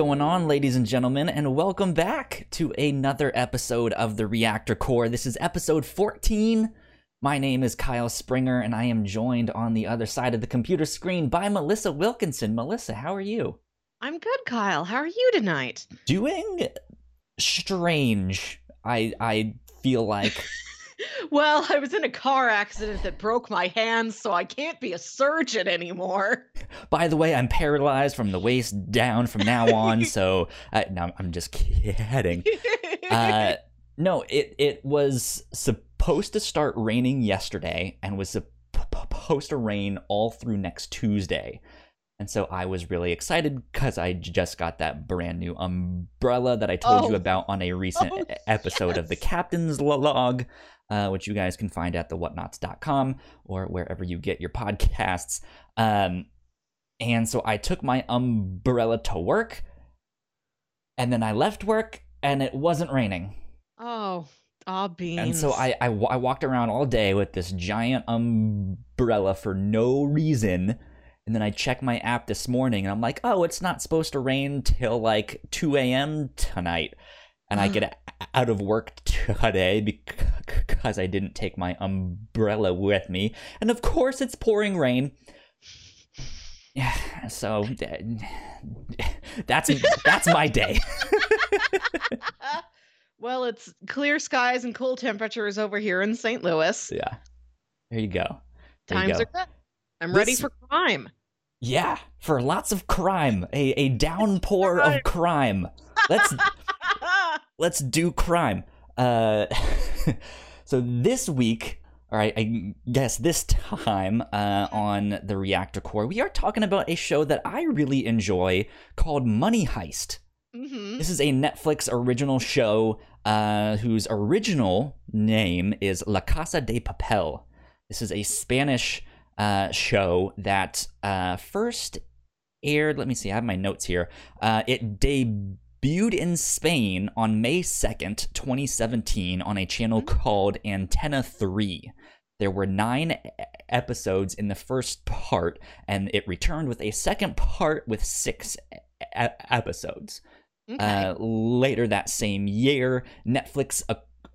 What's going on, ladies and gentlemen, and welcome back to another episode of the Reactor Corps. This is episode 14. My name is Kyle Springer, and I am joined on the other side of the computer screen by Melissa Wilkinson. Melissa, how are you? I'm good, Kyle. How are you tonight? Doing strange. I I feel like well, I was in a car accident that broke my hands, so I can't be a surgeon anymore. By the way, I'm paralyzed from the waist down from now on, so uh, no, I'm just kidding. Uh, no, it it was supposed to start raining yesterday and was supposed to rain all through next Tuesday. And so I was really excited because I just got that brand new umbrella that I told oh. you about on a recent oh, episode yes. of the Captain's Log, uh, which you guys can find at thewhatnauts.com or wherever you get your podcasts. Um, and so I took my umbrella to work, and then I left work, and it wasn't raining. Oh, ah, beans. And so I, I, I walked around all day with this giant umbrella for no reason and then I checked my app this morning and I'm like, oh, it's not supposed to rain till like 2 a.m. tonight. And I get out of work today because I didn't take my umbrella with me. And of course, it's pouring rain. Yeah, so that's that's my day. well, it's clear skies and cool temperatures over here in St. Louis. Yeah. There you go. There Times you go. are good. I'm this, ready for crime. Yeah, for lots of crime, a, a downpour of crime. Let's let's do crime. Uh, so this week, all right, I guess this time uh, on the Reactor Corps, we are talking about a show that I really enjoy called Money Heist. Mm-hmm. This is a Netflix original show uh, whose original name is La Casa de Papel. This is a Spanish uh, show that uh, first aired. Let me see, I have my notes here. Uh, it debuted in Spain on May 2nd, 2017, on a channel mm-hmm. called Antena 3. There were nine episodes in the first part, and it returned with a second part with six episodes. Okay. Uh, later that same year, Netflix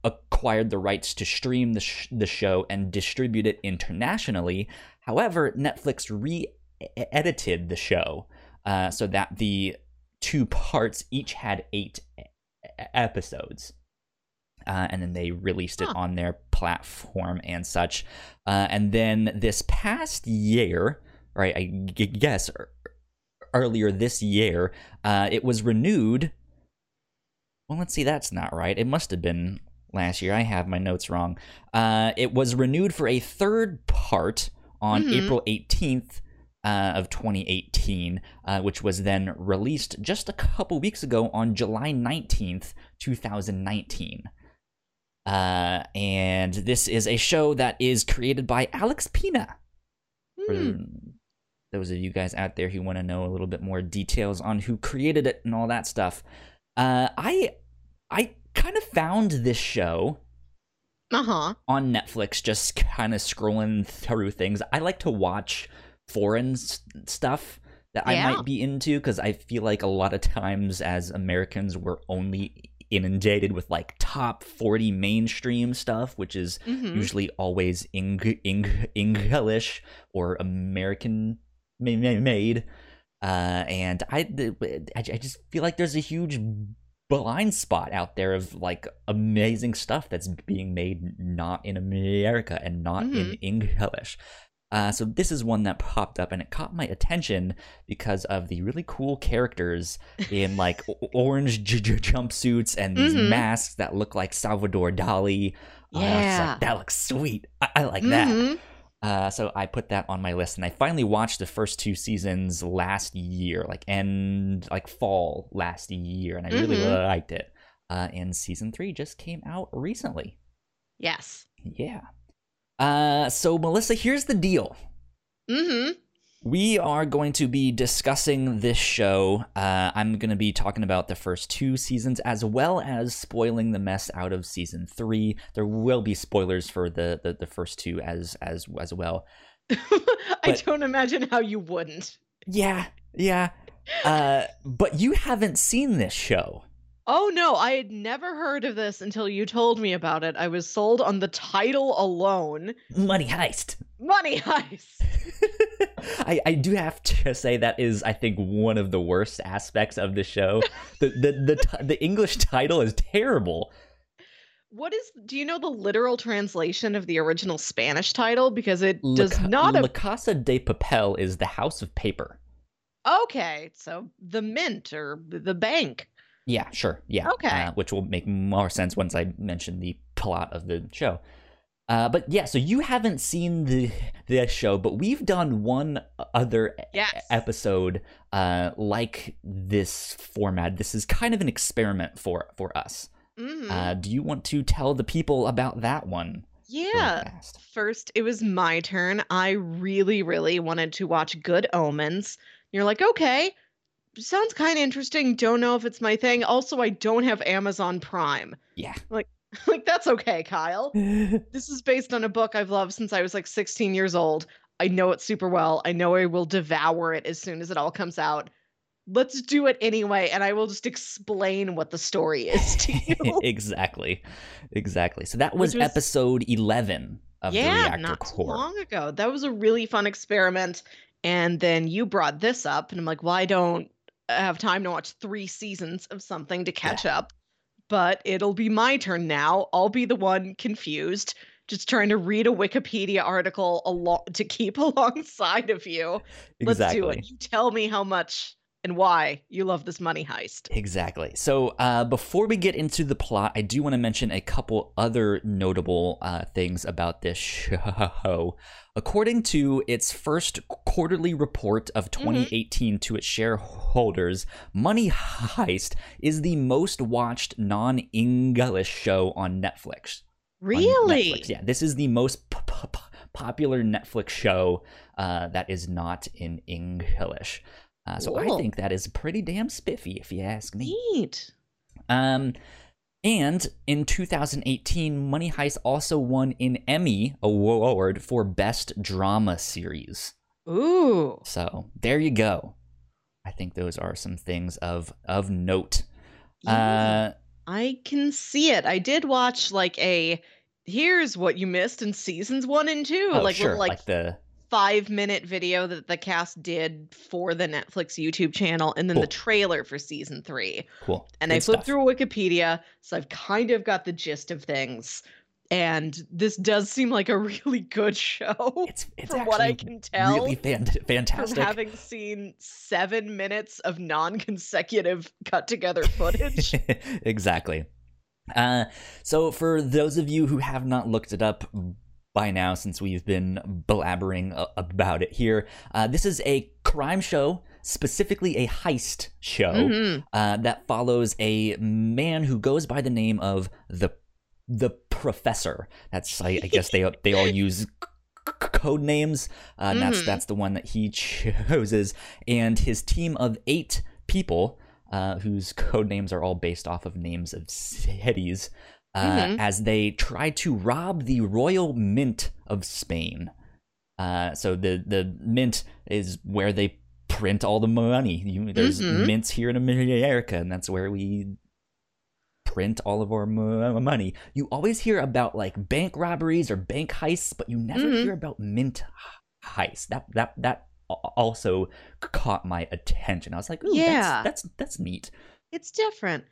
acquired the rights to stream the, sh- the show and distribute it internationally. However, Netflix re edited the show uh, so that the two parts each had eight episodes. Uh, and then they released it huh. on their platform and such. Uh, and then this past year, right, I guess earlier this year, uh, it was renewed. Well, let's see, that's not right. It must have been last year. I have my notes wrong. Uh, it was renewed for a third part on mm-hmm. April 18th uh, of 2018, uh, which was then released just a couple weeks ago on July 19th, 2019. Uh, and this is a show that is created by Alex Pina. Mm. Those of you guys out there who want to know a little bit more details on who created it and all that stuff, uh, I I kind of found this show uh-huh. on Netflix, just kind of scrolling through things. I like to watch foreign stuff that yeah. I might be into because I feel like a lot of times as Americans we're only inundated with like top 40 mainstream stuff which is mm-hmm. usually always Eng- Eng- English or American made uh, and I, I just feel like there's a huge blind spot out there of like amazing stuff that's being made not in America and not mm-hmm. in English. Uh, so this is one that popped up and it caught my attention because of the really cool characters in like orange j- j- jumpsuits and these mm-hmm. masks that look like Salvador Dali. Yeah, uh, like, that looks sweet. I, I like mm-hmm. that. Uh, so I put that on my list, and I finally watched the first two seasons last year, like end like fall last year, and I really, mm-hmm. really liked it. Uh, and season three just came out recently. Yes. Yeah. Uh, so Melissa, here's the deal. Mm-hmm. We are going to be discussing this show. Uh, I'm going to be talking about the first two seasons as well as spoiling the mess out of season three. There will be spoilers for the the, the first two as as as well. I don't imagine how you wouldn't. Yeah, yeah. uh, but you haven't seen this show. Oh no, I had never heard of this until you told me about it. I was sold on the title alone. Money Heist. Money Heist. I, I do have to say that is I think one of the worst aspects of the show. The the the, t- the English title is terrible. What is do you know the literal translation of the original Spanish title because it La, does not La Casa de Papel is the House of Paper. Okay, so the mint or the bank. Yeah, sure. Yeah. Okay. Uh, which will make more sense once I mention the plot of the show. Uh, but yeah, so you haven't seen the the show, but we've done one other e- episode uh, like this format. This is kind of an experiment for for us. Mhm. Uh, do you want to tell the people about that one? yeah. First, it was my turn. I really, really wanted to watch Good Omens. You're like, okay, sounds kind of interesting. Don't know if it's my thing. Also, I don't have Amazon Prime. Yeah. like like that's okay, Kyle. This is based on a book I've loved since I was like 16 years old. I know it super well. I know I will devour it as soon as it all comes out. Let's do it anyway, and I will just explain what the story is to you. exactly, exactly. So that was, was- episode eleven of the yeah, Reactor not Corps. long ago. That was a really fun experiment. And then you brought this up, and I'm like, why don't have time to watch three seasons of something to catch up. But it'll be my turn now. I'll be the one confused, just trying to read a Wikipedia article along to keep alongside of you. Let's do it. You tell me how much and why you love this money heist. Exactly. So, uh, before we get into the plot, I do want to mention a couple other notable uh, things about this show. According to its first quarterly report of 2018 to its shareholders, Money Heist is the most watched non English show on Netflix. on Really? Netflix. Yeah, this is the most p- p- popular Netflix show uh, that is not in English. Uh, so I think that is pretty damn spiffy, if you ask me. Neat. Um, and in 2018, Money Heist also won an Emmy award for Best Drama Series. Ooh. So there you go. I think those are some things of of note. Yeah. Uh, I can see it. I did watch like a here's what you missed in seasons one and two, oh, like sure, like, like the five minute video that the cast did for the Netflix YouTube channel, and then the trailer for season three. cool. And good I flipped stuff. through Wikipedia, so I've kind of got the gist of things. And this does seem like a really good show It's it's from what I can tell. really fan- from having seen seven minutes of non-consecutive cut together footage. exactly. Uh, so for those of you who have not looked it up by now, since we've been blabbering a- about it here, uh, this is a crime show, specifically a heist show Mhm. uh, that follows a man who goes by the name of the the professor. That's I, I guess they they all use c- c- code names. Uh, and That's that's the one that he chooses, and his team of eight people, uh, whose code names are all based off of names of cities, uh, Mhm. as they try to rob the royal mint of Spain. Uh, so the the mint is where they print all the money. You, there's Mhm. mints here in America, and that's where we print all of our mo- money. You always hear about like bank robberies or bank heists, but you never Mhm. hear about mint heists. That that that also caught my attention. I was like, Ooh, Yeah. that's, that's that's neat. It's different.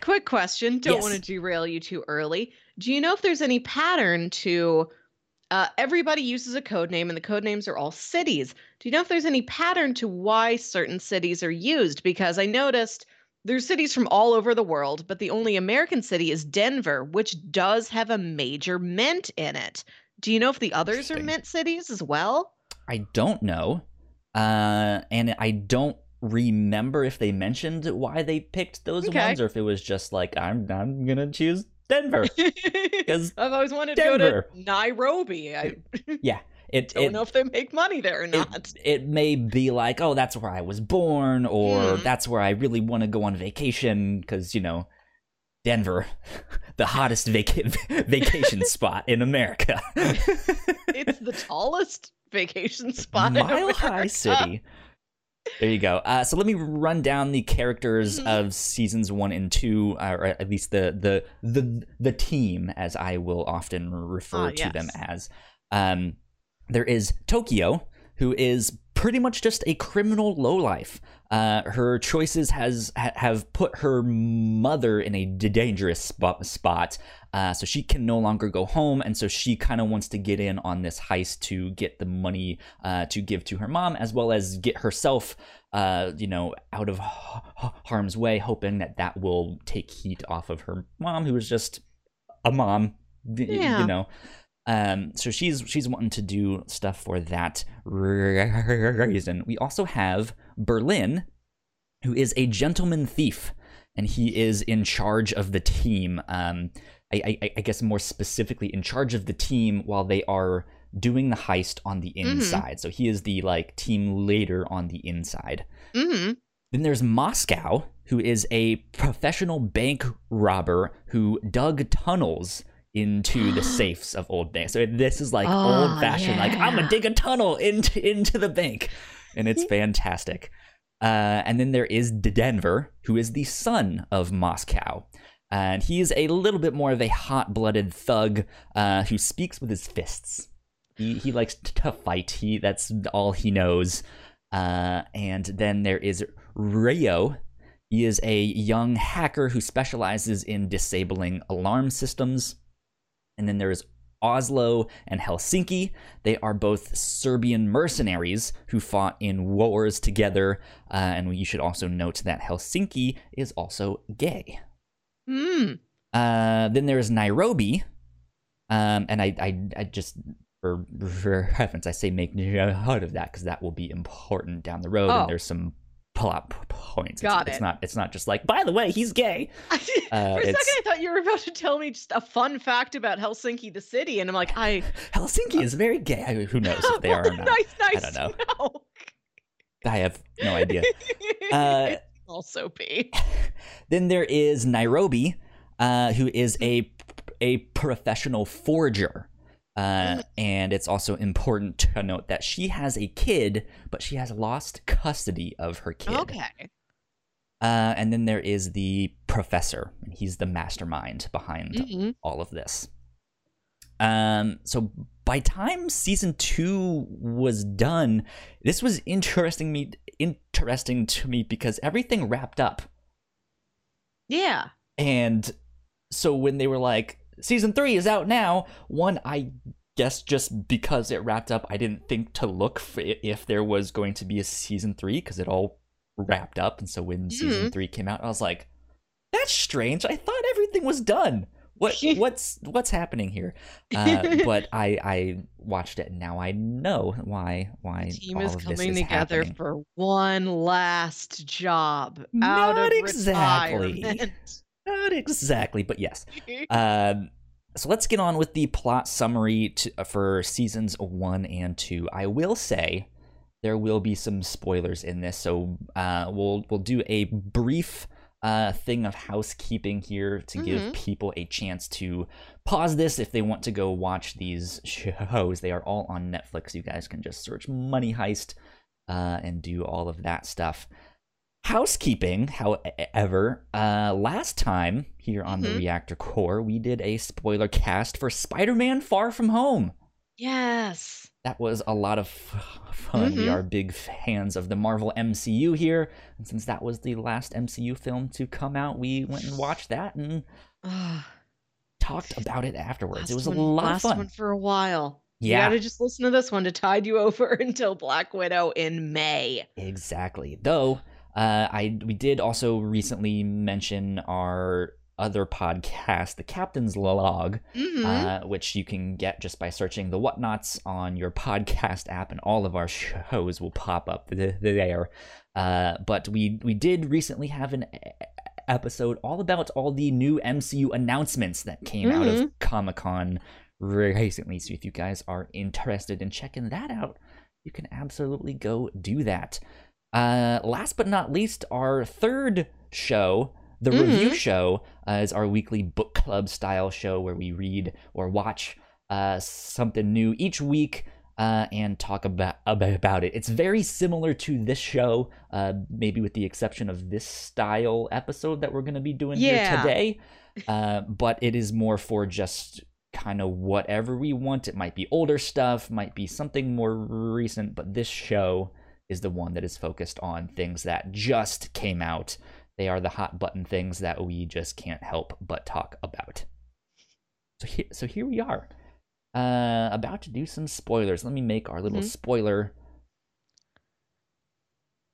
Quick question. Don't Yes. want to derail you too early. Do you know if there's any pattern to uh, everybody uses a code name and the code names are all cities? Do you know if there's any pattern to why certain cities are used? Because I noticed there's cities from all over the world, but the only American city is Denver, which does have a major mint in it. Do you know if the others are mint cities as well? I don't know, uh, and I don't remember if they mentioned why they picked those Okay. ones or if it was just like I'm I'm gonna choose Denver. Because I've always wanted to go to Nairobi. I yeah, it don't it, know if they make money there or not. it may be like, oh, that's where I was born, or Mm. that's where I really want to go on vacation because you know, Denver, the hottest vaca- vacation spot in America, it's the tallest vacation spot. in Mile High City. There you go. Uh, so let me run down the characters Mhm. of seasons one and two, uh, or at least the the the the team, as I will often refer Ah, to them as. Um, there is Tokyo, who is pretty much just a criminal lowlife. Uh, her choices has ha- have put her mother in a d- dangerous spot, spot uh, so she can no longer go home, and so she kind of wants to get in on this heist to get the money uh, to give to her mom, as well as get herself, uh, you know, out of harm's way, hoping that that will take heat off of her mom, who is just a mom, Yeah. you know. Um, so she's she's wanting to do stuff for that reason. We also have Berlin, who is a gentleman thief, and he is in charge of the team. Um, I, I, I guess more specifically, in charge of the team while they are doing the heist on the inside. So he is the like team leader on the inside. Mm-hmm. Then there's Moscow, who is a professional bank robber who dug tunnels into the safes of old banks. So this is like Oh, old fashioned, like I'm gonna dig a tunnel into into the bank, and it's fantastic. Uh, and then there is Denver, who is the son of Moscow. And he is a little bit more of a hot blooded thug uh, who speaks with his fists. He, he likes to fight. He that's all he knows. Uh, and then there is Rio. He is a young hacker who specializes in disabling alarm systems. And then there is Oslo and Helsinki. They are both Serbian mercenaries who fought in wars together. Uh, and you should also note that Helsinki is also gay. Mm. Uh, then there's Nairobi, um, and I, I, I just for, for reference, I say make note of that because that will be important down the road. Oh. And there's some plot points. It's- Got it's, it. not. It's not just like, by the way, he's gay. Uh, For a second, I thought you were about to tell me just a fun fact about Helsinki, the city, and I'm like, I. Helsinki is very gay. I, who knows if they are or not? nice, nice. I don't know. I have no idea. Uh, It's also P. Then there is Nairobi, uh, who is a a professional forger. Uh, and it's also important to note that she has a kid, but she has lost custody of her kid. Okay. Uh, and then there is the professor, and he's the mastermind behind Mhm. all of this. Um, so by time season two was done, this was interesting me interesting to me because everything wrapped up. Yeah. And so when they were like, season three is out now, one, I guess just because it wrapped up, I didn't think to look for if there was going to be a season three because it all wrapped up. And so when season three came out, I was like, that's strange. I thought everything was done. What what's what's happening here? Uh, but I I watched it and now I know why why The team is coming is together happening. for one last job out Not of exactly. Not exactly, but yes. Um, so let's get on with the plot summary to, uh, for seasons one and two. I will say there will be some spoilers in this, so uh, we'll we'll do a brief uh, thing of housekeeping here to give Mhm. people a chance to pause this if they want to go watch these shows. They are all on Netflix. You guys can just search Money Heist uh, and do all of that stuff. Housekeeping, however, uh, last time here on the Mhm. Reactor Corps, we did a spoiler cast for Spider Man Far From Home. yes. That was a lot of fun. We Mhm. are big fans of the Marvel MCU here. And since that was the last MCU film to come out, we went and watched that and talked about it afterwards. last it was a one, lot last of fun. one for a while. Yeah. You gotta just listen to this one to tide you over until Black Widow in May. Exactly. Though uh, I we did also recently mention our other podcast, the Captain's Log, Mhm. uh, which you can get just by searching the Whatnauts on your podcast app, and all of our shows will pop up there. Uh, but we we did recently have an episode all about all the new MCU announcements that came out of Comic Con recently. So if you guys are interested in checking that out, you can absolutely go do that. Uh, last but not least, our third show, the review Mhm. show, uh, is our weekly book club style show where we read or watch uh, something new each week. uh, and talk about, about it. It's very similar to this show, uh, maybe with the exception of this style episode that we're going to be doing Yeah. here today. Uh, but it is more for just kind of whatever we want. It might be older stuff, might be something more recent, but this show is the one that is focused on things that just came out. They are the hot button things that we just can't help but talk about. So here, so here we are, uh, about to do some spoilers. Let me make our little Mhm. spoiler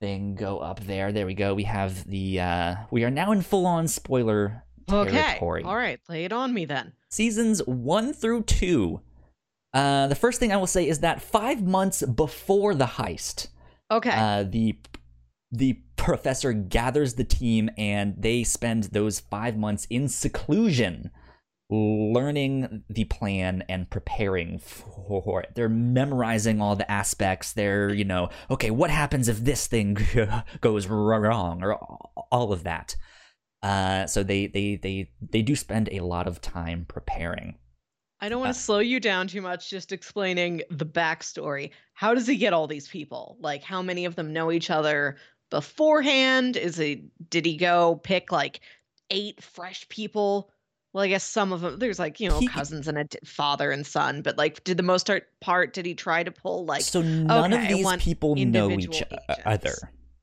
thing go up there. There we go. We have the. Uh, we are now in full on spoiler Okay. All right. Lay it on me then. seasons one through two. Uh, the first thing I will say is that five months before the heist, Okay. uh, the the professor gathers the team and they spend those five months in seclusion, learning the plan and preparing for it. They're memorizing all the aspects. They're you know okay, what happens if this thing goes wrong or all of that. Uh, so they they they they do spend a lot of time preparing. I don't want uh, to slow you down too much just explaining the backstory. How does he get all these people? Like how many of them know each other beforehand? Is it did he go pick like eight fresh people? Well, I guess some of them there's like, you know, He- cousins and a d- father and son, but like did the most part, part did he try to pull like so none okay, of these people know each agents. other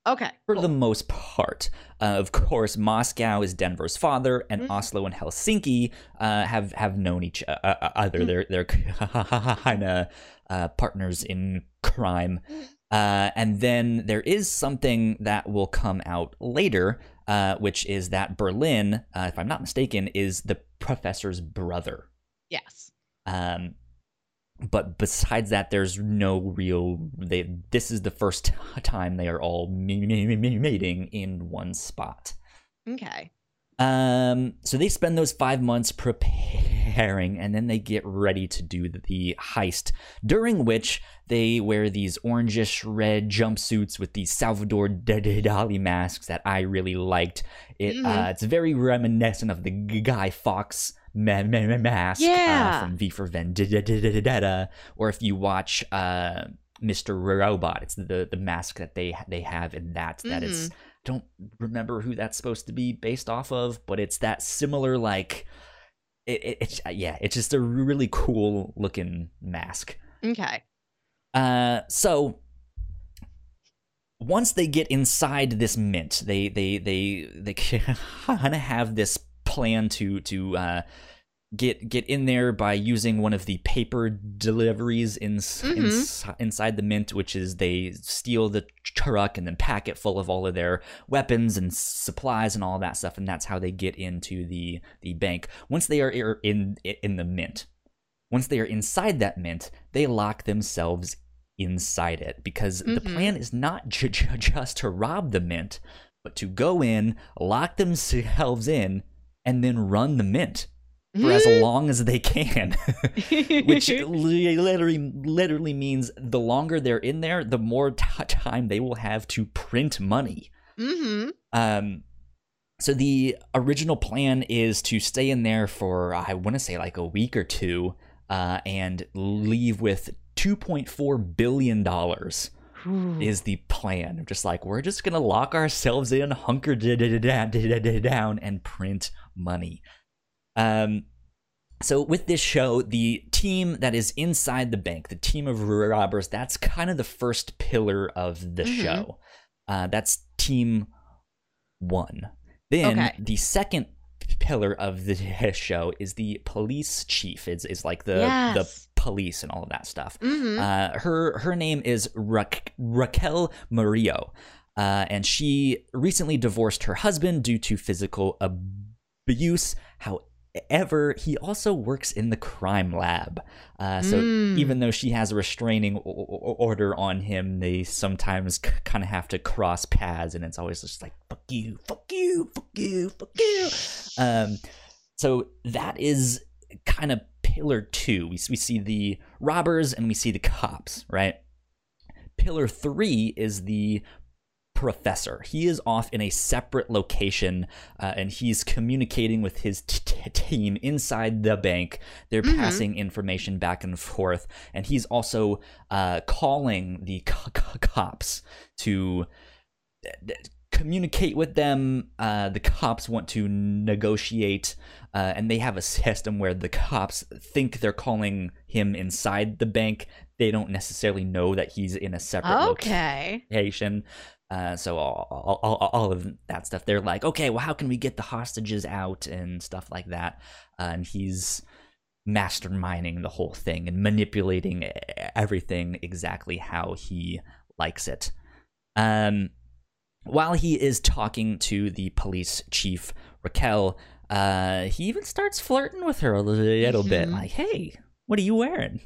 Okay. for cool. the most part. Uh, of course, Moscow is Denver's father, and Mhm. Oslo and Helsinki uh, have have known each uh, uh, other. Mhm. They're they're kind of uh, partners in crime. Uh, and then there is something that will come out later, uh, which is that Berlin, uh, if I'm not mistaken, is the professor's brother. Yes. Um, but besides that, there's no real. They this is the first time they are all meeting in one spot. Okay. Um, so they spend those five months preparing, and then they get ready to do the heist. During which they wear these orangish red jumpsuits with these Salvador Dali masks that I really liked. It Mhm. uh, it's very reminiscent of the Guy Fawkes ma- ma- ma- mask uh, from V for Vendetta, or if you watch uh, Mr. Robot, it's the the mask that they they have in that that is don't remember who that's supposed to be based off of, but it's that similar like it, it, it's yeah, it's just a really cool looking mask. Okay. Uh, so once they get inside this mint, they they they they kind of have this plan to to uh, get get in there by using one of the paper deliveries in, Mhm. ins- inside the mint, which is they steal the truck and then pack it full of all of their weapons and supplies and all that stuff, and that's how they get into the the bank. Once they are er, in in the mint, once they are inside that mint, they lock themselves inside it because the Mhm. plan is not ju- ju- just to rob the mint, but to go in, lock themselves in, and then run the mint for as long as they can. Which literally, literally means the longer they're in there, the more t- time they will have to print money. mm-hmm. Um, so the original plan is to stay in there for I want to say like a week or two, uh, and leave with two point four billion dollars is the plan. Just like we're just gonna lock ourselves in, hunker down, and print money. Um, so with this show, the team that is inside the bank, the team of robbers, that's kind of the first pillar of the Mhm. show. Uh, that's team one. Then Okay. the second pillar of the show is the police chief. Is is like the Yes. the police and all of that stuff. Mm-hmm. Uh, her her name is Ra- Raquel Murillo, uh, and she recently divorced her husband due to physical abuse. However, he also works in the crime lab. Uh, so Mm. even though she has a restraining order on him, they sometimes c- kind of have to cross paths, and it's always just like "fuck you, fuck you, fuck you, fuck you." Um, so that is kind of pillar two. We we see the robbers and we see the cops, right? Pillar three is the professor. He is off in a separate location uh, and he's communicating with his t- t- team inside the bank. They're Mhm. passing information back and forth, and he's also uh, calling the co- co- cops to d- d- communicate with them. Uh, the cops want to negotiate, uh, and they have a system where the cops think they're calling him inside the bank. They don't necessarily know that he's in a separate Okay. location. Uh, so all, all, all, all of that stuff, they're like, okay, well, how can we get the hostages out and stuff like that? Uh, and he's masterminding the whole thing and manipulating everything exactly how he likes it. Um, while he is talking to the police chief Raquel, uh, he even starts flirting with her a little bit, Mhm. like, "Hey, what are you wearing?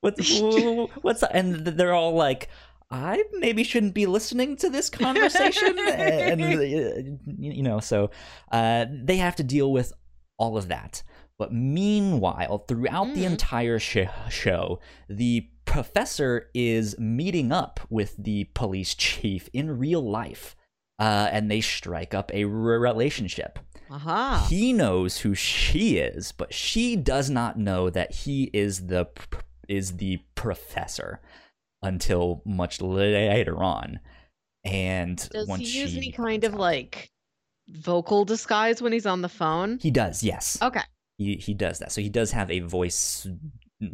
What's what's?" And they're all like, "I maybe shouldn't be listening to this conversation," and uh, you know, so uh, they have to deal with all of that. But meanwhile, throughout the Mhm. entire sh- show, the professor is meeting up with the police chief in real life, uh, and they strike up a r- relationship. Aha. He knows who she is, but she does not know that he is the is the professor until much later on. And Does once he use she any kind of out- like vocal disguise when he's on the phone? he does, yes. Okay. he he does that. So he does have a voice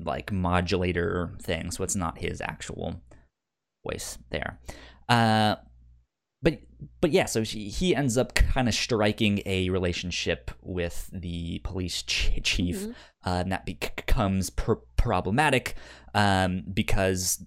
like modulator thing. So it's not his actual voice there. Uh, but but yeah, so she, he ends up kind of striking a relationship with the police ch- chief, Mhm. uh, and that becomes pr- problematic um, because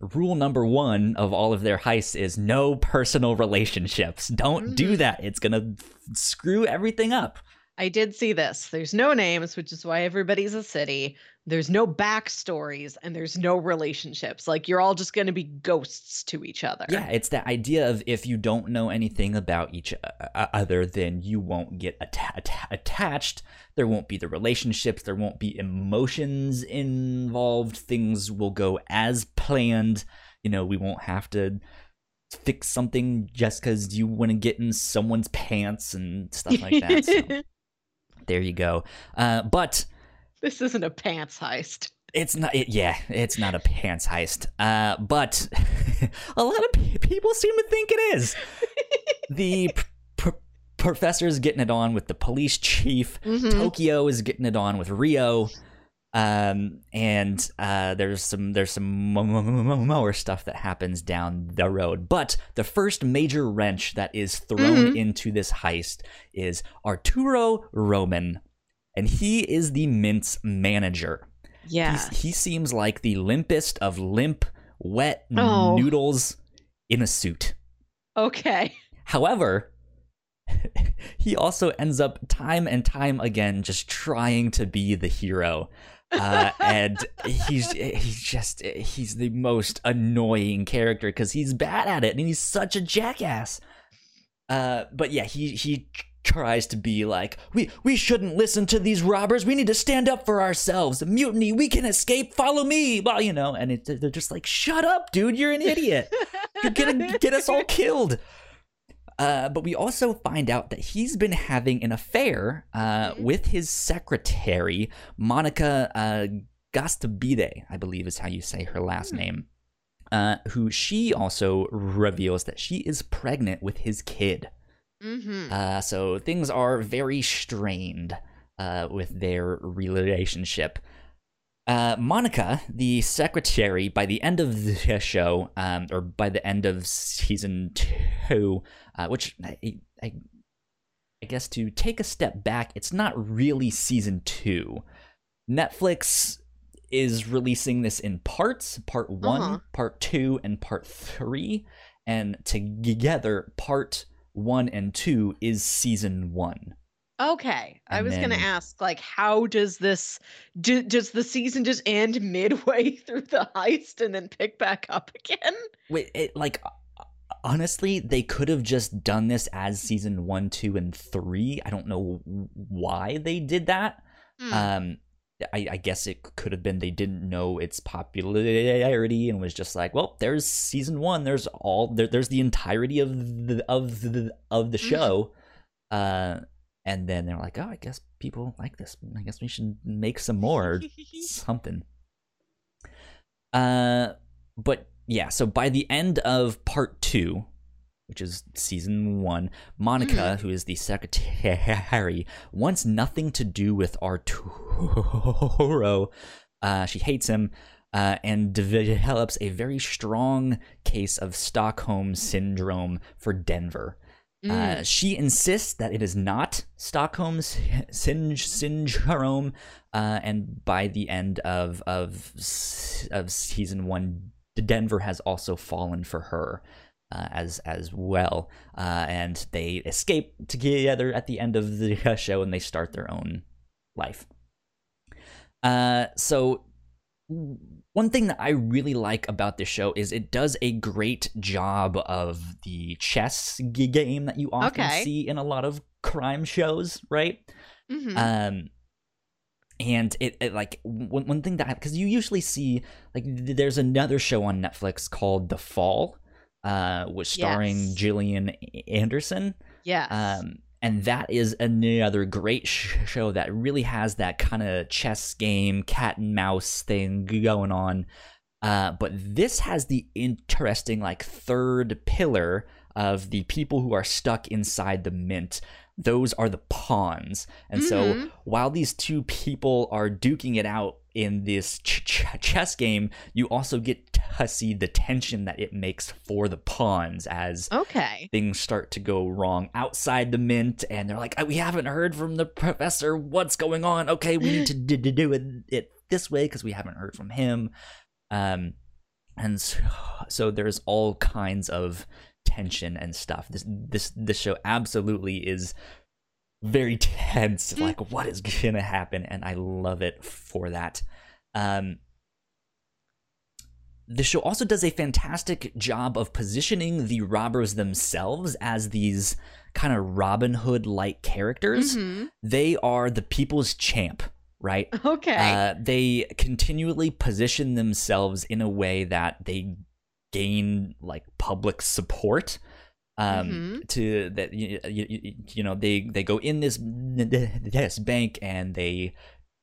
rule number one of all of their heists is no personal relationships. Don't do Mhm. that. It's gonna screw everything up. I did see this. There's no names, which is why everybody's a city. There's no backstories and there's no relationships. Like you're all just going to be ghosts to each other. Yeah, it's that idea of if you don't know anything about each uh, other, then you won't get atta- attached. There won't be the relationships. There won't be emotions involved. Things will go as planned. You know, we won't have to fix something just because you want to get in someone's pants and stuff like that. so there you go. Uh, but this isn't a pants heist. it's not it, yeah it's not a pants heist uh but a lot of pe- people seem to think it is the p- p- professor's getting it on with the police chief Mhm. tokyo is getting it on with rio um and uh there's some there's some mo- mo- mo- mo- more stuff that happens down the road but the first major wrench that is thrown Mhm. into this heist is arturo roman and he is the mint's manager Yeah. He's, he seems like the limpest of limp, wet Oh. noodles in a suit. Okay. However, he also ends up time and time again just trying to be the hero. Uh, and he's he's just he's the most annoying character because he's bad at it and he's such a jackass. Uh, but yeah, he he tries to be like we we shouldn't listen to these robbers. We need to stand up for ourselves. Mutiny. We can escape. Follow me. Well, you know, and it, they're just like, shut up, dude. You're an idiot. You're gonna get us all killed. Uh, but we also find out that he's been having an affair uh, Mhm. with his secretary, Monica uh, Gastabide, I believe is how you say her last Hmm. name. Uh, who she also reveals that she is pregnant with his kid. Hmm Uh, so things are very strained uh, with their relationship. Uh, Monica, the secretary, by the end of the show, um, or by the end of season two, uh, which I, I, I guess to take a step back, it's not really season two. Netflix is releasing this in parts part one, Uh-huh. part two, and part three. And together, part one and two is season one. Okay. I And was going to ask, like, how does this, do, does the season just end midway through the heist and then pick back up again? Wait, it, like honestly, they could have just done this as season one, two, and three. I don't know why they did that. Hmm. Um, I, I guess it could have been they didn't know its popularity and was just like, well, there's season one. There's all there, there's the entirety of the of the of the show, uh, and then they're like, oh, I guess people like this. I guess we should make some more something. Uh, but yeah, so by the end of part two, which is season one, Monica, who is the secretary, wants nothing to do with Arturo. Uh, she hates him uh, and develops a very strong case of Stockholm syndrome for Denver. Uh, she insists that it is not Stockholm syn- syndrome, uh, and by the end of of of season one, Denver has also fallen for her uh, as as well, uh, and they escape together at the end of the show, and they start their own life. Uh, so one thing that I really like about this show is it does a great job of the chess game that you often Okay. see in a lot of crime shows, right? Mhm. Um, and it, it like one, one thing that because you usually see like th- there's another show on Netflix called The Fall, uh, which starring Yes. Gillian Anderson. yes. Um, and that is another great sh- show that really has that kind of chess game, cat and mouse thing going on. Uh, but this has the interesting, like, third pillar of the people who are stuck inside the mint. Those are the pawns. And so Mhm. while these two people are duking it out in this ch- ch- chess game, you also get to see the tension that it makes for the pawns as okay. things start to go wrong outside the mint and they're like "Uh, we haven't heard from the professor. What's going on? Okay we need to d- d- do it, it this way because we haven't heard from him. Um and so, so there's all kinds of tension and stuff. This this this show absolutely is very tense Mm. like what is gonna happen and i love it for that um the show also does a fantastic job of positioning the robbers themselves as these kind of Robin Hood like characters. Mhm. They are the people's champ, right? Okay. Uh, they continually position themselves in a way that they gain like public support um Mhm. to that you, you, you know they they go in this this bank and they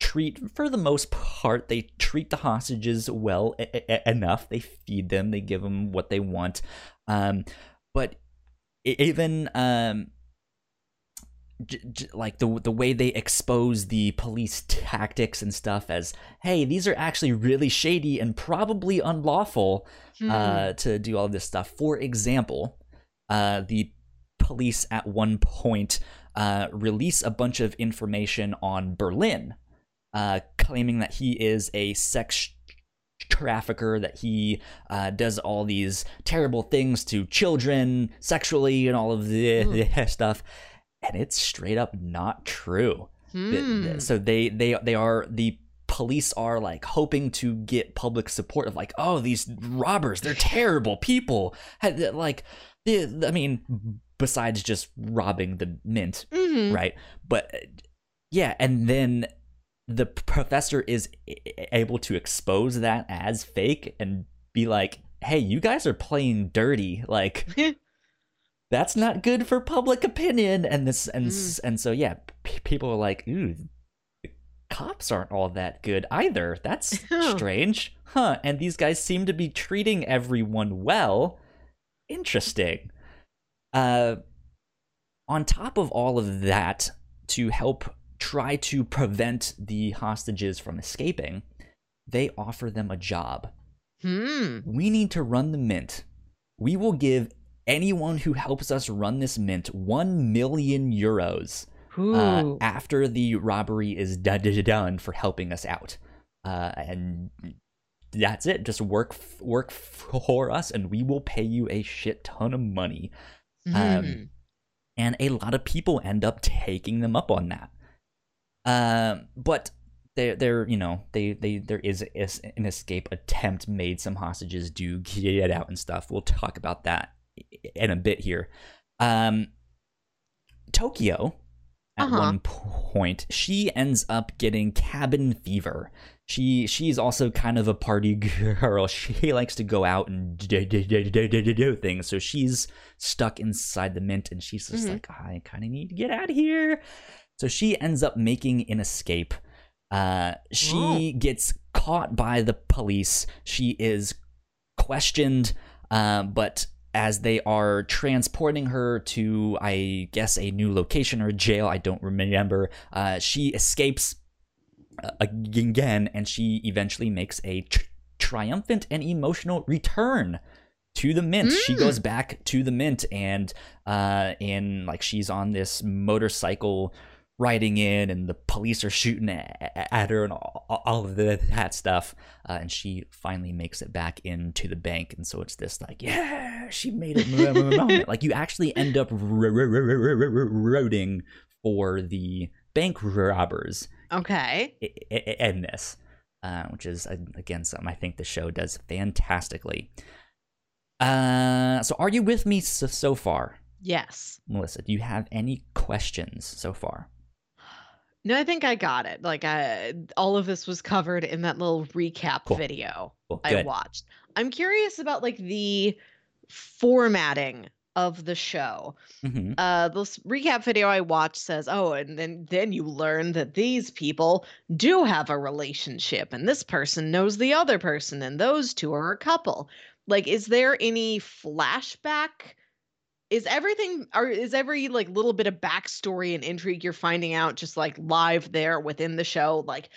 treat for the most part they treat the hostages well e- e- enough they feed them they give them what they want um but even um j- j- like the the way they expose the police tactics and stuff as hey these are actually really shady and probably unlawful Hmm. uh, to do all this stuff. For example, uh, the police at one point uh, release a bunch of information on Berlin, uh, claiming that he is a sex trafficker, that he uh, does all these terrible things to children sexually and all of the, Mm. stuff. And it's straight up not true. Hmm. so they they they are the police are like hoping to get public support of like oh these robbers they're terrible people like i mean besides just robbing the mint Mhm. right? But yeah and then the professor is able to expose that as fake and be like hey you guys are playing dirty. Like that's not good for public opinion. And this and s and so yeah p- people are like ooh cops aren't all that good either. That's strange. Huh and these guys seem to be treating everyone well interesting uh on top of all of that to help try to prevent the hostages from escaping they offer them a job Hmm. we need to run the mint. We will give anyone who helps us run this mint 1 million euros uh, after the robbery is done, done for helping us out. Uh, and that's it. Just work work for us, and we will pay you a shit ton of money. um, Hmm. And a lot of people end up taking them up on that. Um, but there, there, you know, they, they, there is is an escape attempt made. Some hostages do get out and stuff. We'll talk about that in a bit here. Um, Tokyo at Uh-huh. one point. She ends up getting cabin fever. She she's also kind of a party girl. She likes to go out and do, do, do, do, things. So she's stuck inside the mint, and she's just Mhm. like, I kind of need to get out of here. So she ends up making an escape. Uh, she gets caught by the police. She is questioned, uh, but as they are transporting her to, I guess, a new location or jail, I don't remember, uh, she escapes again, and she eventually makes a tr- triumphant and emotional return to the mint. She Mm. goes back to the mint, and uh, in like she's on this motorcycle riding in, and the police are shooting at, at her, and all, all of the, that stuff. Uh, and she finally makes it back into the bank, and so it's this like, yeah, she made it mo- mo- moment. like you actually end up ro- ro- ro- ro- ro- ro- rooting for the bank robbers Okay. in this, uh, which is uh, again something I think the show does fantastically. Uh, so are you with me so, so far, Yes. Melissa? Do you have any questions so far? No, I think I got it. Like I all of this was covered in that little recap Cool. video Well, I watched. I'm curious about like the formatting of the show. hmm Uh this recap video I watched says, "Oh, and then then you learn that these people do have a relationship and this person knows the other person and those two are a couple." Like is there any flashback is everything or is every like little bit of backstory and intrigue you're finding out just like live there within the show like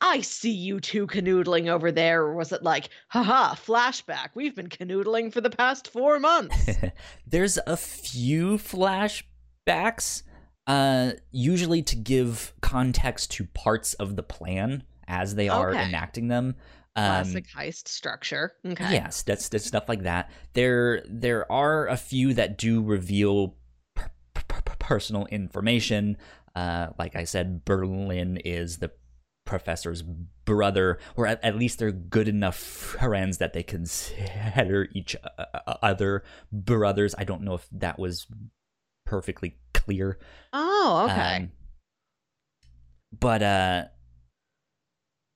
i see you two canoodling over there or was it like haha flashback we've been canoodling for the past four months There's a few flashbacks, uh, usually to give context to parts of the plan as they are Okay. enacting them. Um, classic heist structure okay Yes, that's that's stuff like that. There there are a few that do reveal per- per- per- personal information. Uh, like I said, Berlin is the professor's brother, or at, at least they're good enough friends that they consider each uh, uh, other brothers. I don't know if that was perfectly clear. oh okay Um, but uh,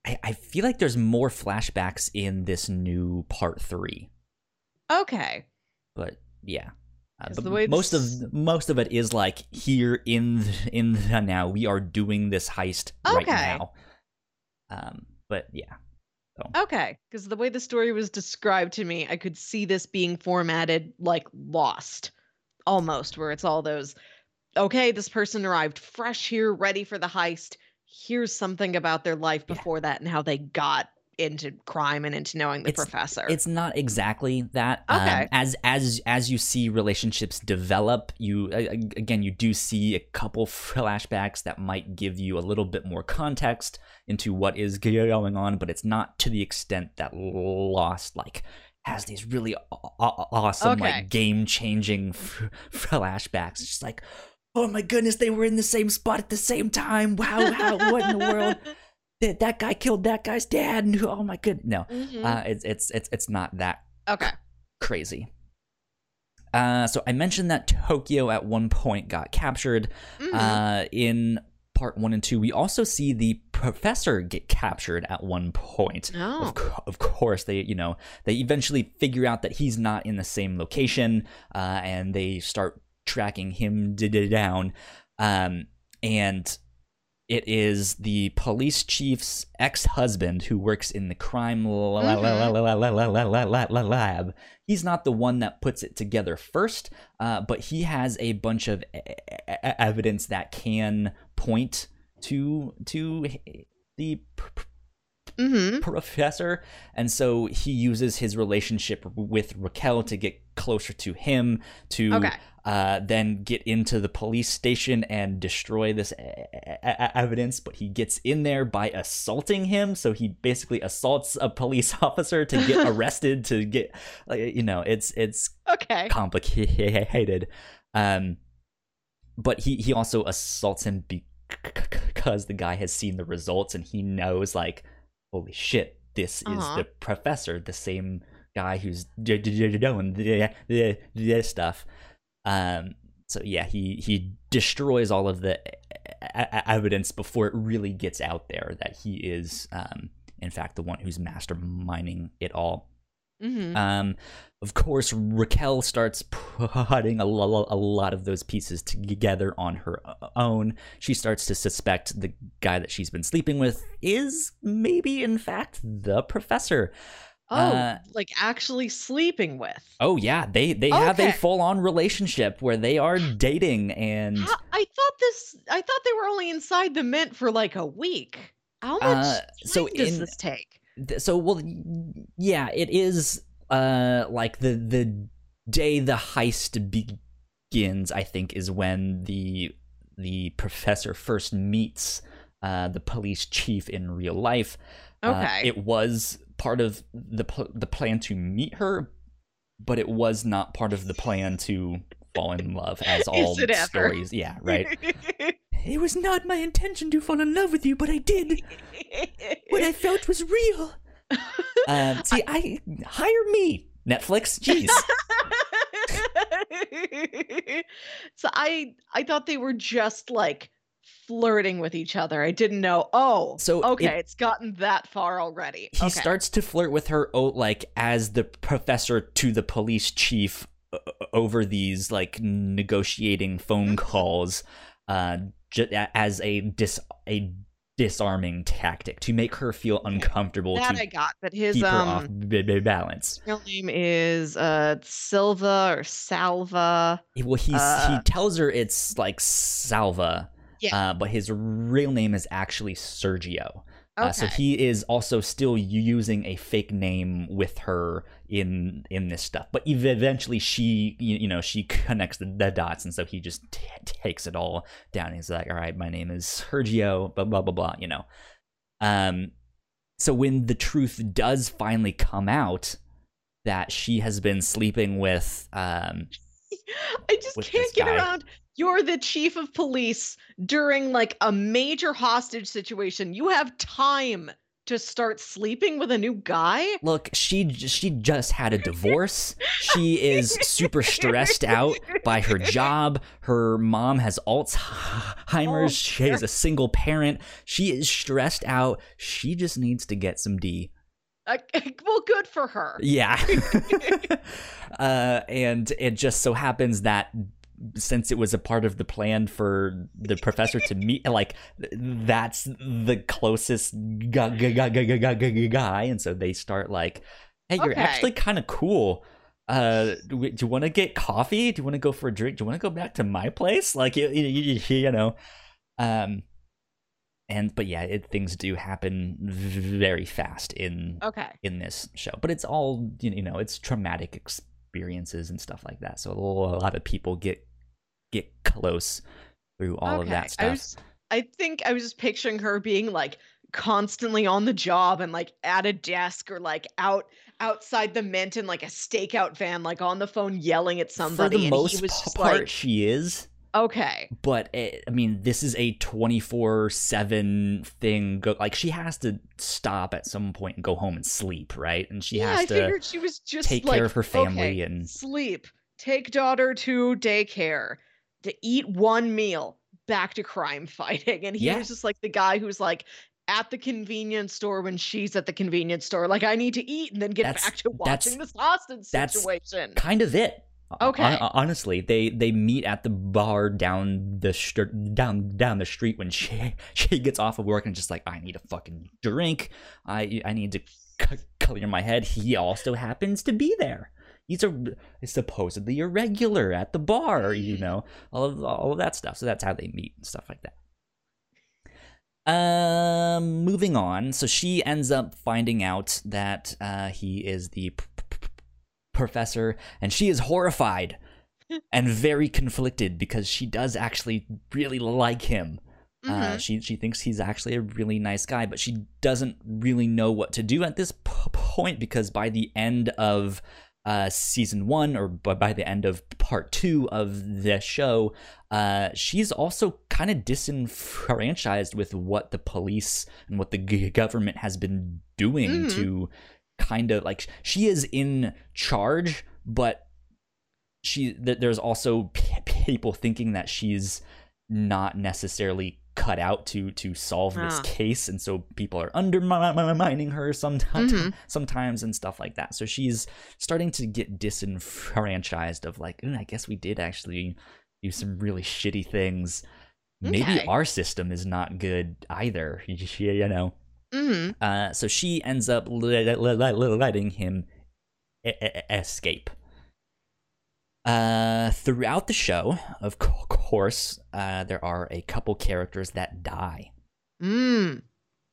I, I feel like there's more flashbacks in this new part three. okay But yeah, uh, but most this- of most of it is like here in the, in the now we are doing this heist right now. Um, but yeah, okay because the way the story was described to me i could see this being formatted like lost almost where it's all those okay this person arrived fresh here ready for the heist here's something about their life Yeah. before that and how they got into crime and into knowing the It's- professor it's not exactly that. Um, Okay. as as as you see relationships develop, you uh, again you do see a couple flashbacks that might give you a little bit more context into what is going on, but it's not to the extent that Lost like has these really aw- aw- awesome Okay. like game changing f- flashbacks. It's just like. Oh my goodness, they were in the same spot at the same time. Wow, how, what in the world? That, that guy killed that guy's dad. And, who, oh my good. No, Mhm. uh, it's it's it's it's not that okay crazy. Uh, so I mentioned that Tokyo at one point got captured. Mhm. Uh, in part one and two, we also see the professor get captured at one point. oh Of, co- of course, they you know they eventually figure out that he's not in the same location, uh, and they start tracking him down. Um, and it is the police chief's ex-husband who works in the crime lab. He's not the one that puts it together first, uh, but he has a bunch of e- e- evidence that can point to to the pr- mm-hmm. professor, and so he uses his relationship with Raquel to get closer to him to. Okay uh, then get into the police station and destroy this e- e- evidence but he gets in there by assaulting him so he basically assaults a police officer to get arrested to get like you know it's it's okay complicated. Um, but he he also assaults him because the guy has seen the results and he knows like, holy shit, this is Uh-huh. the professor, the same guy who's doing this stuff. Um, so yeah, he he destroys all of the evidence before it really gets out there that he is, um, in fact, the one who's masterminding it all. hmm Um, of course, Raquel starts putting a, lo- a lot of those pieces together on her own. She starts to suspect the guy that she's been sleeping with is maybe, in fact, the professor. Oh, uh, like actually sleeping with. Oh yeah, they they have a full on relationship where they are dating and How- I thought this. I thought they were only inside the mint for like a week. How much Uh, so does in- this take? th- so well yeah, it is uh like the the day the heist begins, I think is when the the professor first meets uh the police chief in real life. Uh, Okay. it was part of the the plan to meet her, but it was not part of the plan to fall in love as all it ever? stories. Yeah, right. It was not my intention to fall in love with you, but I did. What I felt was real. Um, see, I hire me, Netflix. Jeez. so I I thought they were just like flirting with each other. I didn't know. Oh, So okay, it- it's gotten that far already. He okay. starts to flirt with her, oh, like as the professor to the police chief uh, over these like negotiating phone calls, uh, ju- as a dis a disarming tactic to make her feel uncomfortable that to I got, but his um b- b- balance. real name is uh Silva or Salva. Well, he's he Uh, tells her it's like Salva, Yeah. uh, but his real name is actually Sergio. Okay. Uh, so he is also still using a fake name with her in in this stuff. But eventually, she you, know she connects the, the dots, and so he just t- takes it all down. He's like, "All right, my name is Sergio." Blah blah blah blah. You know. Um. So when the truth does finally come out that she has been sleeping with um I just can't get guy. around. You're the chief of police during like a major hostage situation. You have time to start sleeping with a new guy. Look, she she just had a divorce. She is super stressed out by her job. Her mom has Alzheimer's. Oh, she is a single parent. She is stressed out. She just needs to get some D. Uh, well, good for her. Yeah. uh, and it just so happens that since it was a part of the plan for the professor to meet, like that's the closest guy, guy, guy, guy, guy, guy, and so they start like, "Hey, you're Okay. actually kind of cool. Uh, do, you want to get coffee? Do you want to go for a drink? Do you want to go back to my place? Like, you, you, you know, um." And but yeah, it, things do happen very fast in Okay. in this show but it's all you know it's traumatic experiences and stuff like that so a lot of people get get close through all of okay. that I stuff was, I think I was just picturing her being like constantly on the job and like at a desk or like out outside the mint in like a stakeout van, like on the phone yelling at somebody. for the and most he was part like, she is okay, but it, i mean this is a 24-7 thing go, like she has to stop at some point and go home and sleep right and she yeah, has I to figured she was just take like, care of her family okay, and sleep, take daughter to daycare, to eat one meal, back to crime fighting. And he Yeah. was just like the guy who's like at the convenience store when she's at the convenience store. Like, I need to eat and then get back to watching this hostage situation. kind of it. Okay. honestly, they they meet at the bar down the str- down down the street when she she gets off of work and just like I need a fucking drink. I I need to c- clear my head. He also happens to be there. He's a supposedly a regular at the bar, you know, all of all of that stuff. So that's how they meet and stuff like that. Um, moving on. So she ends up finding out that uh, he is the professor, and she is horrified and very conflicted because she does actually really like him. Uh, Mhm. she she thinks he's actually a really nice guy, but she doesn't really know what to do at this p- point because by the end of uh, season one, or by, by the end of part two of the show, uh, she's also kind of disenfranchised with what the police and what the g- government has been doing Mhm. to kind of like she is in charge, but she th- there's also p- people thinking that she's not necessarily cut out to to solve this Ah. case, and so people are undermining her sometimes, Mhm. sometimes and stuff like that. So she's starting to get disenfranchised of like, "Mm, I guess we did actually do some really shitty things. Maybe our system is not good either. You know. Hmm Uh, so she ends up le- le- le- letting him escape. Uh, throughout the show, of course, uh, there are a couple characters that die. Mm.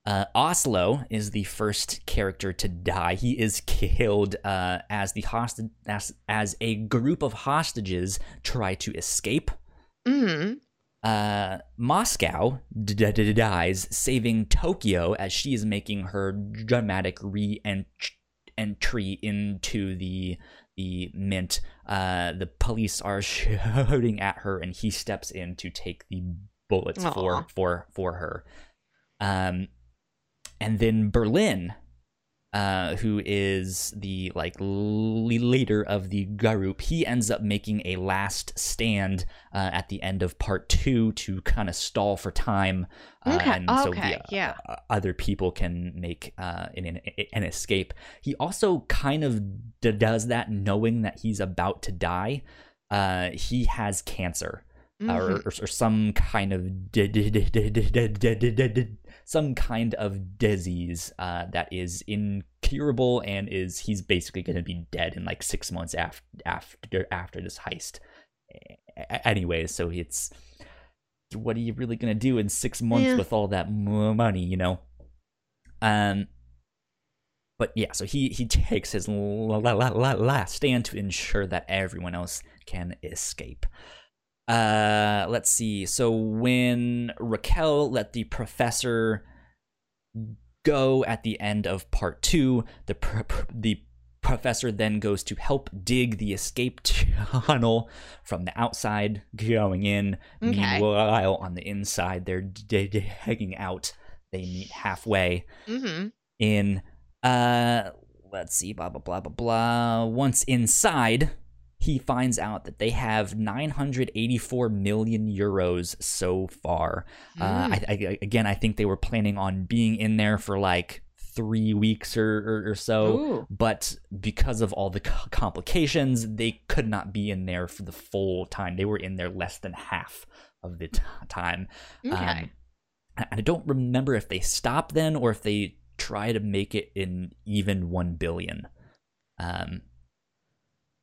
Uh, Oslo is the first character to die. He is killed uh, as the hostage as, as a group of hostages try to escape. hmm Uh, Moscow dies, saving Tokyo as she is making her dramatic re-entry into the the mint. Uh, the police are shooting at her, and he steps in to take the bullets Aw. for for for her. Um, and then Berlin, uh, who is the like leader of the group, he ends up making a last stand uh, at the end of part two to kind of stall for time, uh, Okay, and so okay, the, yeah. uh, other people can make uh, an, an an escape. He also kind of d- does that knowing that he's about to die. Uh, he has cancer Mhm. or, or, or some kind of some kind of disease uh, that is incurable and is he's basically going to be dead in like six months after after after this heist. Anyway, so it's what are you really going to do in six months yeah. with all that money? You know. Um, but yeah, so he he takes his last stand to ensure that everyone else can escape. Uh, let's see. So when Raquel let the professor go at the end of part two, the pr- pr- the professor then goes to help dig the escape tunnel from the outside going in. Okay. Meanwhile, on the inside, they're digging out. They meet halfway hmm in uh let's see blah blah blah blah blah once inside he finds out that they have 984 million euros so far uh, I, I, again i think they were planning on being in there for like three weeks or, or, or so Ooh. but because of all the co- complications they could not be in there for the full time they were in there less than half of the t- time Okay. um, I I don't remember if they stop then or if they try to make it in even one billion. Um,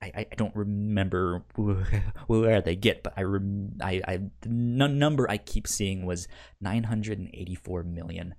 I, I don't remember where they get, but I rem- I, I the n- number I keep seeing was nine hundred and eighty four million.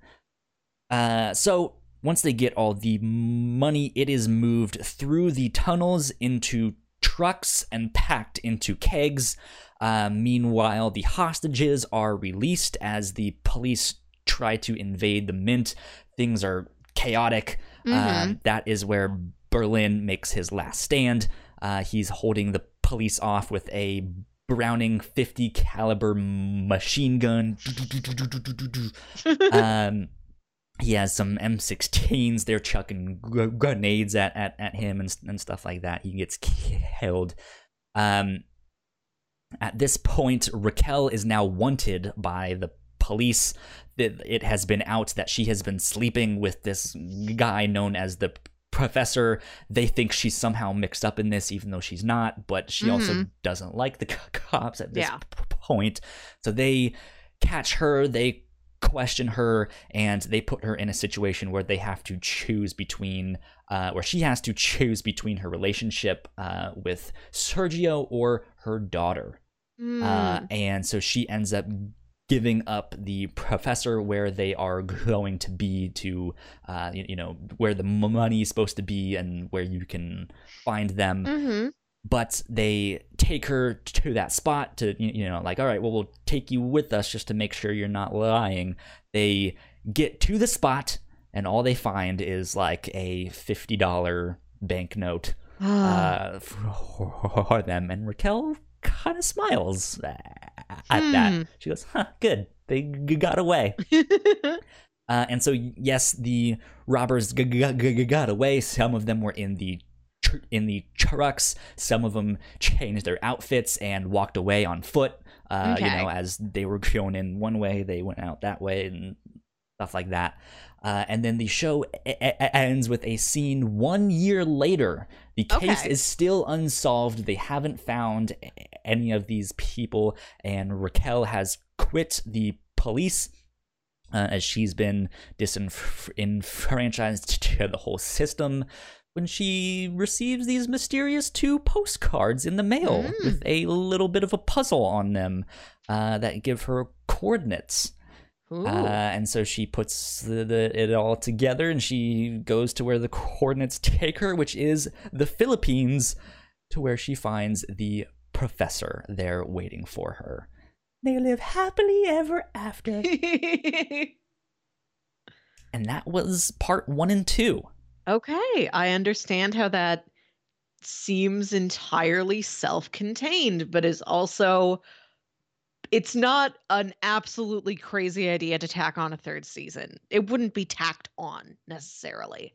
Uh, so once they get all the money, it is moved through the tunnels into trucks and packed into kegs. Uh, meanwhile, the hostages are released as the police try to invade the mint. Things are chaotic. Um, that is where Berlin makes his last stand. Uh, he's holding the police off with a Browning 50 caliber machine gun. um, he has some M16s. They're chucking grenades at, at, at him and, and stuff like that. He gets killed. Um, at this point, Raquel is now wanted by the police. It, it has been out that she has been sleeping with this guy known as the professor. They think she's somehow mixed up in this, even though she's not. But she also Mhm. doesn't like the co- cops at this Yeah. p- point. So they catch her. They question her and they put her in a situation where they have to choose between uh, where she has to choose between her relationship uh, with sergio or her daughter Mm. uh, and so she ends up giving up the professor where they are going to be to uh, you, you know where the money is supposed to be and where you can find them. Hmm but they take her to that spot to you you know like all right well we'll take you with us just to make sure you're not lying. They get to the spot and all they find is like a $50 banknote uh, for them. And raquel kind of smiles at Hmm. that she goes huh good they g- got away uh, and so yes, the robbers g- g- got away. Some of them were in the tr- in the trucks. Some of them changed their outfits and walked away on foot. Uh, You know, as they were going in one way, they went out that way, and stuff like that. Uh, and then the show e- e- ends with a scene one year later. The case Okay. is still unsolved. They haven't found a- any of these people, and Raquel has quit the police uh, as she's been disenfranchised to the whole system when she receives these mysterious two postcards in the mail Mm. with a little bit of a puzzle on them uh, that give her coordinates. Uh, and so she puts the, the, it all together and she goes to where the coordinates take her, which is the Philippines, to where she finds the professor there waiting for her. They live happily ever after. and that was part one and two. okay, I understand how that seems entirely self-contained, but is also it's not an absolutely crazy idea to tack on a third season. It wouldn't be tacked on necessarily.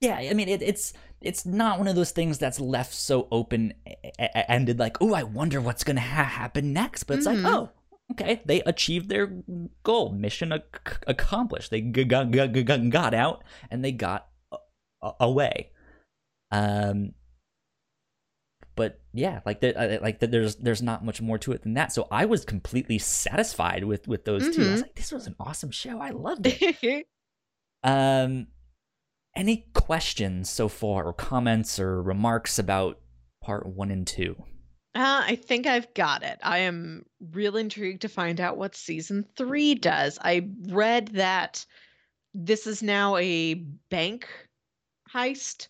Yeah, I mean it, it's it's not one of those things that's left so open ended like, oh, I wonder what's gonna ha- happen next. But it's Mhm. like, oh, okay, they achieved their goal, mission ac- accomplished. They g- g- g- got out and they got a- away. Um, but yeah, like the, like the, there's there's not much more to it than that. So I was completely satisfied with with those two. I was Mhm. like, this was an awesome show. I loved it. Um, any questions so far, or comments, or remarks about part one and two? Uh, I think I've got it. I am real intrigued to find out what season three does. I read that this is now a bank heist.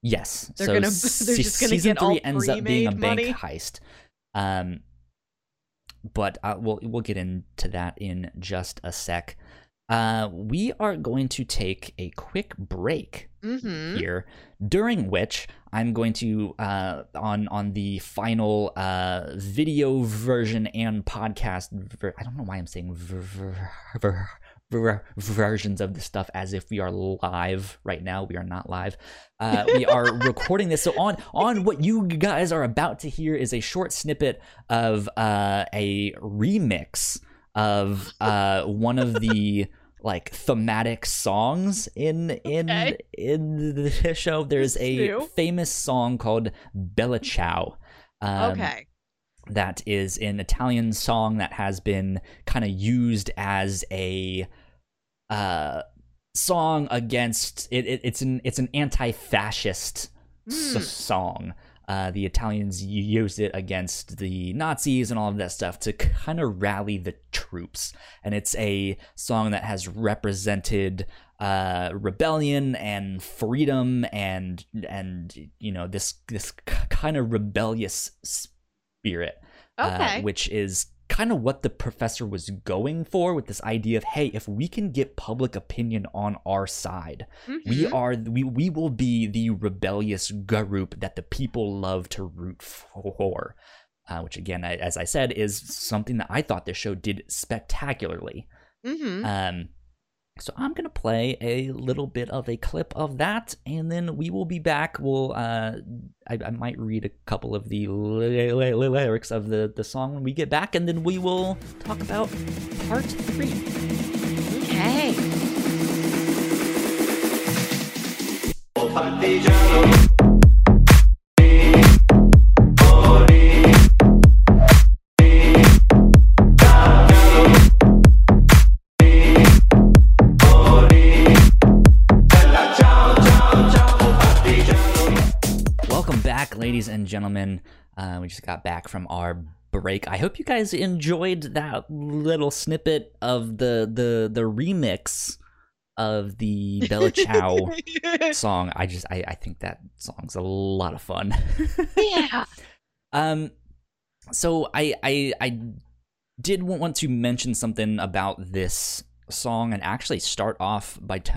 Yes, They're so gonna- they're just gonna season get all three ends up being a pre-made bank heist. Um, but uh, we'll we'll get into that in just a sec. Uh, we are going to take a quick break Mm-hmm. here, during which I'm going to uh, on on the final uh, video version and podcast. Ver- I don't know why I'm saying ver- ver- ver- ver- versions of this stuff as if we are live right now. We are not live. Uh, we are recording this. So on on what you guys are about to hear is a short snippet of uh, a remix of uh, one of the like thematic songs in in Okay. in the show. There's a new. famous song called Bella Ciao. Um, okay. that is an Italian song that has been kind of used as a uh, song against it, it. It's an it's an anti-fascist s- Hmm. song. Uh, the Italians used it against the Nazis and all of that stuff to kind of rally the troops. And it's a song that has represented uh, rebellion and freedom and and you know this this kind of rebellious spirit uh, which is kind of what the professor was going for with this idea of hey if we can get public opinion on our side we Mhm. are we, we will be the rebellious group that the people love to root for uh, which again I, as i said is something that i thought this show did spectacularly Mhm. um, so I'm gonna play a little bit of a clip of that, and then we will be back. We'll uh, I, I might read a couple of the ly- ly- ly- lyrics of the the song when we get back, and then we will talk about part three. Okay. Ladies and gentlemen. Uh, we just got back from our break. I hope you guys enjoyed that little snippet of the the the remix of the Bella Ciao song. I just I, I think that song's a lot of fun. yeah. Um, so I I I did want to mention something about this song and actually start off by t-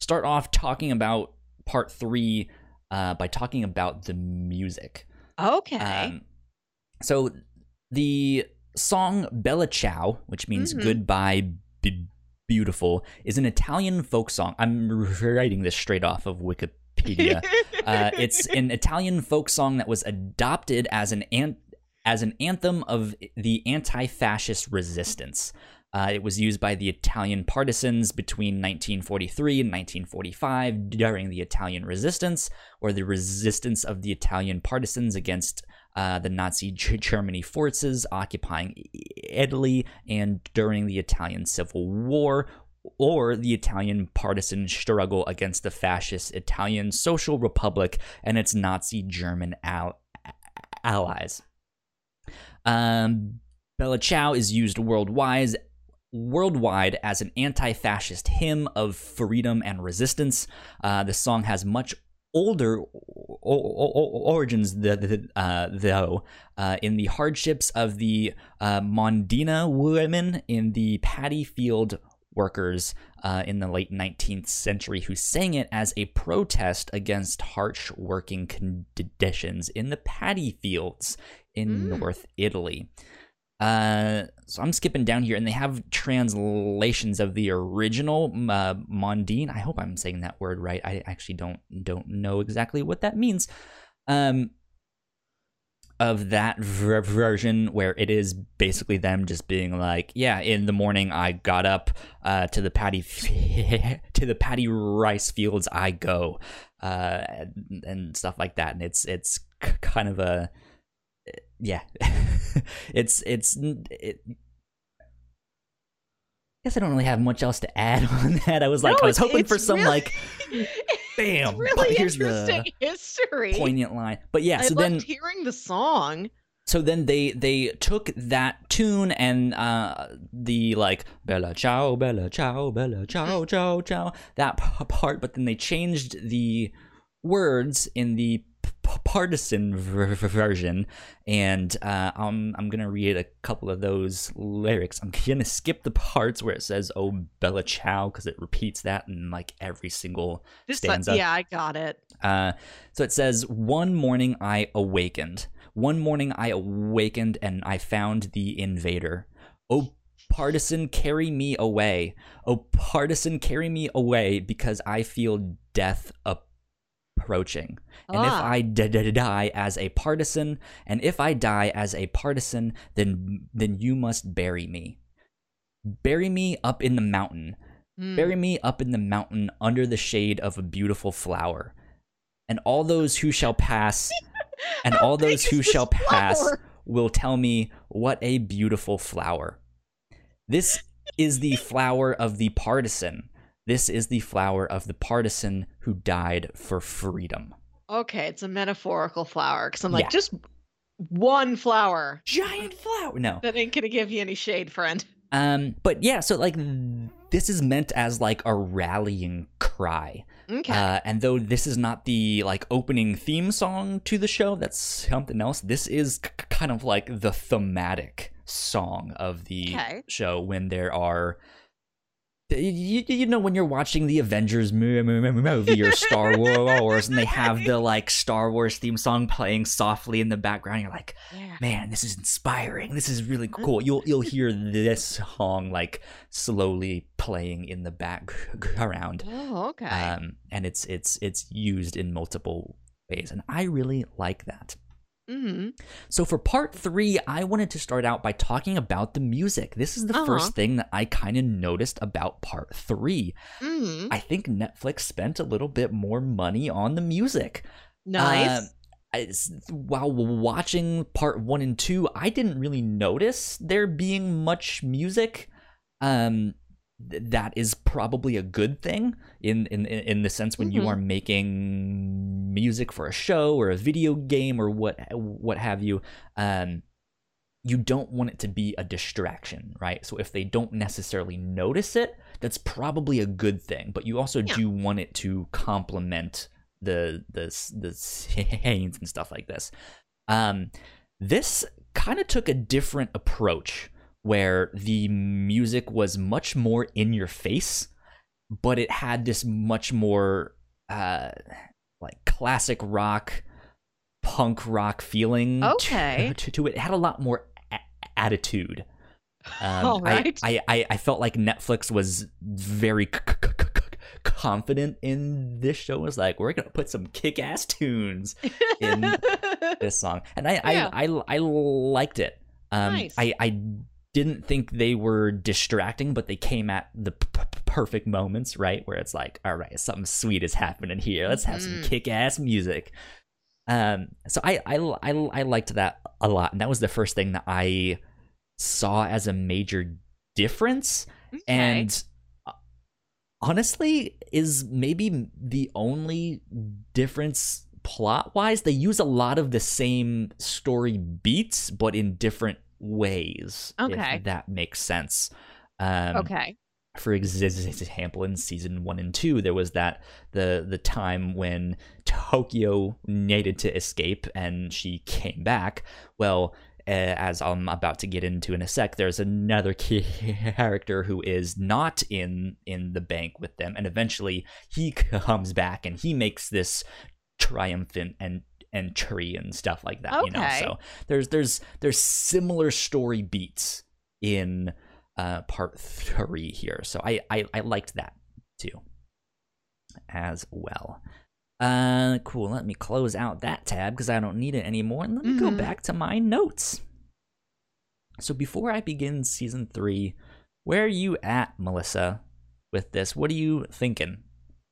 start off talking about part three uh, by talking about the music. Okay. Um, so the song Bella Ciao, which means Mhm. goodbye, b- beautiful, is an Italian folk song. I'm writing this straight off of Wikipedia. uh, it's an Italian folk song that was adopted as an, an as an anthem of the anti fascist resistance. Uh, it was used by the Italian partisans between 1943 and 1945 during the Italian resistance, or the resistance of the Italian partisans against uh, the Nazi Germany forces occupying Italy, and during the Italian Civil War, or the Italian partisan struggle against the fascist Italian Social Republic and its Nazi German al- allies. Um, Bella Ciao is used worldwide worldwide as an anti-fascist hymn of freedom and resistance. Uh, the song has much older origins, uh, though, uh, in the hardships of the uh, Mondina women in the paddy field workers uh, in the late 19th century who sang it as a protest against harsh working conditions in the paddy fields in mm. North Italy. Uh, so I'm skipping down here, and they have translations of the original uh, Mondine. I hope I'm saying that word right. I actually don't don't know exactly what that means. Um, of that ver- version where it is basically them just being like, yeah, in the morning I got up uh, to the paddy f- to the paddy rice fields I go, uh, and, and, stuff like that, and it's it's kind of a yeah, it's it's it, guess I don't really have much else to add on that. I was like, no, I was hoping for some really, like, bam. Really here's interesting the history, poignant line. But yeah, I so then hearing the song. So then they they took that tune and uh, the like Bella Ciao, Bella Ciao, Bella Ciao, Ciao, Ciao that part, but then they changed the words in the partisan version, and uh, I'm I'm gonna read a couple of those lyrics. I'm gonna skip the parts where it says "Oh Bella Ciao" because it repeats that in like every single this stanza. yeah, I got it. Uh, so it says, "One morning I awakened. One morning I awakened and I found the invader. Oh." Partisan, carry me away. Oh, partisan, carry me away because I feel death up approaching. And ah. if I d- d- die as a partisan, and if I die as a partisan, then then you must bury me. Bury me up in the mountain. Mm. Bury me up in the mountain under the shade of a beautiful flower. And all those who shall pass, and all those who shall flower? pass will tell me what a beautiful flower. This is the flower of the partisan this is the flower of the partisan who died for freedom. Okay, it's a metaphorical flower because I'm like, yeah. just one flower. Giant flower. No. That ain't gonna give you any shade, friend. Um, but yeah, so like this is meant as like a rallying cry. Okay. Uh, and though this is not the like opening theme song to the show, that's something else. This is c- kind of like the thematic song of the okay. show when there are you, you know when you're watching the Avengers movie or Star Wars and they have the like Star Wars theme song playing softly in the background you're like yeah. man this is inspiring. This is really cool. You'll you'll hear this song like slowly playing in the background. Oh okay. Um and it's it's it's used in multiple ways and I really like that Mm-hmm. So for part three, I wanted to start out by talking about the music. This is the uh-huh. first thing that I kind of noticed about part 3 mm-hmm. I think Netflix spent a little bit more money on the music. Nice. Uh, I, while watching part one and two, I didn't really notice there being much music. Um, that is probably a good thing in in in the sense when mm-hmm. you are making music for a show or a video game or what what have you um you don't want it to be a distraction right so if they don't necessarily notice it that's probably a good thing but you also yeah. do want it to complement the the the scenes and stuff like this um this kind of took a different approach where the music was much more in your face, but it had this much more uh, like classic rock, punk rock feeling okay. to, to, to it. It had a lot more a- attitude. Um, All right. I, I, I felt like Netflix was very c- c- c- confident in this show was like we're gonna put some kick-ass tunes in this song and i Yeah. I, I i liked it um Nice. i i didn't think they were distracting but they came at the p- p- perfect moments right? Where it's like all right something sweet is happening here. Let's have some Mhm. kick-ass music. Um so I, I i i liked that a lot. And that was the first thing that i saw as a major difference. Okay. and uh, honestly is maybe the only difference plot wise they use a lot of the same story beats but in different ways Okay. if that makes sense um okay. for example in season one and two there was that the the time when tokyo needed to escape and she came back well uh, as i'm about to get into in a sec there's another character who is not in in the bank with them and eventually he comes back and he makes this triumphant and entry and stuff like that you know so there's there's there's similar story beats in uh, part three here. So I, I I liked that too, as well. Uh, cool. Let me close out that tab because I don't need it anymore, and let me go Mhm. back to my notes. So before I begin season three, where are you at, Melissa, with this? What are you thinking?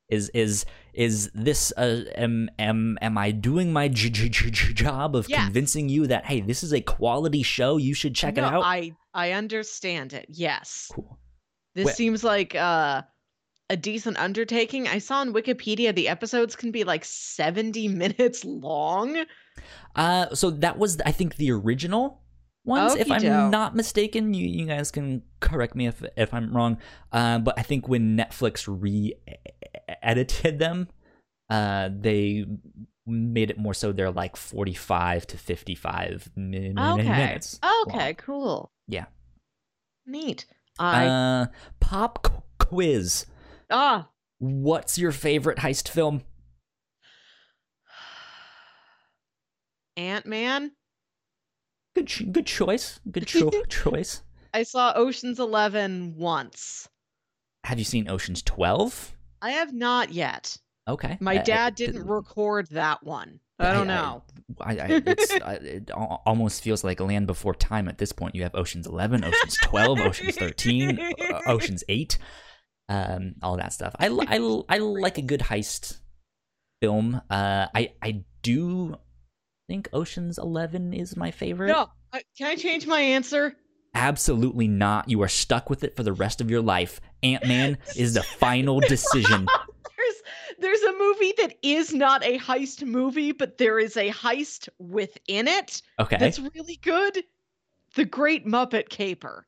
Is is is this uh, am am am I doing my j- j- j- job of convincing you that hey, this is a quality show? You should check No, it out. I I understand it. Yes. Cool. This Well- seems like uh, a decent undertaking. I saw on Wikipedia the episodes can be like 70 minutes long. Uh, so that was, I think, the original ones. If I'm not mistaken, you you guys can correct me if if I'm wrong. Uh, but I think when Netflix re-edited them, uh, they made it more so they're like 45 to 55 min- Okay. minutes. Okay, long. cool. Yeah. Neat. I Uh, pop qu- quiz. ah What's your favorite heist film? Ant-Man. Good, ch- good choice. Good cho- choice. I saw Ocean's 11 once. Have you seen Ocean's 12? I have not yet. Okay. My Uh, dad didn't record that one. I don't I- know. I, I it's I, it almost feels like Land Before Time at this point. You have Ocean's Eleven, Ocean's Twelve, Ocean's Thirteen, uh, Ocean's Eight, um, all that stuff. I, I, I like a good heist film. Uh, I I do think Ocean's Eleven is my favorite. no, I- can I change my answer? Absolutely not. You are stuck with it for the rest of your life. Ant Man is the final decision. There's there's a movie that is not a heist movie, but there is a heist within it Okay. that's really good. The Great Muppet Caper.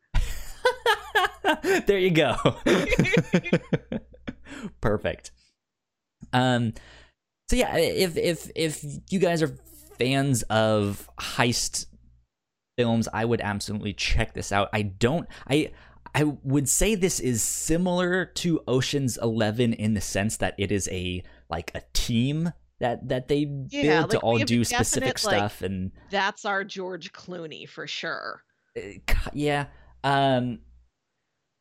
there you go. Perfect. Um so yeah, if if if you guys are fans of heist films, I would absolutely check this out. I don't I I would say this is similar to Ocean's 11 in the sense that it is a like a team that that they Yeah, build to all do specific definite, like- stuff and That's our George Clooney for sure. uh, yeah um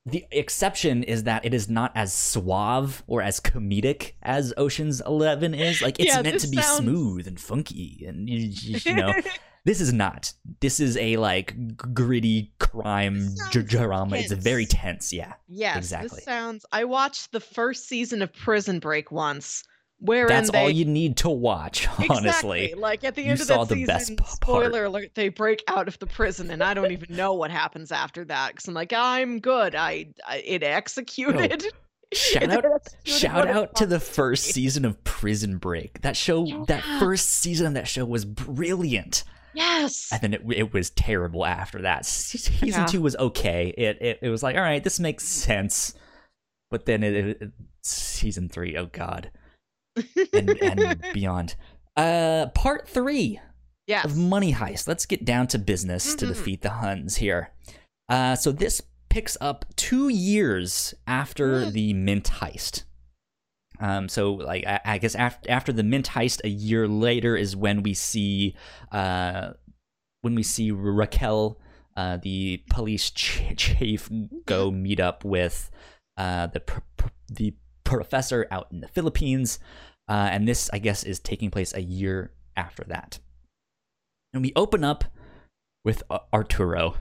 the exception is that it is not as suave or as comedic as oceans 11 is. Like it's Yeah, meant to be sounds- smooth and funky and you, know this is not. This is a like gritty crime This d- sounds drama. It's very tense. Yeah yes, exactly. this sounds. I watched the first season of Prison Break once, wherein that's they all you need to watch honestly Exactly. Like at the You end of saw that the season, best part. spoiler alert, they break out of the prison, and I don't even know what happens after that because I'm like, I'm good. I, I it executed. Oh, shout out Shout out to the first season of Prison Break. That show, that first season of that show was brilliant. Yes. and then it, it was terrible after that. Season Yeah. two was okay. It, it it was like, all right, this makes sense. But then it, it- season three, oh god, and, and beyond. Uh, part three yes. of Money Heist. Let's get down to business to Mhm. defeat the Huns here. Uh, so this picks up two years after Mm. the Mint Heist. Um, so like I, I guess after after the Mint Heist, a year later is when we see uh when we see Raquel, uh, the police ch- chief, go meet up with uh the pr- pr- the professor out in the Philippines. Uh, and this, I guess, is taking place a year after that. And we open up with Arturo,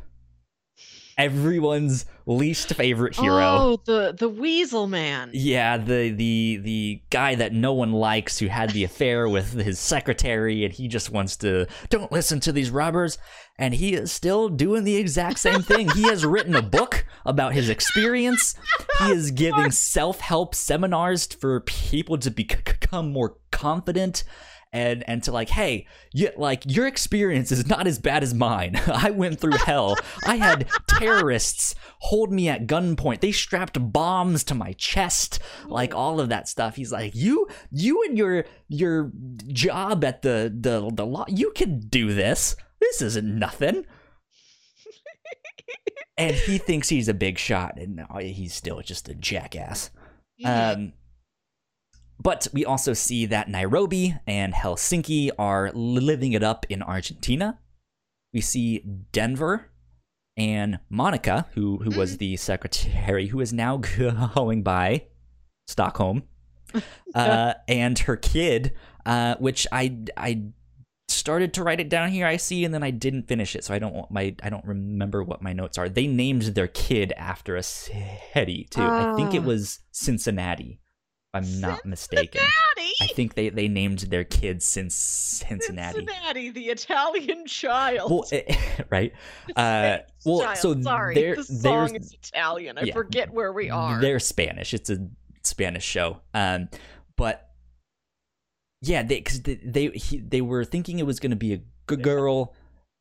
everyone's least favorite hero. Oh, the the Weasel Man. Yeah, the the the guy that no one likes who had the affair with his secretary and he just wants to don't listen to these robbers and he is still doing the exact same thing. he has written a book about his experience. He is giving self-help seminars for people to become more confident and and to like hey you, like your experience is not as bad as mine. I went through hell. I had terrorists hold me at gunpoint. They strapped bombs to my chest like all of that stuff. He's like you you and your your job at the the the law you can do this. This isn't nothing. And he thinks he's a big shot and he's still just a jackass. Um but we also see that Nairobi and Helsinki are living it up in Argentina. We see Denver and Monica, who who was the secretary, who is now going by Stockholm, uh, and her kid, uh, which I I started to write it down here. I see, and then I didn't finish it, so I don't want my I don't remember what my notes are. They named their kid after a city too. I think it ah. was Cincinnati. I'm not mistaken. I think they, they named their kids since Cincinnati. Cincinnati, the Italian child. Well, eh, right. Uh, well, child. so sorry, they're, the song is Italian. I yeah, forget where we are. They're Spanish. It's a Spanish show. Um, but yeah, they because they they, he, they were thinking it was going to be a good girl,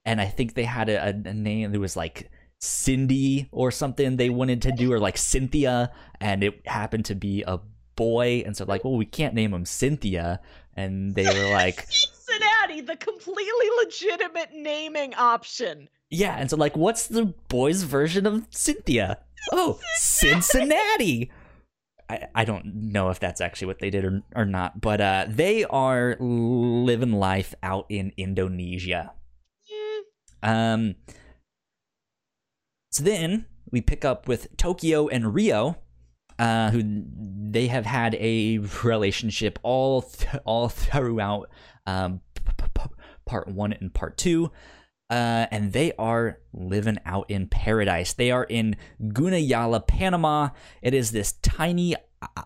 and I think they had a, a name that was like Cindy or something they wanted to do, or like Cynthia, and it happened to be a boy, and so like, well, we can't name him Cynthia, and they were like Cincinnati, the completely legitimate naming option. Yeah, and so like, what's the boy's version of Cynthia? Oh, Cincinnati. I, I don't know if that's actually what they did or, or not, but uh, they are living life out in Indonesia. Yeah. Um. So then we pick up with Tokyo and Rio, uh, who they have had a relationship all th- all throughout um, p- p- part one and part two. Uh, and they are living out in paradise. They are in Gunayala, Panama. It is this tiny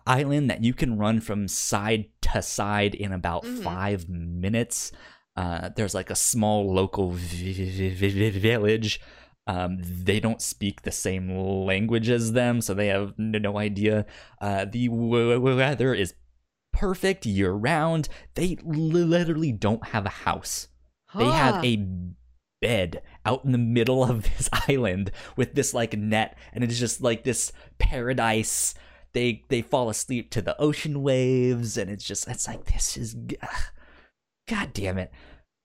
island that you can run from side to side in about mm-hmm. five minutes. Uh, there's like a small local v- v- village um, they don't speak the same language as them, so they have no idea. Uh, the weather is perfect year round. They literally don't have a house. Huh. They have a bed out in the middle of this island with this like net, and it's just like this paradise. They they fall asleep to the ocean waves, and it's just it's like this is, god damn it.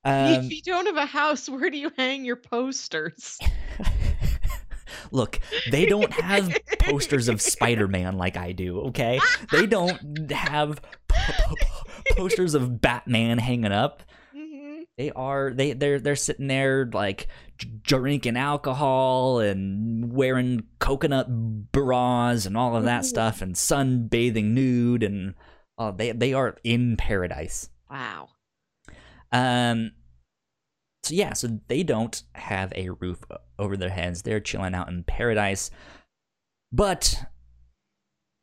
Um, if you don't have a house, where do you hang your posters? Look, they don't have posters of Spider-Man like I do, okay? They don't have posters of Batman hanging up. Mm-hmm. They are they they're they're sitting there like drinking alcohol and wearing coconut bras and all of that stuff and sunbathing nude and uh, they they are in paradise. Wow. Um, so yeah, so they don't have a roof over their heads. They're chilling out in paradise. But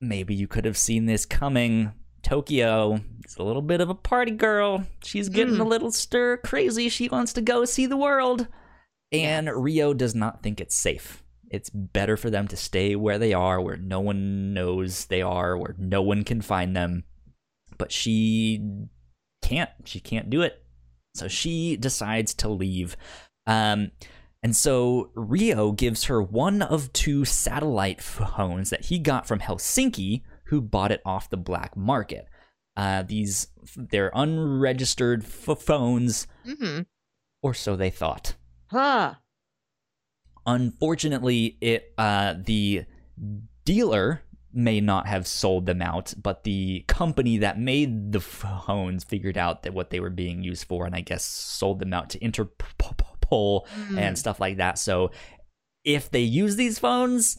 maybe you could have seen this coming. Tokyo is a little bit of a party girl. She's getting mm. a little stir crazy. She wants to go see the world. And. Rio does not think it's safe. It's better for them to stay where they are, where no one knows they are, where no one can find them. But she can't. She can't do it. So she decides to leave. Um, and so Rio gives her one of two satellite phones that he got from Helsinki, who bought it off the black market. Uh, these they're unregistered f- phones, mm-hmm. or so they thought. Huh. Unfortunately, it uh, the dealer may not have sold them out, but the company that made the phones figured out that what they were being used for, and I guess sold them out to Interpol mm. and stuff like that. So if they use these phones,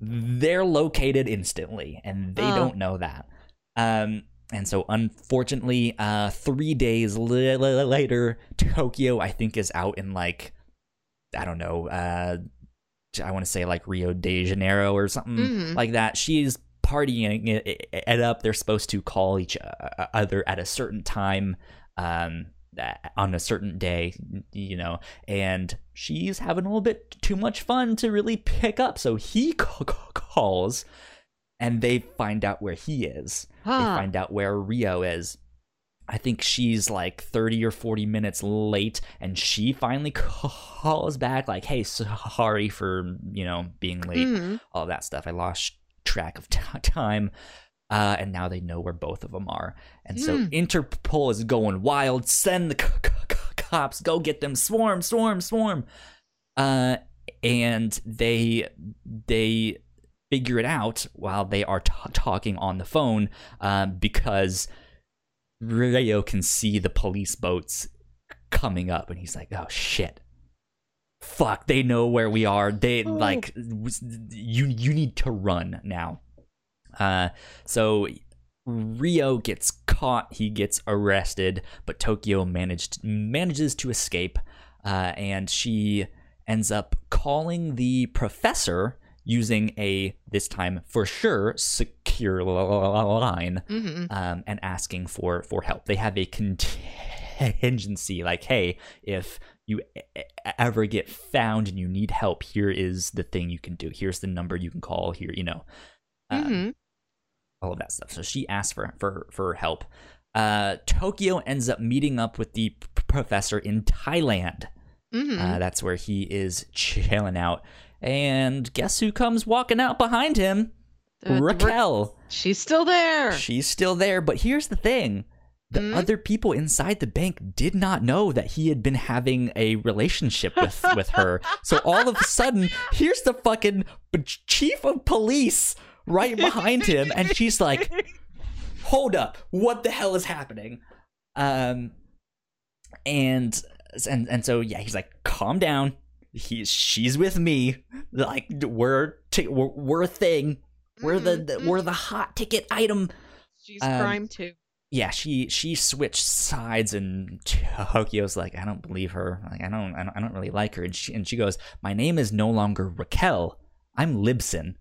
they're located instantly, and they Oh. don't know that. Um, and so, unfortunately, uh, three days li- li- later, Tokyo, I think, is out in like, I don't know, uh, I want to say like Rio de Janeiro or something Mhm. like that. She's partying it, it, it up. They're supposed to call each uh, other at a certain time, um, on a certain day, you know, and she's having a little bit too much fun to really pick up. So he ca- ca- calls, and they find out where he is. They find out where Rio is. I think she's like 30 or 40 minutes late, and she finally calls back, like, hey, sorry for, you know, being late Mhm. all that stuff. I lost track of t- time. Uh, and now they know where both of them are. And so Hmm. Interpol is going wild. Send the c- c- cops. Go get them. Swarm, swarm, swarm. Uh, and they they figure it out while they are t- talking on the phone um, because Rio can see the police boats coming up, and he's like, "Oh shit." Fuck! They know where we are. They Oh. like you. You need to run now. Uh, so Rio gets caught. He gets arrested, but Tokyo managed manages to escape, uh, and she ends up calling the professor using a this time for sure secure line Mhm. um, and asking for for help. They have a contingency, like, hey, if you ever get found and you need help, here is the thing you can do. Here's the number you can call. Here, you know, um, Mhm. All of that stuff. So she asks for for for help. Uh, Tokyo ends up meeting up with the p- professor in Thailand. Mhm. Uh, that's where he is chilling out. And guess who comes walking out behind him? The Raquel. She's still there. She's still there, but here's the thing. The Hmm? other people inside the bank did not know that he had been having a relationship with with her. So all of a sudden, here's the fucking chief of police right behind him and she's like, "Hold up. What the hell is happening?" Um and and and so yeah, he's like, "Calm down. He's she's with me. Like we're t- we're, we're a thing. We're the, the Mhm. we're the hot ticket item." She's um, crime too. yeah, she she switched sides, and Tokyo's like, I don't believe her. Like, I don't, I don't, I don't really like her. And she and she goes, My name is no longer Raquel. I'm Libsyn.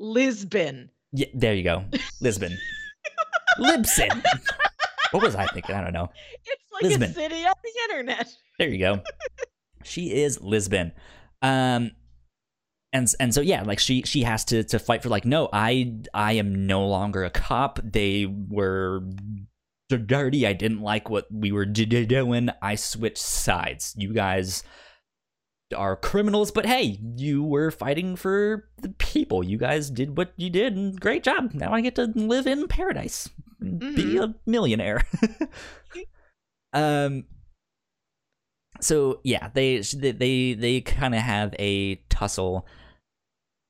Lisbon. Yeah, there you go, Lisbon. Libsyn. what was I thinking? I don't know. It's like Lisbon. a city on the internet. There you go. she is Lisbon. Um and and so yeah, like she she has to to fight for like no, I I am no longer a cop. They were dirty. I didn't like what we were doing. I switched sides. You guys are criminals, but hey, you were fighting for the people. You guys did what you did, and great job. Now I get to live in paradise, and be a millionaire. um. So yeah, they they, they kind of have a tussle.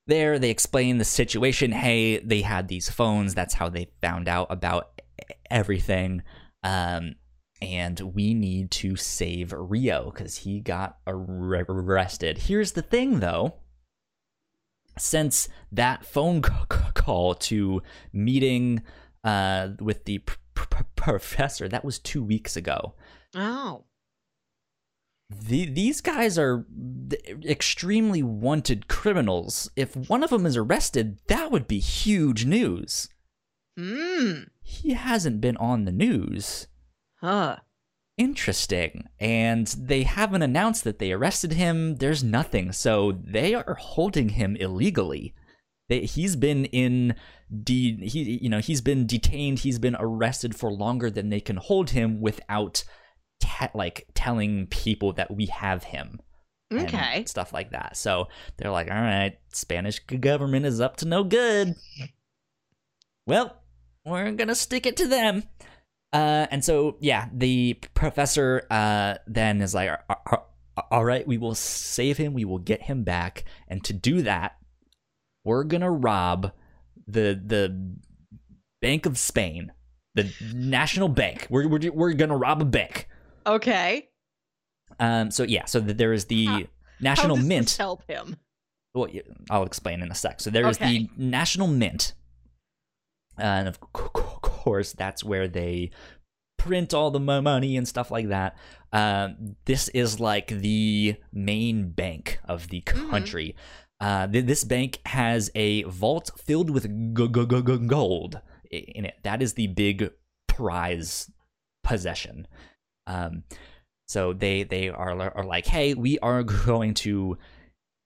There, they explain the situation. Hey, they had these phones. That's how they found out about everything. Um, and we need to save Rio because he got ar- arrested. Here's the thing, though. Since that phone call to meeting uh, with the p- p- professor, that was two weeks ago. Oh. The, these guys are extremely wanted criminals. If one of them is arrested, that would be huge news. Hmm. He hasn't been on the news. Huh. Interesting. And they haven't announced that they arrested him. There's nothing. So they are holding him illegally. They, he's been in de- he you know, he's been detained, he's been arrested for longer than they can hold him without te- like telling people that we have him. and Okay. stuff like that. So they're like, all right, Spanish government is up to no good. Well, we're gonna stick it to them. Uh, and so yeah, the professor uh, then is like, "All- right, we will save him, we will get him back, and to do that, we're gonna rob the the Bank of Spain, the national bank. We're we're, we're gonna rob a bank. Okay. Um, so yeah, so that there is the How- national How mint. help him? well, I'll explain in a sec. So there's Okay. the National Mint, and of course, that's where they print all the money and stuff like that. Um, this is like the main bank of the Mhm. country. Uh, th- this bank has a vault filled with g- g- g- gold in it. That is the big prize possession. Um, so they they are are like, hey, we are going to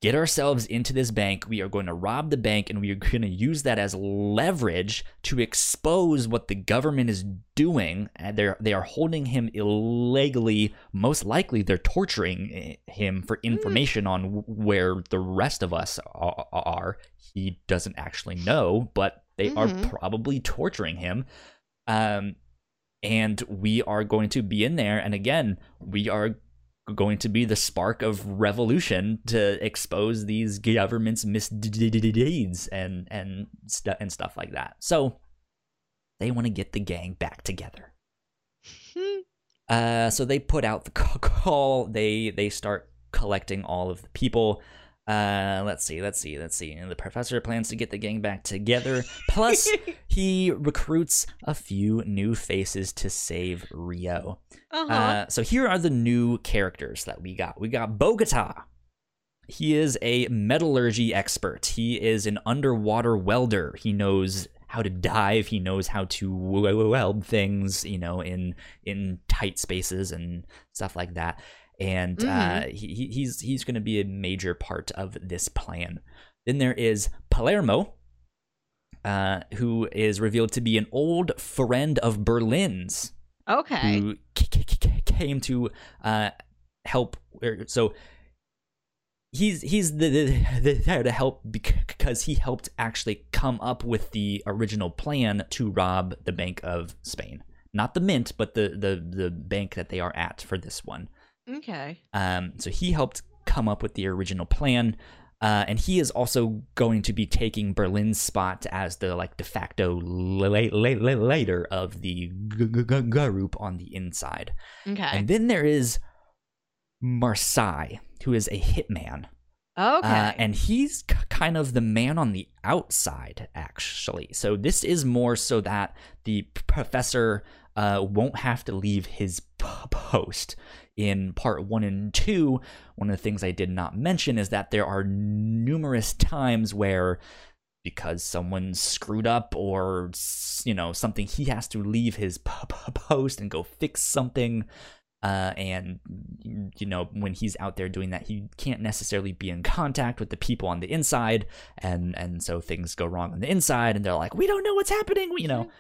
get ourselves into this bank. We are going to rob the bank, and we are going to use that as leverage to expose what the government is doing. And they're they are holding him illegally. Most likely, they're torturing eh, him for information on where the rest of us are. are. He doesn't actually know, but they are Mhm. probably torturing him. Um, and we are going to be in there, and again, we are going to be the spark of revolution to expose these government's misdeeds and and stu- and stuff like that. So they want to get the gang back together. Uh, so they put out the call. They they start collecting all of the people. Uh, let's see, let's see, let's see. And the professor plans to get the gang back together. Plus, he recruits a few new faces to save Rio. uh-huh. Uh, so here are the new characters that we got. We got Bogota. He is a metallurgy expert. He is an underwater welder. He knows how to dive. He knows how to weld things, you know, in in tight spaces and stuff like that. And uh, he, he- he's he's going to be a major part of this plan. Then there is Palermo, uh, who is revealed to be an old friend of Berlin's okay. who c- c- c- came to uh, help. er, So he's he's the, the, the- there to help because he helped actually come up with the original plan to rob the Bank of Spain, not the Mint, but the the the bank that they are at for this one. Okay. Um, so he helped come up with the original plan. Uh, and he is also going to be taking Berlin's spot as the like de facto la- la- la- leader of the g- g- g- group on the inside. Okay. And then there is Marseille, who is a hitman. okay. Uh, and he's k- kind of the man on the outside, actually. So this is more so that the professor uh, won't have to leave his p- post. In part one and two, one of the things I did not mention is that there are numerous times where because someone screwed up or you know something he has to leave his post and go fix something uh, and you know when he's out there doing that he can't necessarily be in contact with the people on the inside and and so things go wrong on the inside and they're like we don't know what's happening you know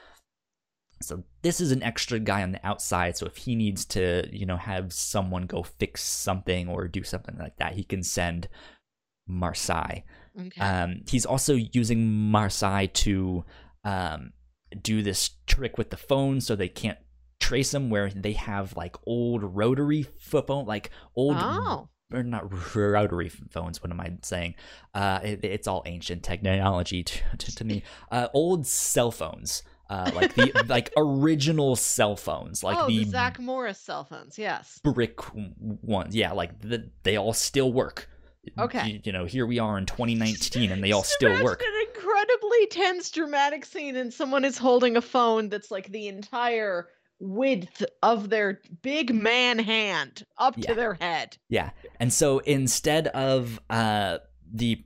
so this is an extra guy on the outside so if he needs to you know have someone go fix something or do something like that he can send marseille okay. um, he's also using Marseille to um, do this trick with the phone so they can't trace him where they have like old rotary phone like old oh. or not rotary phones what am i saying uh it, it's all ancient technology to, to, to me uh old cell phones uh like the like original cell phones like oh, the the Zach Morris cell phones. Yes. brick ones yeah like the, they all still work Okay. you, you know here we are in 2019 and they all still work An incredibly tense, dramatic scene, and someone is holding a phone that's like the entire width of their big man hand up Yeah. to their head. Yeah, and so instead of uh, the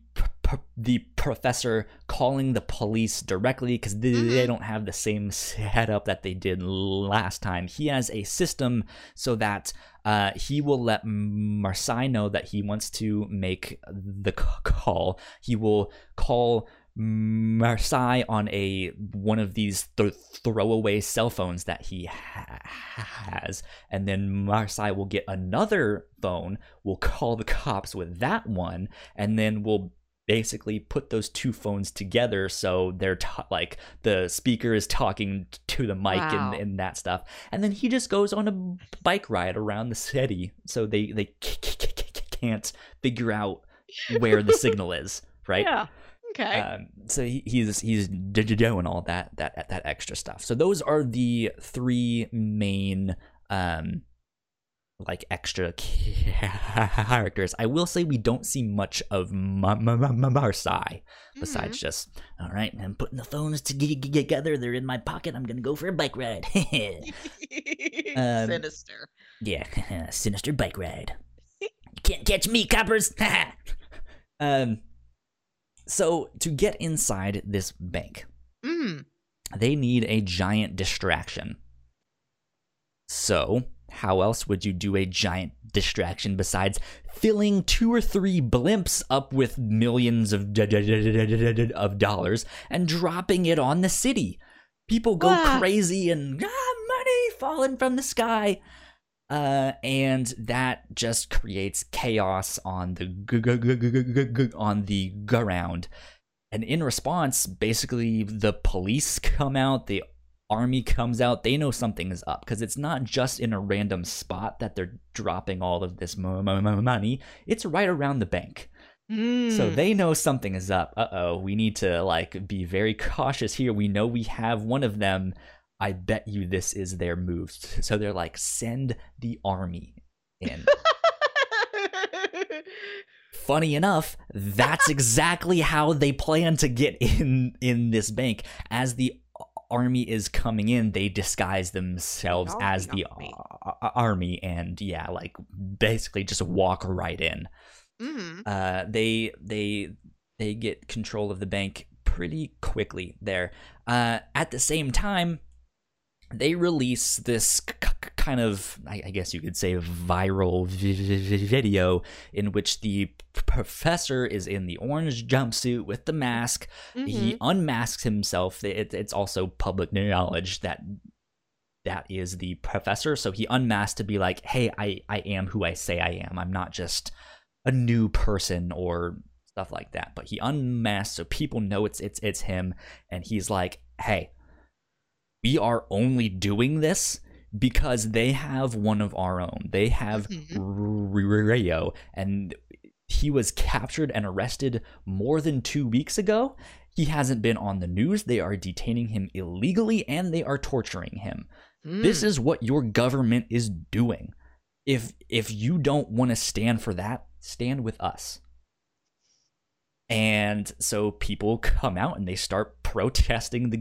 the professor calling the police directly because they, they Mhm. don't have the same setup that they did last time, he has a system so that uh, he will let Marseille know that he wants to make the c- call. He will call Marseille on a one of these th- throwaway cell phones that he ha- has, and then Marseille will get another phone. Will call the cops with that one, and then will basically put those two phones together so they're ta- like the speaker is talking to the mic Wow. and, and that stuff and then he just goes on a bike ride around the city so they they can't figure out where the signal is right Yeah. Okay. um, so he, he's he's doing all that that that extra stuff. So those are the three main um, like extra characters. I will say we don't see much of Ma- Ma- Ma- Ma- Marseille besides just all right. I'm putting the phones together. They're in my pocket. I'm gonna go for a bike ride. Um, Sinister. yeah, sinister bike ride. You can't catch me, coppers. um, so to get inside this bank, Mm. they need a giant distraction. So, how else would you do a giant distraction besides filling two or three blimps up with millions of d- d- d- of dollars and dropping it on the city? People go Wow. crazy and ah, money falling from the sky. Uh, and that just creates chaos on the g- g- g- on the ground. And in response, basically the police come out, the army comes out. They know something is up because it's not just in a random spot that they're dropping all of this mo- mo- mo- money. It's right around the bank. Mm. So they know something is up. Uh oh, we need to like be very cautious here. We know we have one of them. I bet you this is their move. So they're like, send the army in. Funny enough, that's exactly how they plan to get in in this bank. As the army is coming in, they disguise themselves Army, as the army. army, and yeah, like basically just walk right in mm. uh, they they they get control of the bank pretty quickly there. Uh, at the same time, they release this kind of, I, I guess you could say, viral vi- vi- video in which the p- professor is in the orange jumpsuit with the mask. He Mhm. unmasks himself. It, it's also public knowledge that that is the professor. So he unmasked to be like, "Hey, I I am who I say I am. I'm not just a new person or stuff like that." But he unmasked so people know it's it's it's him, and he's like, "Hey, we are only doing this." Because they have one of our own. They have Mhm. Rayo, and he was captured and arrested more than two weeks ago. He hasn't been on the news. They are detaining him illegally and they are torturing him. This Mm. is what your government is doing. If if you don't want to stand for that, stand with us. And so people come out and they start protesting the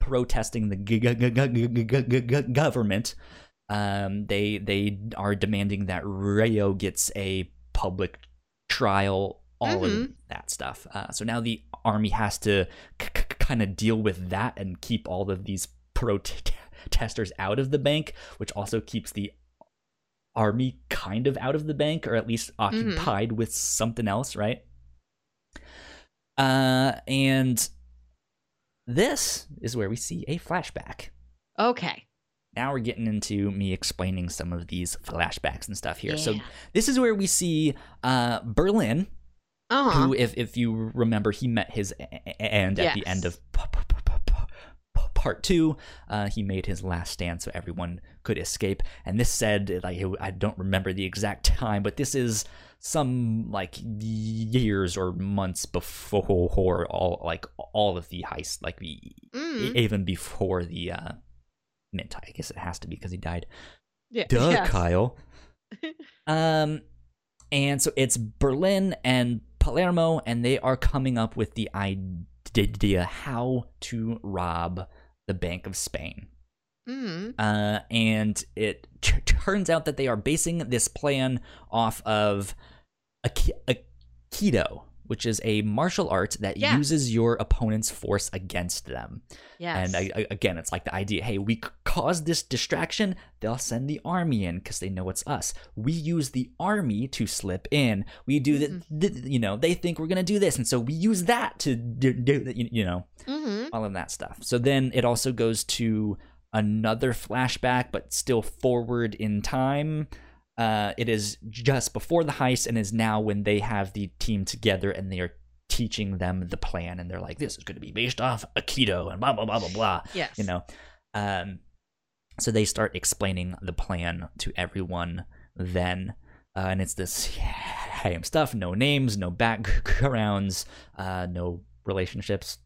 protesting the government. Um, they they are demanding that Rayo gets a public trial, all mm-hmm. of that stuff. Uh, so now the army has to c- c- kind of deal with that and keep all of these protesters out of the bank, which also keeps the army kind of out of the bank or at least occupied with something else, right? Uh, and this is where we see a flashback. Okay. Now we're getting into me explaining some of these flashbacks and stuff here. So this is where we see uh, Berlin, Uh huh. who, if if you remember, he met his end at the end of p- p- part two. Uh, he made his last stand so everyone could escape. And this said, like I don't remember the exact time, but this is some like years or months before all like all of the heist, like the Mm. even before the uh, mint. I guess it has to be because he died. Yeah. Duh, yes. Kyle. um, and so it's Berlin and Palermo, and they are coming up with the idea how to rob the Bank of Spain. Mm. Uh, and it t- turns out that they are basing this plan off of Aki- Aikido, which is a martial art that Yeah. uses your opponent's force against them. Yes. And I, I, again, it's like the idea hey, we cause this distraction, they'll send the army in because they know it's us. We use the army to slip in. We do that, th- you know, they think we're going to do this. And so we use that to do, do you, you know, hmm all of that stuff. So then it also goes to another flashback, but still forward in time. Uh, it is just before the heist and is now when they have the team together and they are teaching them the plan and they're like this is going to be based off aikido and blah blah blah blah blah Yes. you know um so they start explaining the plan to everyone then uh, and it's this same stuff no names no backgrounds uh no relationships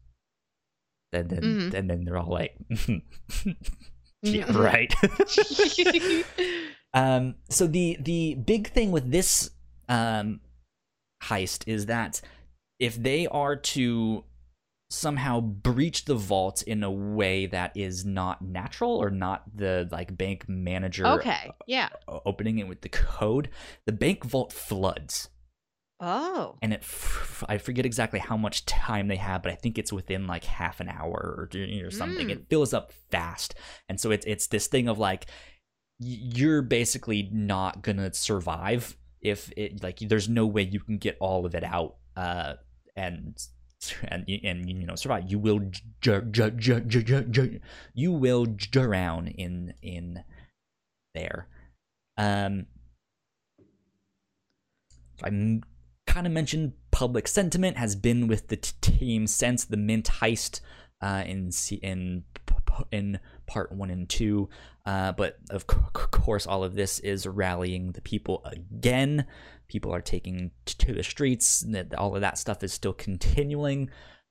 and then Mhm. and then they're all like Yeah, Mhm. right. um, so the the big thing with this um, heist is that if they are to somehow breach the vault in a way that is not natural or not the like bank manager okay. Yeah. opening it with the code, the bank vault floods. Oh. and it f- I forget exactly how much time they have, but I think it's within like half an hour or, or something. Mm. It fills up fast, and so it's it's this thing of like you're basically not gonna survive if it like there's no way you can get all of it out uh and and and you know survive. You will you will drown in in there. Um I kind of mentioned public sentiment has been with the team since the mint heist uh, in in in part one and two. Uh, but of c- course, all of this is rallying the people again. People are taking t- to the streets. All of that stuff is still continuing.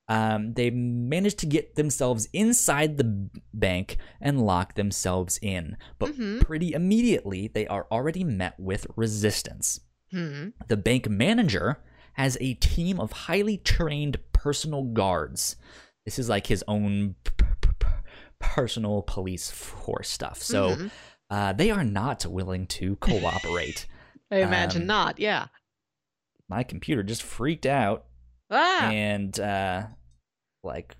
Um, they managed to get themselves inside the bank and lock themselves in, but Mhm. pretty immediately they are already met with resistance. Hmm. The bank manager has a team of highly trained personal guards. This is like his own p- personal police force stuff. So Mhm. uh, they are not willing to cooperate. I imagine um, not. Yeah. My computer just freaked out Ah. and uh, like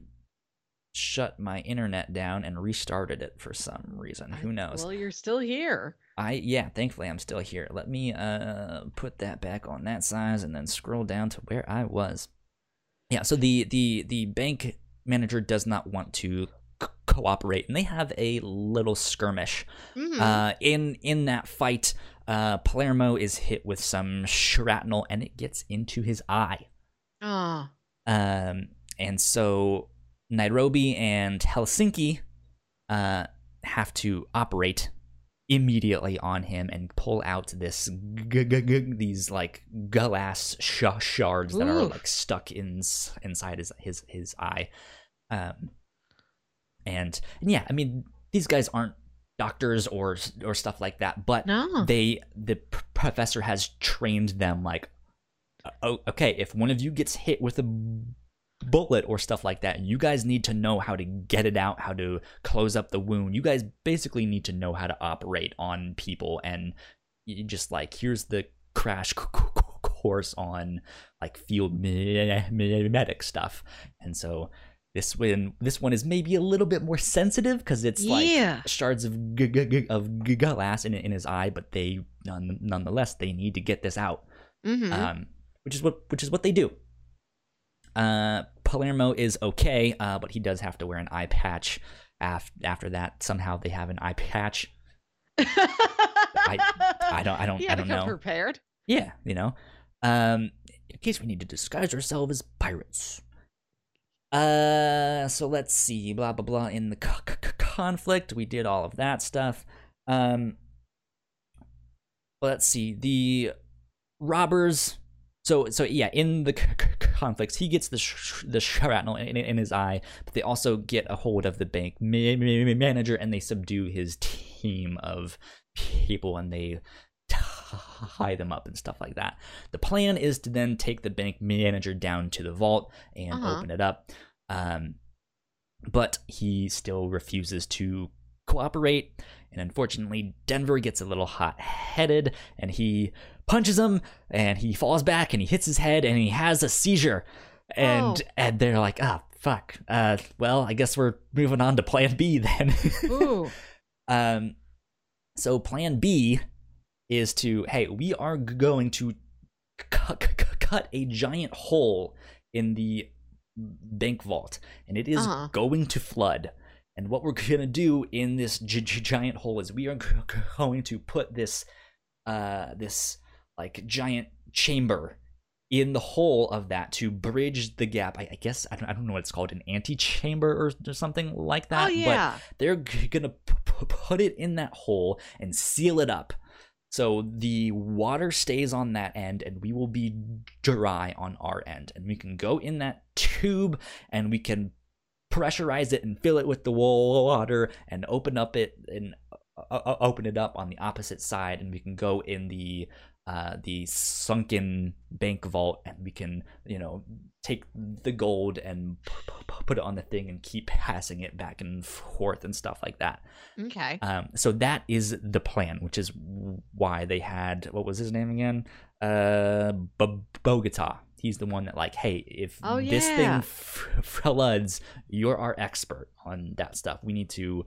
shut my internet down and restarted it for some reason. Who knows? Well, you're still here. I yeah, thankfully I'm still here. Let me uh put that back on that size and then scroll down to where I was. Yeah, so the the the bank manager does not want to c- cooperate and they have a little skirmish. Mhm. Uh in in that fight, uh Palermo is hit with some shrapnel and it gets into his eye. Ah. Um and so Nairobi and Helsinki uh have to operate immediately on him and pull out this g- g- g- these like glass sh- shards that are like stuck in inside his his his eye um and, and yeah i mean these guys aren't doctors or or stuff like that but No. they the professor has trained them like uh, oh okay if one of you gets hit with a bullet or stuff like that you guys need to know how to get it out how to close up the wound you guys basically need to know how to operate on people and just like here's the crash course on like field me- me- medic stuff and so this one this one is maybe a little bit more sensitive because it's Yeah. like shards of g- g- g- of glass in in his eye but they none, nonetheless they need to get this out Mhm. um, which is what which is what they do. Uh, Palermo is okay, uh, but he does have to wear an eye patch. Af- after that, somehow they have an eye patch. I don't I don't I don't know. prepared. Yeah, you know, um, in case we need to disguise ourselves as pirates. Uh, so let's see, blah blah blah. In the c- c- conflict, we did all of that stuff. Um, let's see the robbers. So so yeah, in the c- conflicts, he gets the sh- the shrapnel in, in his eye, but they also get a hold of the bank ma- ma- manager and they subdue his team of people and they tie them up and stuff like that. The plan is to then take the bank manager down to the vault and Uh-huh. open it up. Um, but he still refuses to cooperate. And unfortunately, Denver gets a little hot headed and he punches him and he falls back and he hits his head and he has a seizure. And Oh. and they're like, ah, fuck. Uh, well, I guess we're moving on to plan B then. Ooh. Um, so plan B is to hey, we are going to cu- cu- cu- cut a giant hole in the bank vault, and it is Uh-huh. going to flood. And what we're gonna do in this gi- gi- giant hole is we are g- g- going to put this, uh, this like giant chamber in the hole of that to bridge the gap. I, I guess I don't, I don't know what it's called, an antechamber or, or something like that. oh but they're g- gonna p- p- put it in that hole and seal it up so the water stays on that end and we will be dry on our end. And we can go in that tube and we can pressurize it and fill it with the water and open up it and uh, uh, open it up on the opposite side and we can go in the uh, the sunken bank vault and we can you know take the gold and p- p- put it on the thing and keep passing it back and forth and stuff like that Okay. um, so that is the plan which is why they had what was his name again uh B- bogota he's the one that like hey if Oh, this yeah. thing f- floods you're our expert on that stuff we need to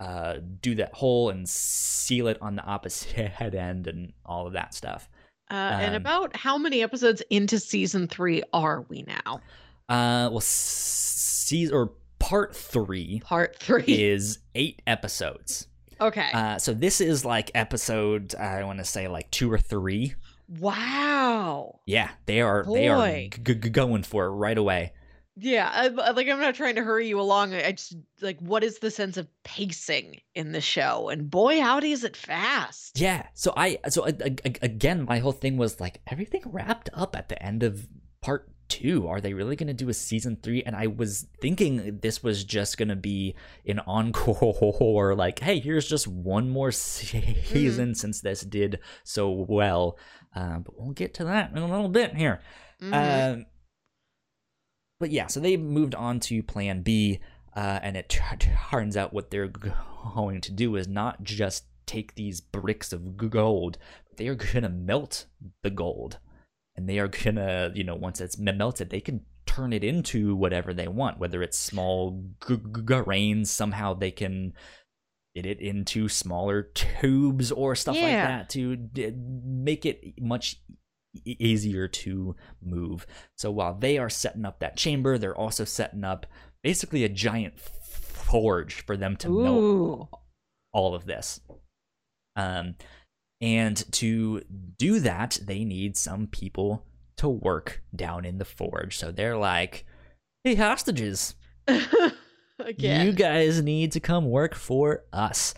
uh, do that hole and seal it on the opposite head end and all of that stuff. Uh, and um, about how many episodes into season three are we now? Uh, well, see, or part three Part three. is eight episodes. okay. Uh, so this is like episode I want to say like two or three. wow. Yeah, they are they are g- g- going for it right away. Yeah. I, I- like I'm not trying to hurry you along. I I just like what is the sense of pacing in the show? And boy, howdy is it fast. Yeah. So I so a- a- a- again, my whole thing was like everything wrapped up at the end of part two. Are they really going to do a season three? And I was thinking this was just going to be an encore. Or like, hey, here's just one more season since this did so well. Uh, but we'll get to that in a little bit here. Mhm. Um, but yeah, so they moved on to Plan B, uh, and it turns out what they're going to do is not just take these bricks of gold, but they are gonna melt the gold, and they are gonna, you know, once it's melted, they can turn it into whatever they want, whether it's small grains. Somehow they can get it into smaller tubes or stuff like that to d- make it much easier to move. So while they are setting up that chamber, they're also setting up basically a giant forge for them to melt all of this. Um, and to do that, they need some people to work down in the forge. So they're like, "Hey, hostages, you guys need to come work for us."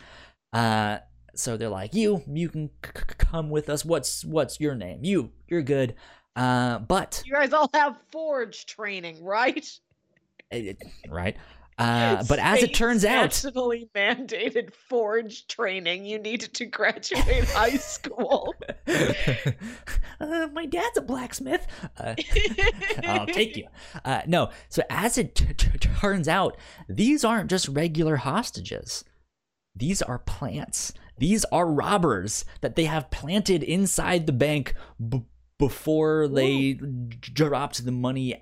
Uh, so they're like, "You, you can c- c- come with us. What's what's your name? You, you're good." Uh, but You guys all have forge training, right? it- right. Uh, but as it turns out, nationally mandated forge training. You needed to graduate high school. uh, my dad's a blacksmith. Uh, I'll take you. Uh, no, so as it t- t- turns out, these aren't just regular hostages. These are plants. These are robbers that they have planted inside the bank b- before they dropped the money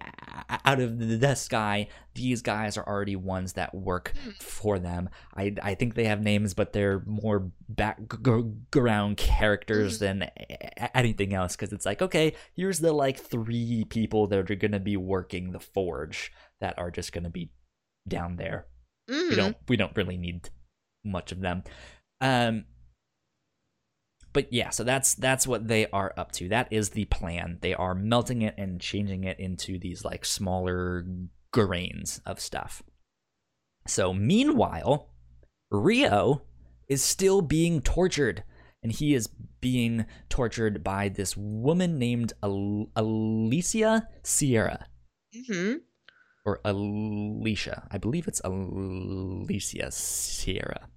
out of the sky. These guys are already ones that work for them. I, I think they have names, but they're more background characters than a- anything else. Because it's like, okay, here's the like three people that are going to be working the forge that are just going to be down there Mhm. we don't we don't really need much of them um but yeah so that's that's what they are up to that is the plan they are melting it and changing it into these like smaller grains of stuff so meanwhile rio is still being tortured and he is being tortured by this woman named Al- alicia sierra Mhm. or Alicia. I believe it's Alicia Sierra.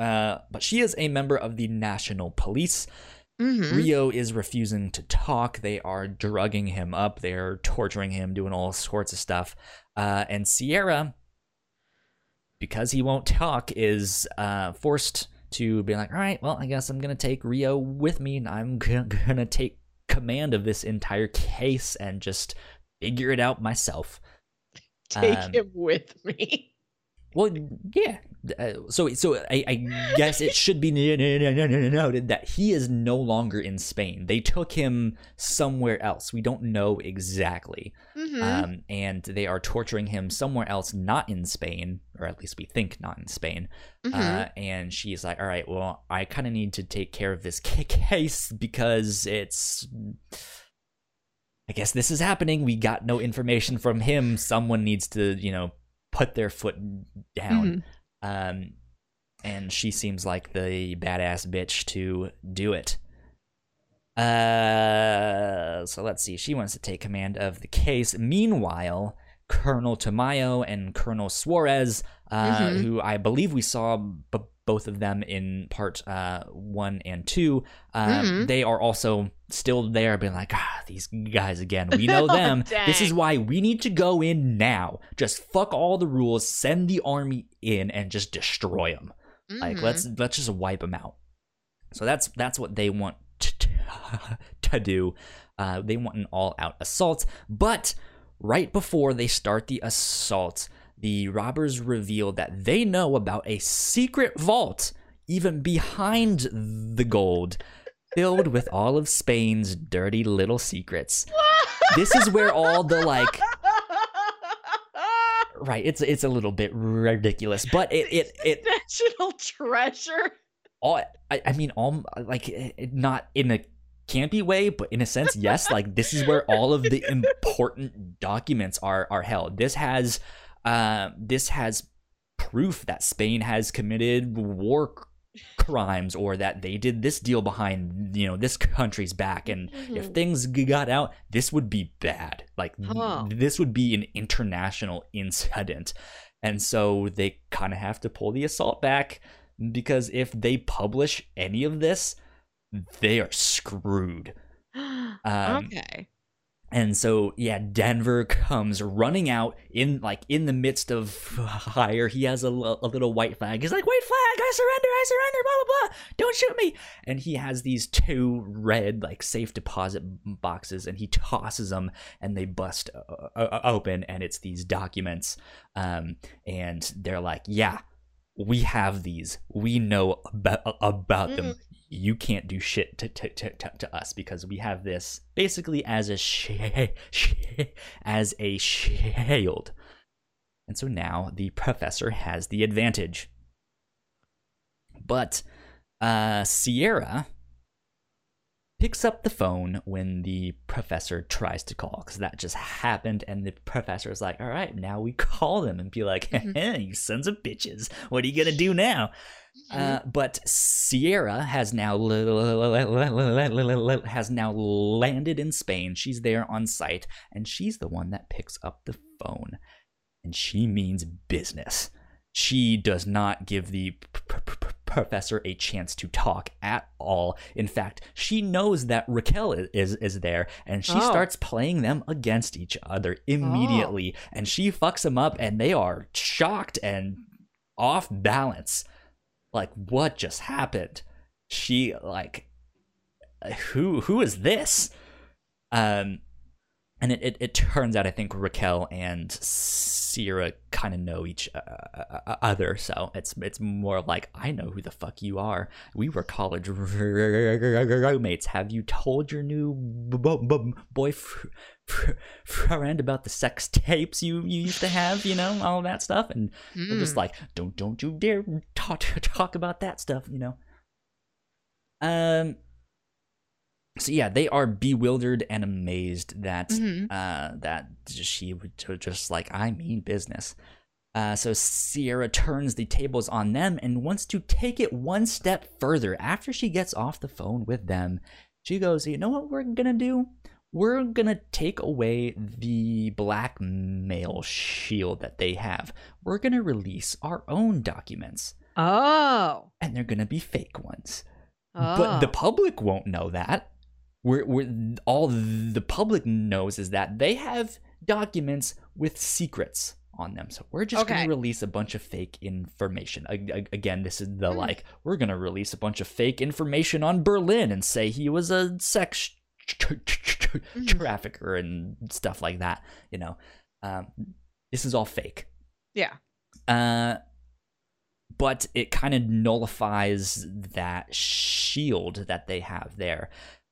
Uh, but she is a member of the National Police. Mhm. Rio is refusing to talk. They are drugging him up. They're torturing him, doing all sorts of stuff. Uh, and Sierra, because he won't talk, is uh, forced to be like, all right, well, I guess I'm going to take Rio with me and I'm going to take command of this entire case and just figure it out myself. Take Um, him with me. Well, yeah. Uh, so, so I, I guess it should be noted that he is no longer in Spain. They took him somewhere else. We don't know exactly, Mhm. um, and they are torturing him somewhere else, not in Spain, or at least we think not in Spain. Mhm. Uh, and she's like, "All right, well, I kind of need to take care of this ca- case because it's." I guess this is happening. We got no information from him. Someone needs to, you know, put their foot down. Um, and she seems like the badass bitch to do it. Uh, so let's see. She wants to take command of the case. Meanwhile, Colonel Tamayo and Colonel Suarez, uh, Mhm. who I believe we saw b- both of them in part uh, one and two. Uh, Mhm. They are also still there, being like, ah, these guys again. We know them. this is why we need to go in now. Just fuck all the rules, send the army in, and just destroy them. Like Mhm. let's let's just wipe them out. So that's that's what they want to, to do. Uh, they want an all-out assault, but right before they start the assault, the robbers reveal that they know about a secret vault even behind the gold, filled with all of Spain's dirty little secrets. This is where all the like right, it's it's a little bit ridiculous, but it it it national treasure. all I, I mean all like it, not in a campy way but in a sense yes like this is where all of the important documents are are held this has uh this has proof that spain has committed war crimes or that they did this deal behind you know this country's back. And if Mhm. things got out this would be bad. Like th- this would be an international incident. And so they kind of have to pull the assault back because if they publish any of this they are screwed. Um, okay. And so yeah denver comes running out in like in the midst of fire. He has a, a little white flag. He's like white flag! I surrender! I surrender! Blah blah blah! Don't shoot me! And he has these two red like safe deposit boxes and he tosses them and they bust uh, uh, open and it's these documents. Um and they're like yeah we have these. We know about, about them you can't do shit to, to, to, to, us because we have this basically as a sh- sh- as a shield. And so now the professor has the advantage. But uh, Sierra picks up the phone when the professor tries to call because that just happened and the professor is like all right now we call them and be like Mhm. hey, you sons of bitches what are you gonna do now uh, but Sierra has now has now landed in Spain. She's there on site, and she's the one that picks up the phone, and she means business. She does not give the professor a chance to talk at all. In fact, she knows that Raquel i- is is there, and she Oh. starts playing them against each other immediately. And she fucks them up, and they are shocked and off balance like what just happened? She like who who is this? Um and it, it, it turns out i think raquel and sierra kind of know each uh, uh, other so it's it's more like i know who the fuck you are we were college roommates have you told your new boyfriend about the sex tapes you, you used to have you know all that stuff and they're just Mm. like, don't don't you dare talk talk about that stuff, you know. Um. So yeah, they are bewildered and amazed that Mhm. uh that she would just like I mean business. Uh, so Sierra turns the tables on them and wants to take it one step further. After she gets off the phone with them, she goes, "You know what we're gonna do? We're gonna take away the blackmail shield that they have. We're gonna release our own documents, Oh. and they're gonna be fake ones. oh. But the public won't know that. We're, we're all the public knows is that they have documents with secrets on them. So we're just Okay. gonna release a bunch of fake information. Again, this is the Hmm. like we're gonna release a bunch of fake information on Berlin and say he was a sex tra- tra- Mhm. trafficker and stuff like that. You know, um, this is all fake. Yeah. Uh, but it kind of nullifies that shield that they have there.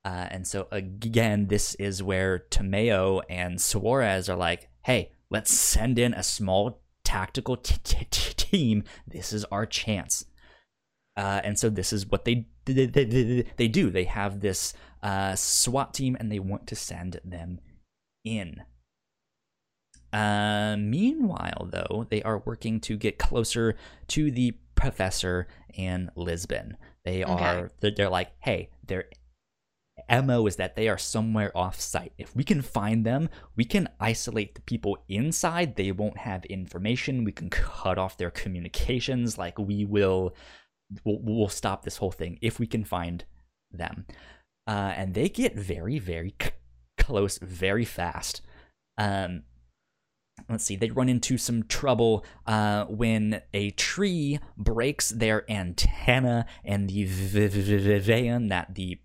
Uh, and so again, this is where Tamayo and Suarez are like, "Hey, let's send in a small tactical t- t- t- team. This is our chance." Uh, and so this is what they they, they, they do. They have this uh, SWAT team, and they want to send them in. Uh, meanwhile, though, they are working to get closer to the professor in Lisbon. They Okay. are they're, they're like, hey, they're MO is that they are somewhere off site. If we can find them, we can isolate the people inside. They won't have information. We can cut off their communications. Like we will, we'll, we'll stop this whole thing if we can find them. Uh, and they get very, very c- close very fast. Um, let's see, they run into some trouble uh, when a tree breaks their antenna, and the van that the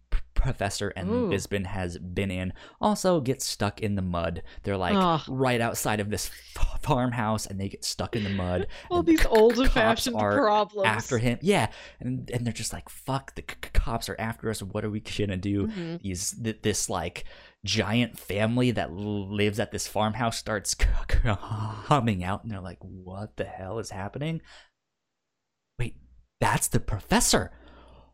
professor and Ooh. Lisbon has been in also get stuck in the mud. They're like right outside of this f- farmhouse, and they get stuck in the mud. All the these c- old-fashioned cops are problems. after him. Yeah, and and they're just like, "Fuck, the c- cops are after us. What are we gonna do?" Mhm. These th- this like giant family that lives at this farmhouse starts c- c- humming out, and they're like, "What the hell is happening?" Wait, that's the professor.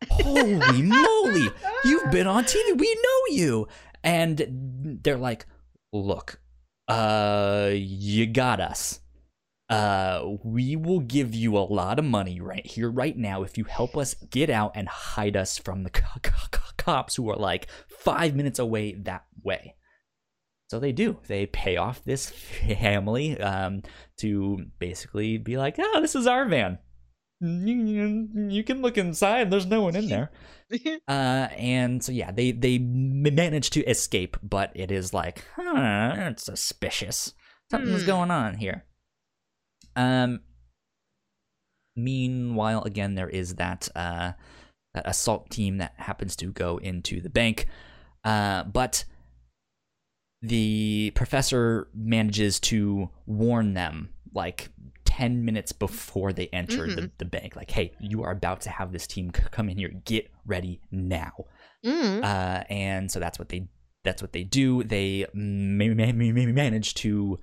Holy moly! You've been on TV. We know you. And they're like, "Look, uh, you got us." uh we will give you a lot of money right here right now if you help us get out and hide us from the co- co- co- cops who are like five minutes away that way so they do they pay off this family um to basically be like oh this is our van you, you can look inside. There's no one in there. Uh and so yeah they they manage to escape but it is like huh it's suspicious. Something's Hmm. going on here. Um meanwhile again there is that uh that assault team that happens to go into the bank. Uh but the professor manages to warn them like 10 minutes before they enter the, the bank like hey you are about to have this team c- come in here get ready now Mm. uh, and so that's what they that's what they do. They ma- ma- ma- ma- manage to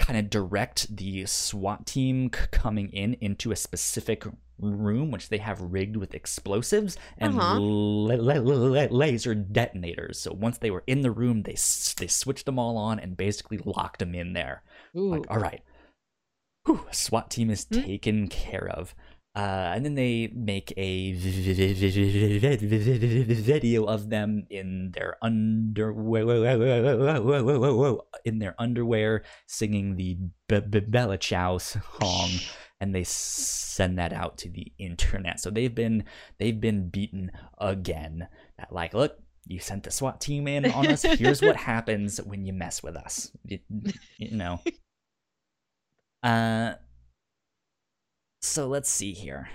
kind of direct the SWAT team c- coming in into a specific room, which they have rigged with explosives and Uh-huh. la- la- la- laser detonators. So once they were in the room, they s- they switched them all on and basically locked them in there. Ooh. Like, all right, Whew, SWAT team is Hmm. taken care of. Uh, and then they make a video of them in their underwear, in their underwear, singing the Bella Ciao song, and they send that out to the internet. So they've been they've been beaten again. That like, look, you sent the SWAT team in on us. Here's what happens when you mess with us. You, you know. Uh. So let's see here.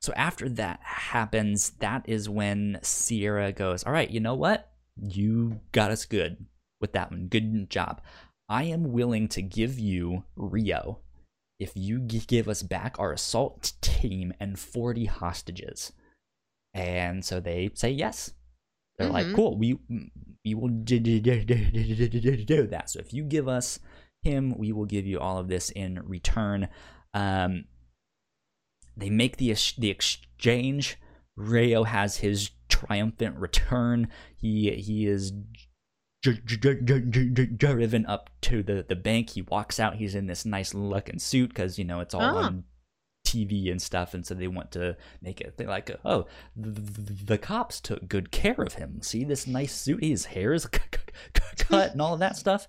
So after that happens, that is when Sierra goes, All right, you know what? You got us good with that one. Good job. I am willing to give you Rio if you give us back our assault team and 40 hostages. And so they say yes. They're like, Mhm. cool, we we will do that. So if you give us him, we will give you all of this in return. Um, they make the the exchange. Rio has his triumphant return. He he is dr- dr- dr- dr- dr- driven up to the the bank. He walks out. He's in this nice looking suit because you know it's all Ah. on TV and stuff, and so they want to make it. They're like, oh, the, the cops took good care of him. See this nice suit. His hair is cut and all of that stuff.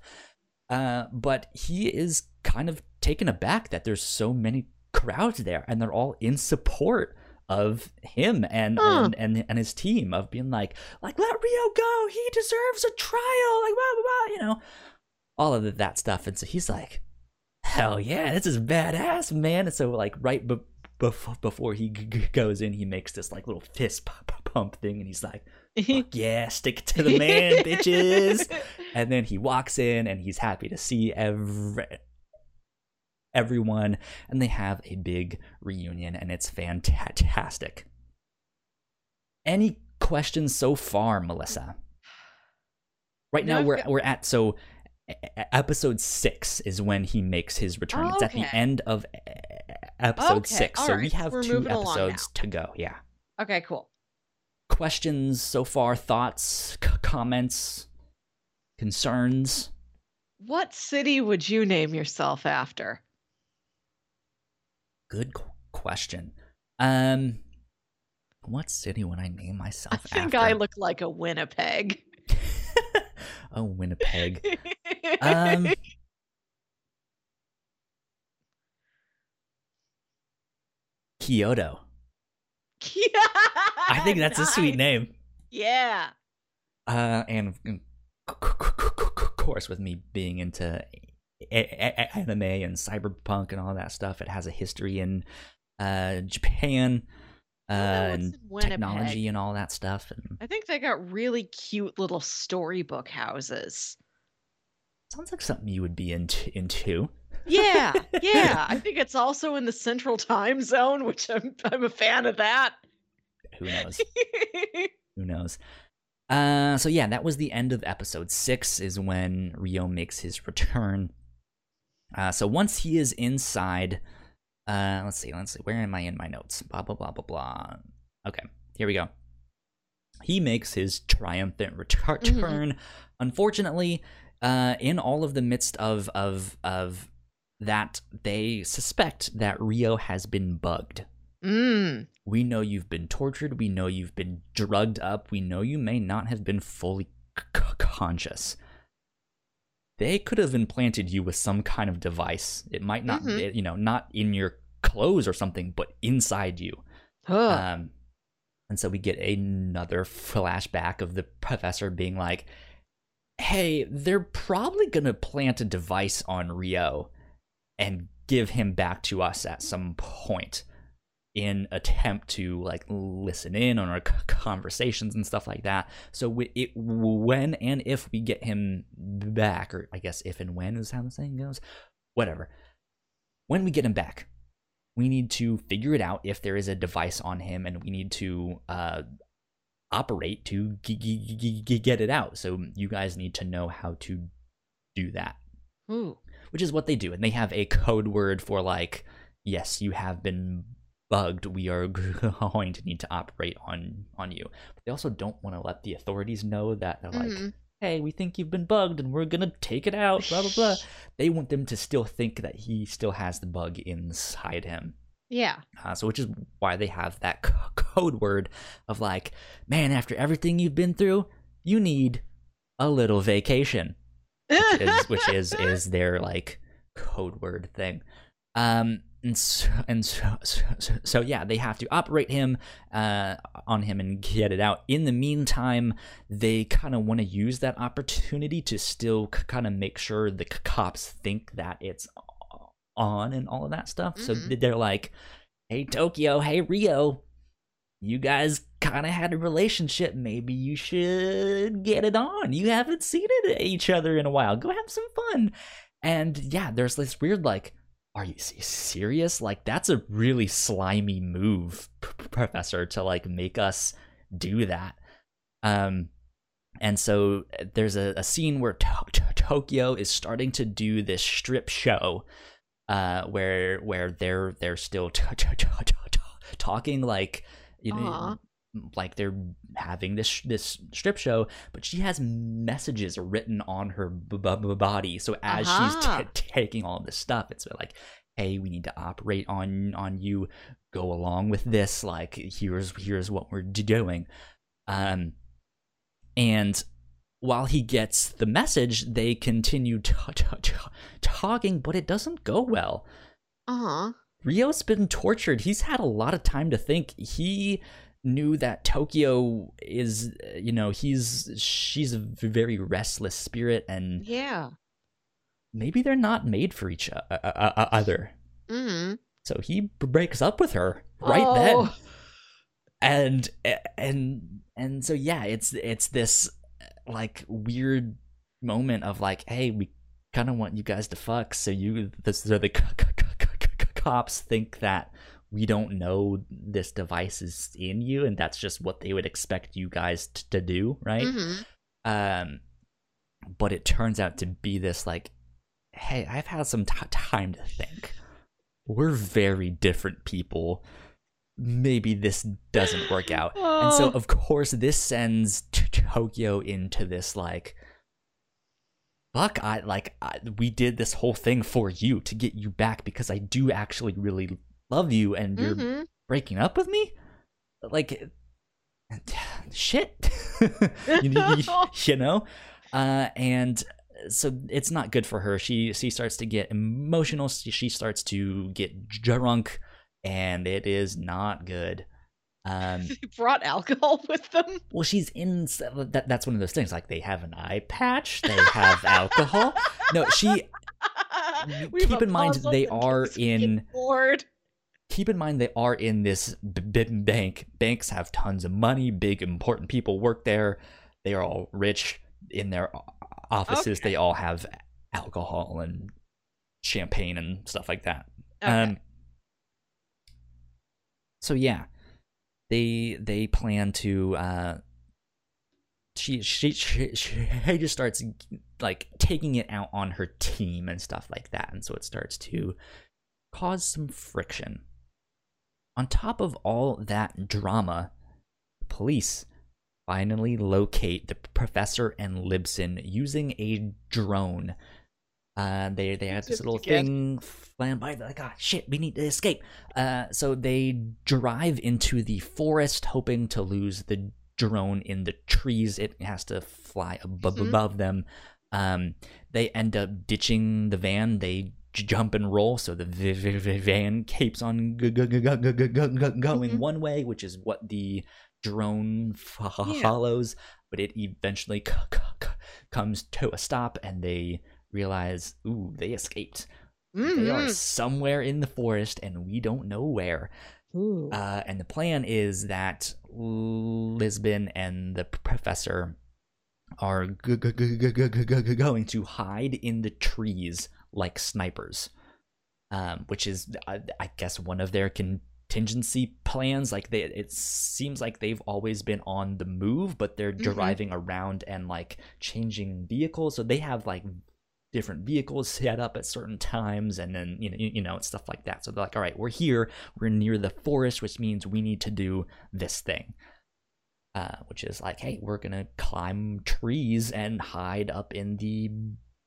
Uh, but he is kind of taken aback that there's so many crowds there, and they're all in support of him and, Huh. and and and his team of being like, like let Rio go. He deserves a trial. Like blah blah blah. You know, all of that stuff. And so he's like, hell yeah, this is badass, man. And so like right be- before before he g- goes in, he makes this like little fist pump thing, and he's like, yeah, stick to the man, bitches. And then he walks in and he's happy to see every everyone and they have a big reunion and it's fantastic. Any questions so far, Melissa? Right now we're we're at so episode 6 is when he makes his return. Oh, it's at the end of episode Okay, 6. So we have we're two moving along now. episodes to go. Yeah. okay, cool. Questions so far, thoughts, c- comments, concerns? What city would you name yourself after? Good qu- question. Um, What city would I name myself I think after? I look like a Winnipeg. oh, Winnipeg. Um, Kyoto. I think that's a sweet name. Yeah. Uh, and of course, with me being into anime and cyberpunk and all that stuff, it has a history in uh, Japan uh, I don't know what's and technology and all that stuff. And I think they got really cute little storybook houses. sounds like something you would be into. into. Yeah, yeah. I think it's also in the central time zone, which I'm I'm a fan of that. Who knows? Who knows? Uh, so yeah, that was the end of episode six. Is when Rio makes his return. Uh, so once he is inside, uh, let's see, let's see, where am I in my notes? Blah blah blah blah blah. Okay, here we go. He makes his triumphant retur- return. Unfortunately, uh, in all of the midst of of of that, they suspect that Rio has been bugged. mm. We know you've been tortured. We know you've been drugged up. We know you may not have been fully c- c- conscious. They could have implanted you with some kind of device. It might not, Mhm. it- you know, not in your clothes or something, but inside you. Um, and so we get another flashback of the professor being like, "Hey, they're probably gonna plant a device on Rio and give him back to us at some point in attempt to like listen in on our conversations and stuff like that. So it, when and if we get him back, or I guess if and when is how the saying goes, whatever. When we get him back, we need to figure it out if there is a device on him, and we need to uh, operate to get it out. So you guys need to know how to do that Ooh. Which is what they do and they have a code word for like yes you have been bugged. We are going to need to operate on on you. But they also don't want to let the authorities know that they're like Mhm. hey we think you've been bugged and we're gonna take it out blah blah blah. They want them to still think that he still has the bug inside him. Yeah. uh, so which is why they have that c- code word of like man after everything you've been through you need a little vacation which is which is is their like code word thing. Um, and so, and so, so, so, so yeah, they have to operate him uh, on him and get it out. In the meantime, they kind of want to use that opportunity to still c- kind of make sure the c- cops think that it's on and all of that stuff. So Mhm. they're like, "Hey Tokyo, hey Rio, you guys kind of had a relationship. Maybe you should get it on. You haven't seen it each other in a while. Go have some fun." And yeah, there's this weird like, "Are you serious? Like that's a really slimy move, Professor, to like make us do that." Um, and so uh, there's a, a scene where to- to- Tokyo is starting to do this strip show, uh, where where they're they're still t- talking like you know, like they're having this this strip show, but she has messages written on her b- b- body. So as she's t- taking all this stuff, it's like, hey, we need to operate on on you. Go along with this. Like here's here's what we're d- doing. Um, and while he gets the message, they continue t- t- t- talking, but it doesn't go well. Uh-huh. Rio's been tortured. He's had a lot of time to think. He knew that Tokyo is, uh, you know, he's she's a very restless spirit, and Yeah. maybe they're not made for each o- o- other. Mm-hmm. So he breaks up with her right oh. then, and and and so yeah, it's it's this like weird moment of like, hey, we kind of want you guys to fuck, so you this so the c- c- c- c- c- cops think that we don't know this device is in you, and that's just what they would expect you guys t- to do, right? Mm-hmm. Um, but it turns out to be this like, hey, I've had some t- time to think. We're very different people. Maybe this doesn't work out. And so, Oh. of course, this sends T- Tokyo into this like, fuck, I like I, we did this whole thing for you to get you back because I do actually really love you, and you're Mm-hmm. breaking up with me. like shit. You, you, you know? Uh and so it's not good for her. She she starts to get emotional. She starts to get drunk and it is not good um They brought alcohol with them. well she's in that, that's one of those things like they have an eye patch they have alcohol no she We keep in mind they are in board. keep in mind they are in this b- b- bank. Banks have tons of money. Big important people work there. They are all rich in their offices. Okay. They all have alcohol and champagne and stuff like that. Okay. Um. So yeah, they they plan to. Uh, she, she she she just starts like taking it out on her team and stuff like that, and so it starts to cause some friction. On top of all that drama, the police finally locate the professor and Lisbon using a drone and they they have this little thing flying by. They're like, ah, shit, we need to escape. Uh, so they drive into the forest, hoping to lose the drone in the trees. It has to fly above mm-hmm. above them. Um, they end up ditching the van. They jump and roll, so the v- v- v- van keeps on g- g- g- going mm-hmm. one way, which is what the drone follows. But it eventually comes to a stop, and they realize, ooh, they escaped. They are Mhm. somewhere in the forest, and we don't know where. Uh, and the plan is that Lisbon and the professor are g- g- g- going to hide in the trees like snipers, um, which is, I, I guess, one of their contingency plans. Like they, it seems like they've always been on the move, but they're Mhm. driving around and like changing vehicles. So they have like different vehicles set up at certain times and then you know you know stuff like that. So they're like all right we're here. We're near the forest which means we need to do this thing. Uh, which is like hey we're gonna climb trees and hide up in the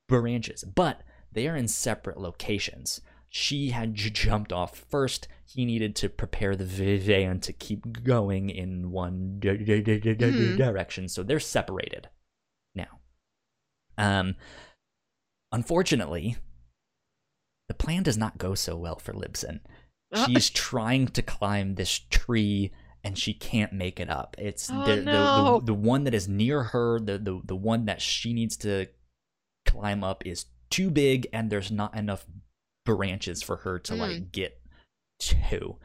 branches. But they are in separate locations. She had j- jumped off first. He needed to prepare the van to keep going in one di- di- di- Mhm. direction. So they're separated now. Um unfortunately the plan does not go so well for lisbon Uh, she's trying to climb this tree and she can't make it up. It's Oh, the, no. the, the the one that is near her, the, the the one that she needs to climb up is too big and there's not enough branches for her to Mm. like get to.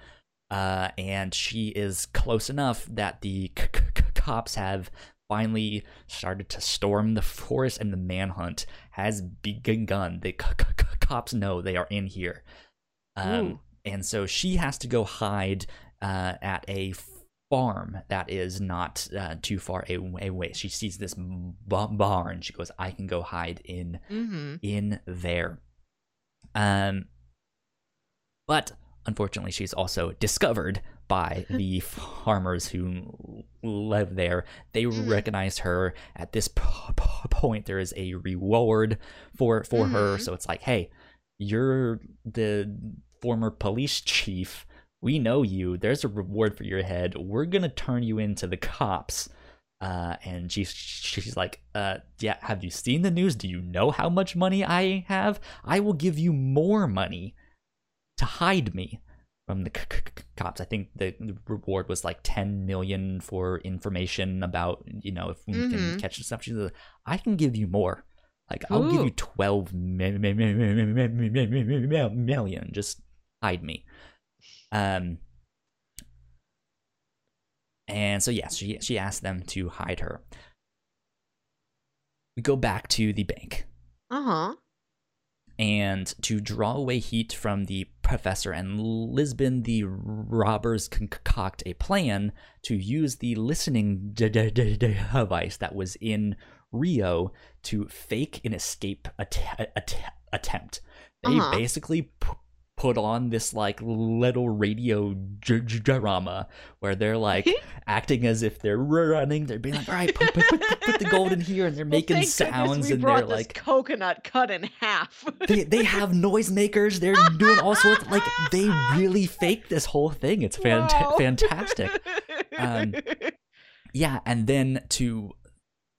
Uh, and she is close enough that the c- c- cops have finally started to storm the forest and the manhunt has begun. The c- c- cops know they are in here. Um, and so she has to go hide uh, at a farm that is not uh, too far away. She sees this b- barn. She goes, "I can go hide in Mhm. in there." Um, but unfortunately, she's also discovered by the farmers who live there. They Mhm. recognize her. At this p- p- point, there is a reward for for her. Mhm. So it's like, hey, you're the former police chief. We know you. There's a reward for your head. We're gonna turn you into the cops. Uh, and she's she's like, uh, yeah. Have you seen the news? Do you know how much money I have? I will give you more money to hide me from the c- c- cops. I think the, the reward was like ten million for information about you know if we mm-hmm. can catch stuff. She says, "I can give you more. Like I'll Ooh. give you twelve million. Just hide me." Um. And so yes, she she asked them to hide her. We go back to the bank. Uh huh and to draw away heat from the professor and Lisbon, the robbers concoct a plan to use the listening device that was in Rio to fake an escape att- att- attempt. They Uh-huh. basically p- put on this like little radio j- j- drama where they're like acting as if they're running. They're being like, "All right, put, put, put, put the gold in here," and they're Well, making sounds, and they're like, coconut cut in half. they they have noisemakers. They're doing all sorts. Like they really fake this whole thing. It's fant- Wow. fantastic. Um, Yeah, and then to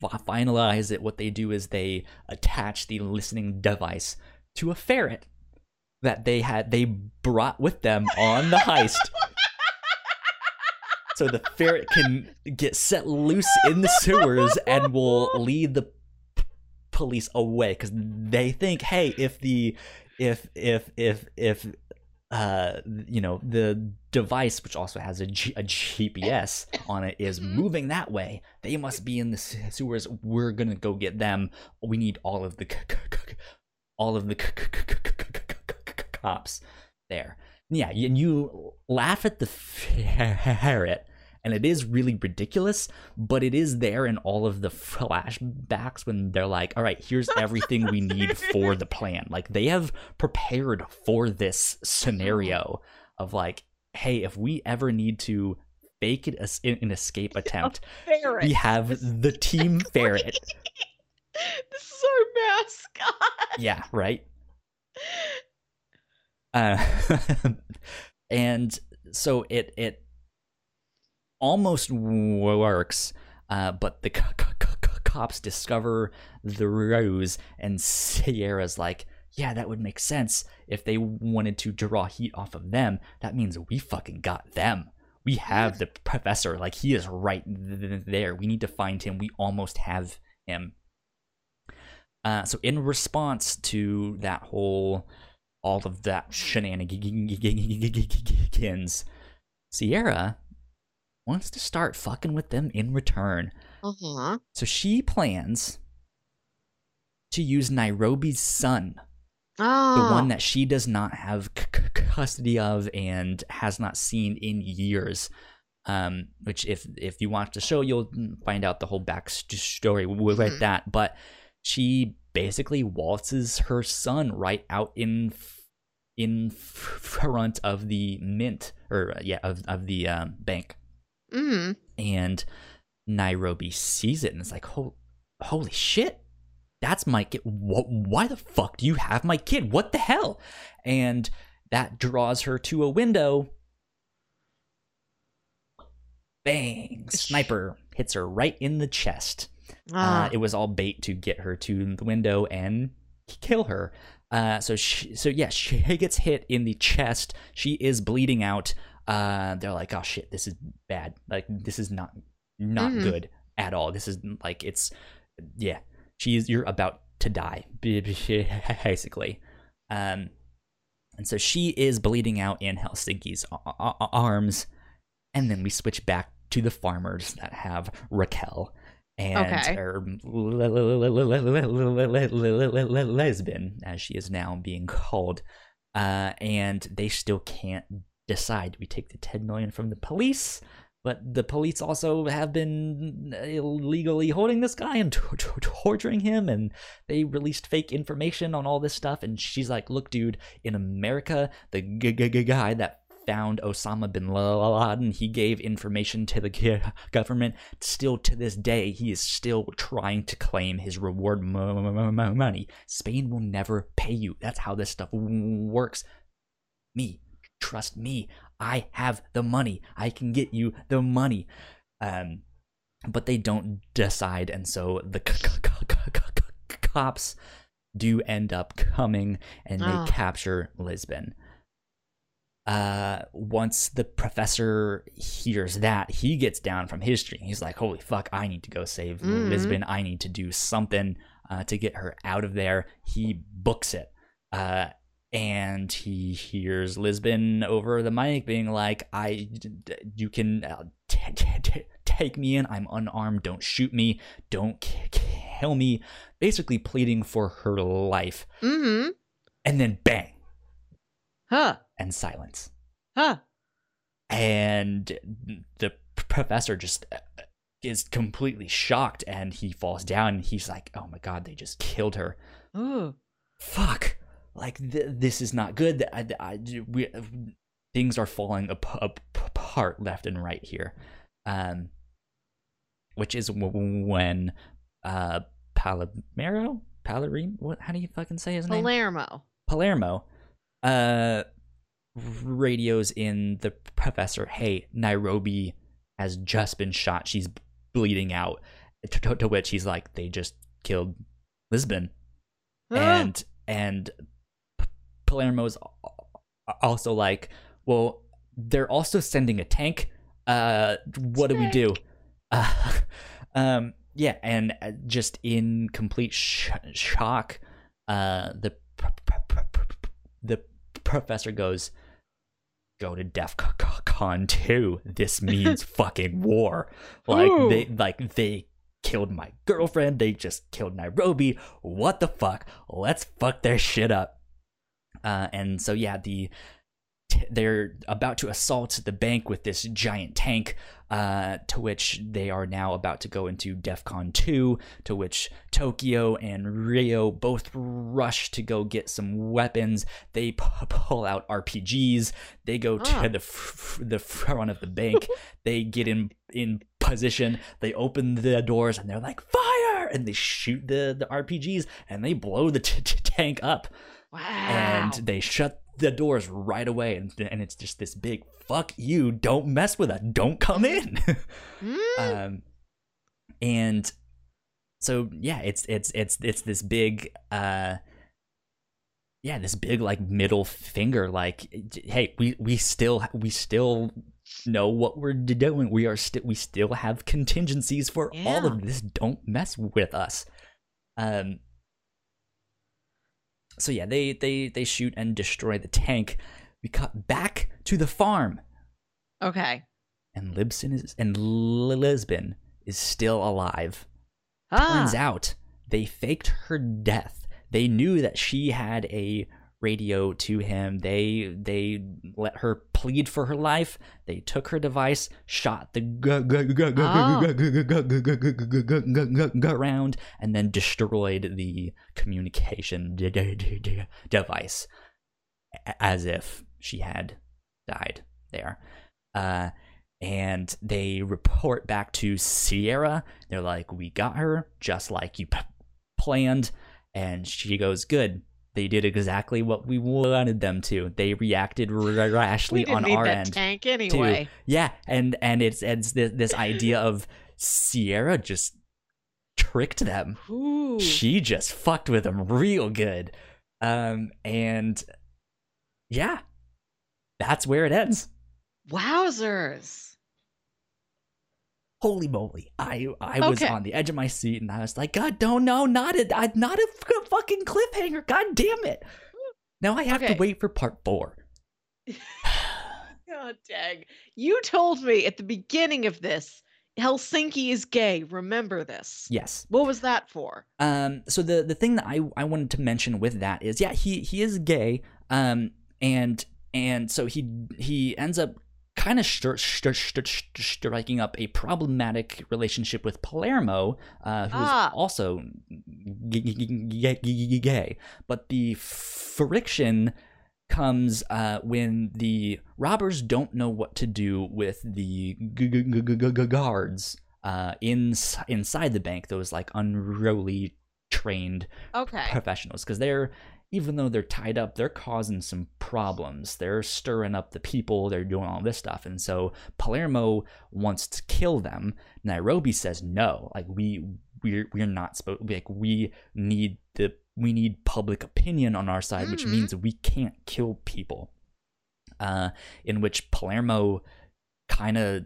finalize it, what they do is they attach the listening device to a ferret that they had they brought with them on the heist. so the ferret can get set loose in the sewers and will lead the p- police away because they think, hey, if the if if if if uh you know the device which also has a, G- a gps on it is moving that way they must be in the sewers. We're gonna go get them. We need all of the c- c- c- all of the cops there. Yeah and you laugh at the ferret and it is really ridiculous but it is there in all of the flashbacks when they're like all right here's everything we need for the plan. Like they have prepared for this scenario of like hey if we ever need to fake it as an escape attempt we have the team ferret. This is our mascot. yeah right uh, and so it it almost works uh, but the c- c- c- cops discover the rose, and sierra's like yeah that would make sense. If they wanted to draw heat off of them that means we fucking got them. We have the professor. Like he is right th- there. We need to find him. We almost have him. Uh, so in response to that whole all of that shenanigans sierra wants to start fucking with them in return Uh-huh. so she plans to use nairobi's son Oh. the one that she does not have c- c- custody of and has not seen in years. Um, which if if you watch the show, you'll find out the whole backstory with Mhm. that. But she basically waltzes her son right out in in front of the mint or uh, yeah of of the um, bank, Mm. and Nairobi sees it and is like, "Holy, holy shit!" that's my kid. Wh- why the fuck do you have my kid? What the hell? And that draws her to a window. Bang! Sniper hits her right in the chest. Ah. Uh, it was all bait to get her to the window and kill her. Uh, so she, so yeah, she gets hit in the chest. She is bleeding out. Uh, they're like, oh shit, this is bad. Like this is not not Mhm. good at all. This is like it's yeah. She's you're about to die basically. Um, and so she is bleeding out in Helsinki's arms, and then we switch back to the farmers that have Raquel and Okay. or Lisbon as she is now being called uh, and they still can't decide do we take the 10 million from the police but the police also have been illegally holding this guy and tor- tor- torturing him and they released fake information on all this stuff and she's like look dude in america the g- g- guy that found osama bin laden. He gave information to the government. Still to this day he is still trying to claim his reward mo- mo- mo- money. Spain will never pay you. That's how this stuff w- works. Me. Trust me. I have the money. I can get you the money. Um but they don't decide and so the cops do end up coming and they Ah. capture lisbon uh once the professor hears that he gets down from his tree he's like holy fuck i need to go save Mhm. lisbon. I need to do something uh, to get her out of there. He books it uh and he hears lisbon over the mic being like i you can uh, t- t- t- take me in. I'm unarmed. Don't shoot me. Don't k- kill me. Basically pleading for her life. Mm-hmm. and then bang. Huh. And silence Huh. and the professor just uh, is completely shocked and he falls down and he's like oh my god they just killed her Ooh. fuck like th- this is not good. I, I, we, things are falling ap- apart left and right here. Um, which is w- when uh Palomero, Palermo, what? How do you fucking say his name? Palermo. Palermo, uh, radios in the professor. Hey, Nairobi has just been shot. She's bleeding out. To, to, to which he's like, they just killed Lisbon, and and Palermo's also like, well, they're also sending a tank. Uh, what do we do? Uh, um, yeah, and uh, just in complete sh- shock, uh, the the professor goes, "Go to DEF CON two. This means fucking war. Like Ooh. they like they killed my girlfriend. They just killed Nairobi. What the fuck? Let's fuck their shit up." Uh, and so yeah, the they're about to assault the bank with this giant tank, uh, to which they are now about to go into DEFCON 2, to which Tokyo and Rio both rush to go get some weapons. They p- pull out RPGs. They go Ah. to the f- the front of the bank. they get in in position. They open the doors and they're like fire, and they shoot the the RPGs and they blow the t- t- tank up Wow. and they shut the doors right away and, and it's just this big fuck you don't mess with us don't come in. Mm. um and so yeah it's it's it's it's this big uh yeah this big like middle finger like hey we we still we still know what we're doing. We are still we still have contingencies for all of this. Don't mess with us. Um so yeah they they they shoot and destroy the tank we cut back to the farm okay. and Libsyn is and Lisbon is still alive. Ah. Turns out they faked her death. They knew that she had a radio to him. They they let her plead for her life. They took her device, shot the around, and then destroyed the communication device as if she had died there. Uh, and they report back to Sierra. They're like, "We got her, just like you p- planned." And she goes, "Good. They did exactly what we wanted them to. They reacted rashly on our that end." tank anyway. Yeah, and and it's it's this, this idea of Sierra just tricked them. Ooh. She just fucked with them real good. Um, and yeah, that's where it ends. Wowzers. Holy moly i i was on the edge of my seat and i was like god don't no not a not a fucking cliffhanger god damn it now i have Okay. to wait for part four God dang. You told me at the beginning of this Helsinki is gay. Remember this. yes What was that for? um so the the thing that i i wanted to mention with that is yeah he he is gay um and and so he he ends up kind of stri- stri- stri- striking up a problematic relationship with Palermo, uh, who is Ah. also g- g- gay. But the friction comes uh, when the robbers don't know what to do with the guards uh, in, inside the bank. Those like unruly trained Okay. professionals because they're even though they're tied up they're causing some problems. They're stirring up the people they're doing all this stuff. And so palermo wants to kill them. Nairobi says no. Like we we're we're not supposed like we need the we need public opinion on our side which Mhm. means we can't kill people. Uh in which palermo kind of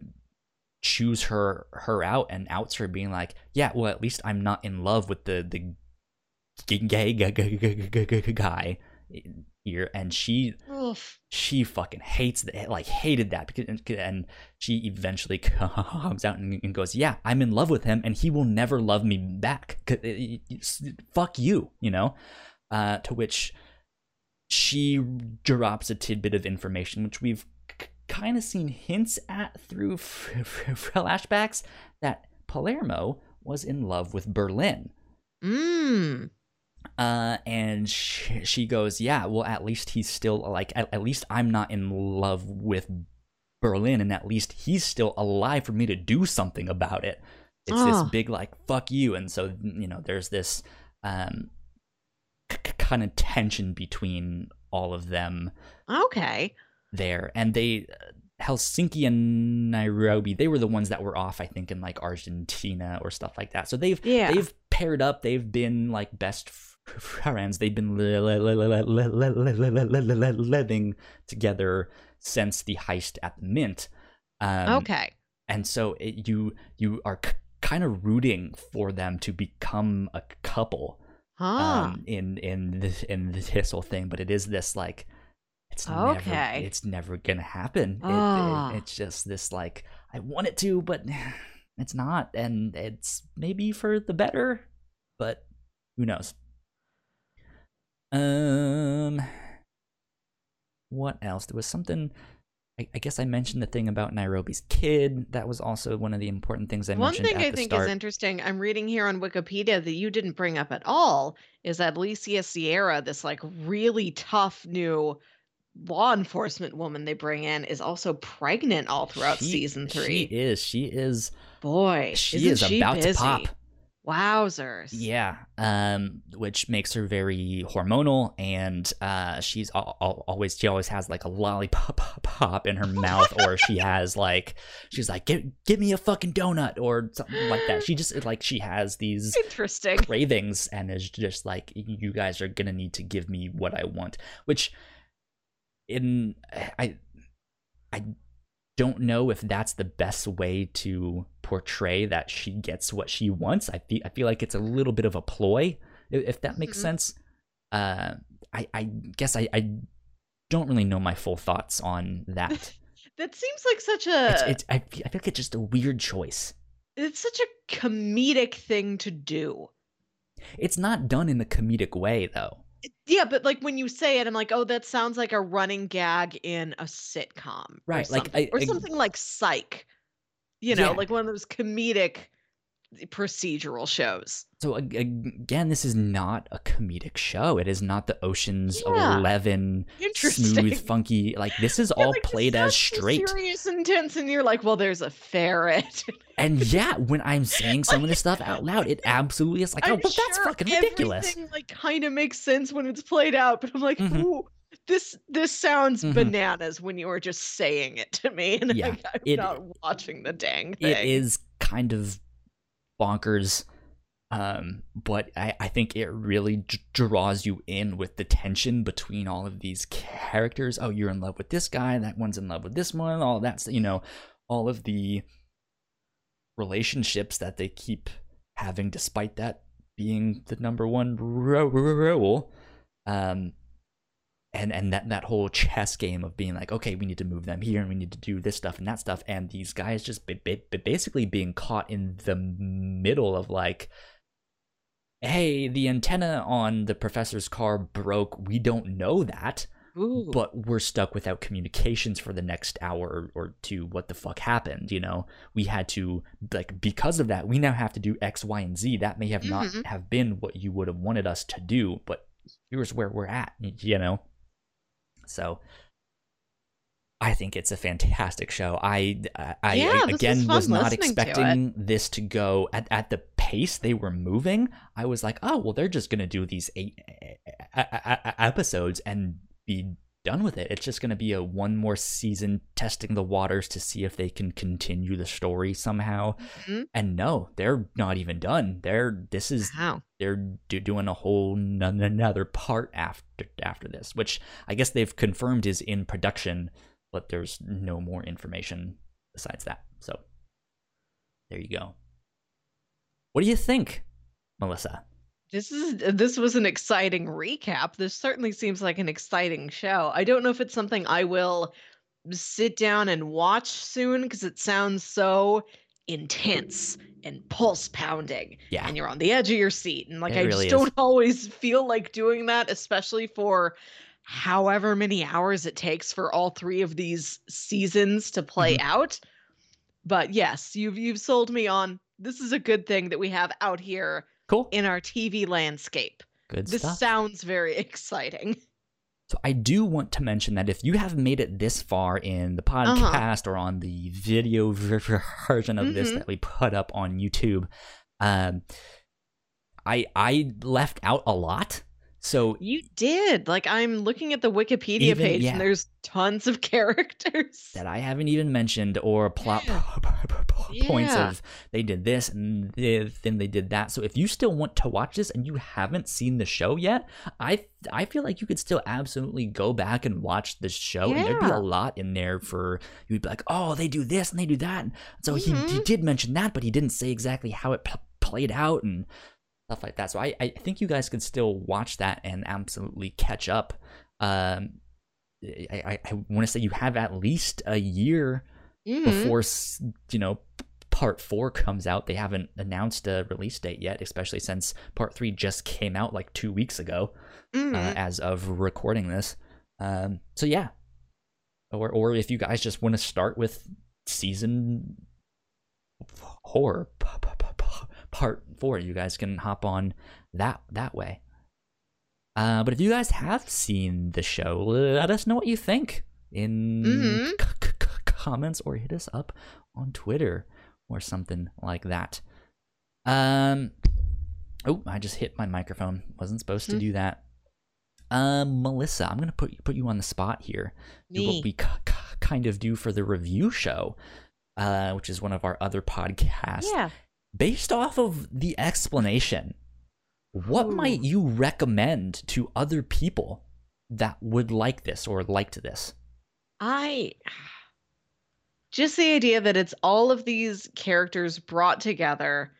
chews her her out and outs her being like yeah well at least i'm not in love with the the gay guy here and she Oof. she fucking hates that like hated that because and she eventually comes out and, goes yeah i'm in love with him and he will never love me back it- fuck you you know uh to which she drops a tidbit of information which we've kind of seen hints at through flashbacks that palermo was in love with berlin Mmm. Uh, and she, she goes, yeah, well, at least he's still like, at, at least I'm not in love with Berlin, and at least he's still alive for me to do something about it. It's Oh. this big like fuck you, and so you know, there's this um c- kind of tension between all of them Okay. there and they helsinki and nairobi they were the ones that were off i think in like argentina or stuff like that so they've Yeah. they've paired up they've been like best f- friends. They've been living together since the heist at the mint. Um, okay. And so it, you you are c- kind of rooting for them to become a couple. Huh. Um, in in this in this whole thing, but it is this like it's okay. Never, it's never gonna happen. Oh. It, it, it's just this like I want it to, but it's not, and it's maybe for the better, but who knows? Um, what else? There was something. I, I guess I mentioned the thing about Nairobi's kid. That was also one of the important things I One mentioned One thing I think start. is interesting, I'm reading here on Wikipedia that you didn't bring up at all, is that Alicia Sierra, this like really tough new law enforcement woman they bring in, is also pregnant all throughout She- season She is. She is. Boy, She is she about busy? to pop. Wowzers. Yeah, um, which makes her very hormonal, and uh, she's al- al- always she always has like a lollipop pop in her mouth, or she has like she's like give give me a fucking donut or something like that. She just like she has these Interesting. cravings and is just like you guys are gonna need to give me what I want, which in I I don't know if that's the best way to portray that she gets what she wants. I feel I feel like it's a little bit of a ploy, if that makes Mhm. sense. Uh, I I guess I I don't really know my full thoughts on that. That seems like such it's a it's I feel, I feel like it's just a weird choice. it's such a comedic thing to do. It's not done in a comedic way though. Yeah, but like when you say it, I'm like, oh, that sounds like a running gag in a sitcom, Right, Or like, something, I- or something like Psych. You know, Yeah. like one of those comedic procedural shows. So ag- ag- again, this is not a comedic show. It is not the Ocean's Yeah. Eleven smooth, funky. Like this is all like, played as straight. serious and tense, and you're like, well, there's a ferret. And yeah, when I'm saying some of this stuff out loud, it absolutely is like, oh, I'm but that's fucking ridiculous. Like kind of makes sense when it's played out, but I'm like, Mhm. ooh, this this sounds Mhm. bananas when you were just saying it to me, and Yeah, I'm it- not watching the dang thing. It is kind of bonkers, um, but I, I think it really d- draws you in with the tension between all of these characters. Oh, you're in love with this guy, that one's in love with this one. All that's you know, all of the relationships that they keep having, despite that being the number one rule. Um, and and that that whole chess game of being like, okay, we need to move them here, and we need to do this stuff and that stuff, and these guys just ba- ba- basically being caught in the middle of like, hey, the antenna on the professor's car broke. We don't know that, Ooh. but we're stuck without communications for the next hour or, or two. What the fuck happened? You know, we had to like because of that, we now have to do X, Y, and Z. That may have Mhm. not have been what you would have wanted us to do, but here's where we're at. You know, so. I think it's a fantastic show. I, I, I Yeah, was again was not listening to expecting this to go at, at the pace they were moving. I was like, oh well, they're just gonna do these eight episodes and be done with it. It's just gonna be a one more season testing the waters to see if they can continue the story somehow. Mhm. And no, they're not even done. They're this is Wow. they're do- doing a whole n- another part after after this, which I guess they've confirmed is in production, but there's no more information besides that. So there you go. What do you think, Melissa? This is this was an exciting recap. This certainly seems like an exciting show. I don't know if it's something I will sit down and watch soon because it sounds so intense and pulse pounding Yeah, and you're on the edge of your seat and like It I really just is. don't always feel like doing that especially for however many hours it takes for all three of these seasons to play Mm-hmm. out. But yes, you've you've sold me on this is a good thing that we have out here cool. in our TV landscape. Good stuff. this stuff. sounds very exciting. So I do want to mention that if you have made it this far in the Uh-huh. podcast or on the video ver- ver- version of this Mhm. that we put up on YouTube, um, I I left out a lot. So You did. Like I'm looking at the Wikipedia Even- page yeah. and there's tons of characters. that I haven't even mentioned or plot Yeah. points Yeah. of they did this and th- then they did that. So if you still want to watch this and you haven't seen the show yet, I I feel like you could still absolutely go back and watch the show and there'd be a lot in there for you'd be like, "Oh, they do this and they do that." And so he, he Mhm. did mention that, but he didn't say exactly how it p- played out and stuff like that. So I I think you guys could still watch that and absolutely catch up. Um I, I, I want to say you have at least a year Mhm. before you know part four comes out. They haven't announced a release date yet, especially since part three just came out like two weeks ago, Mhm. uh, as of recording this. Um, so yeah, or or if you guys just want to start with season p- p- p- part four, you guys can hop on that that way. Uh, but if you guys have seen the show, let us know what you think in Mhm. c- c- c- comments or hit us up on Twitter or something like that. Um, oh, I just hit my microphone. Wasn't supposed to Hmm. do that. Um, Melissa, I'm gonna put put you on the spot here. Do Me. what we k- kind of do for the review show, uh, which is one of our other podcasts. Yeah. Based off of the explanation, what Ooh. might you recommend to other people that would like this or liked this? I just the idea that it's all of these characters brought together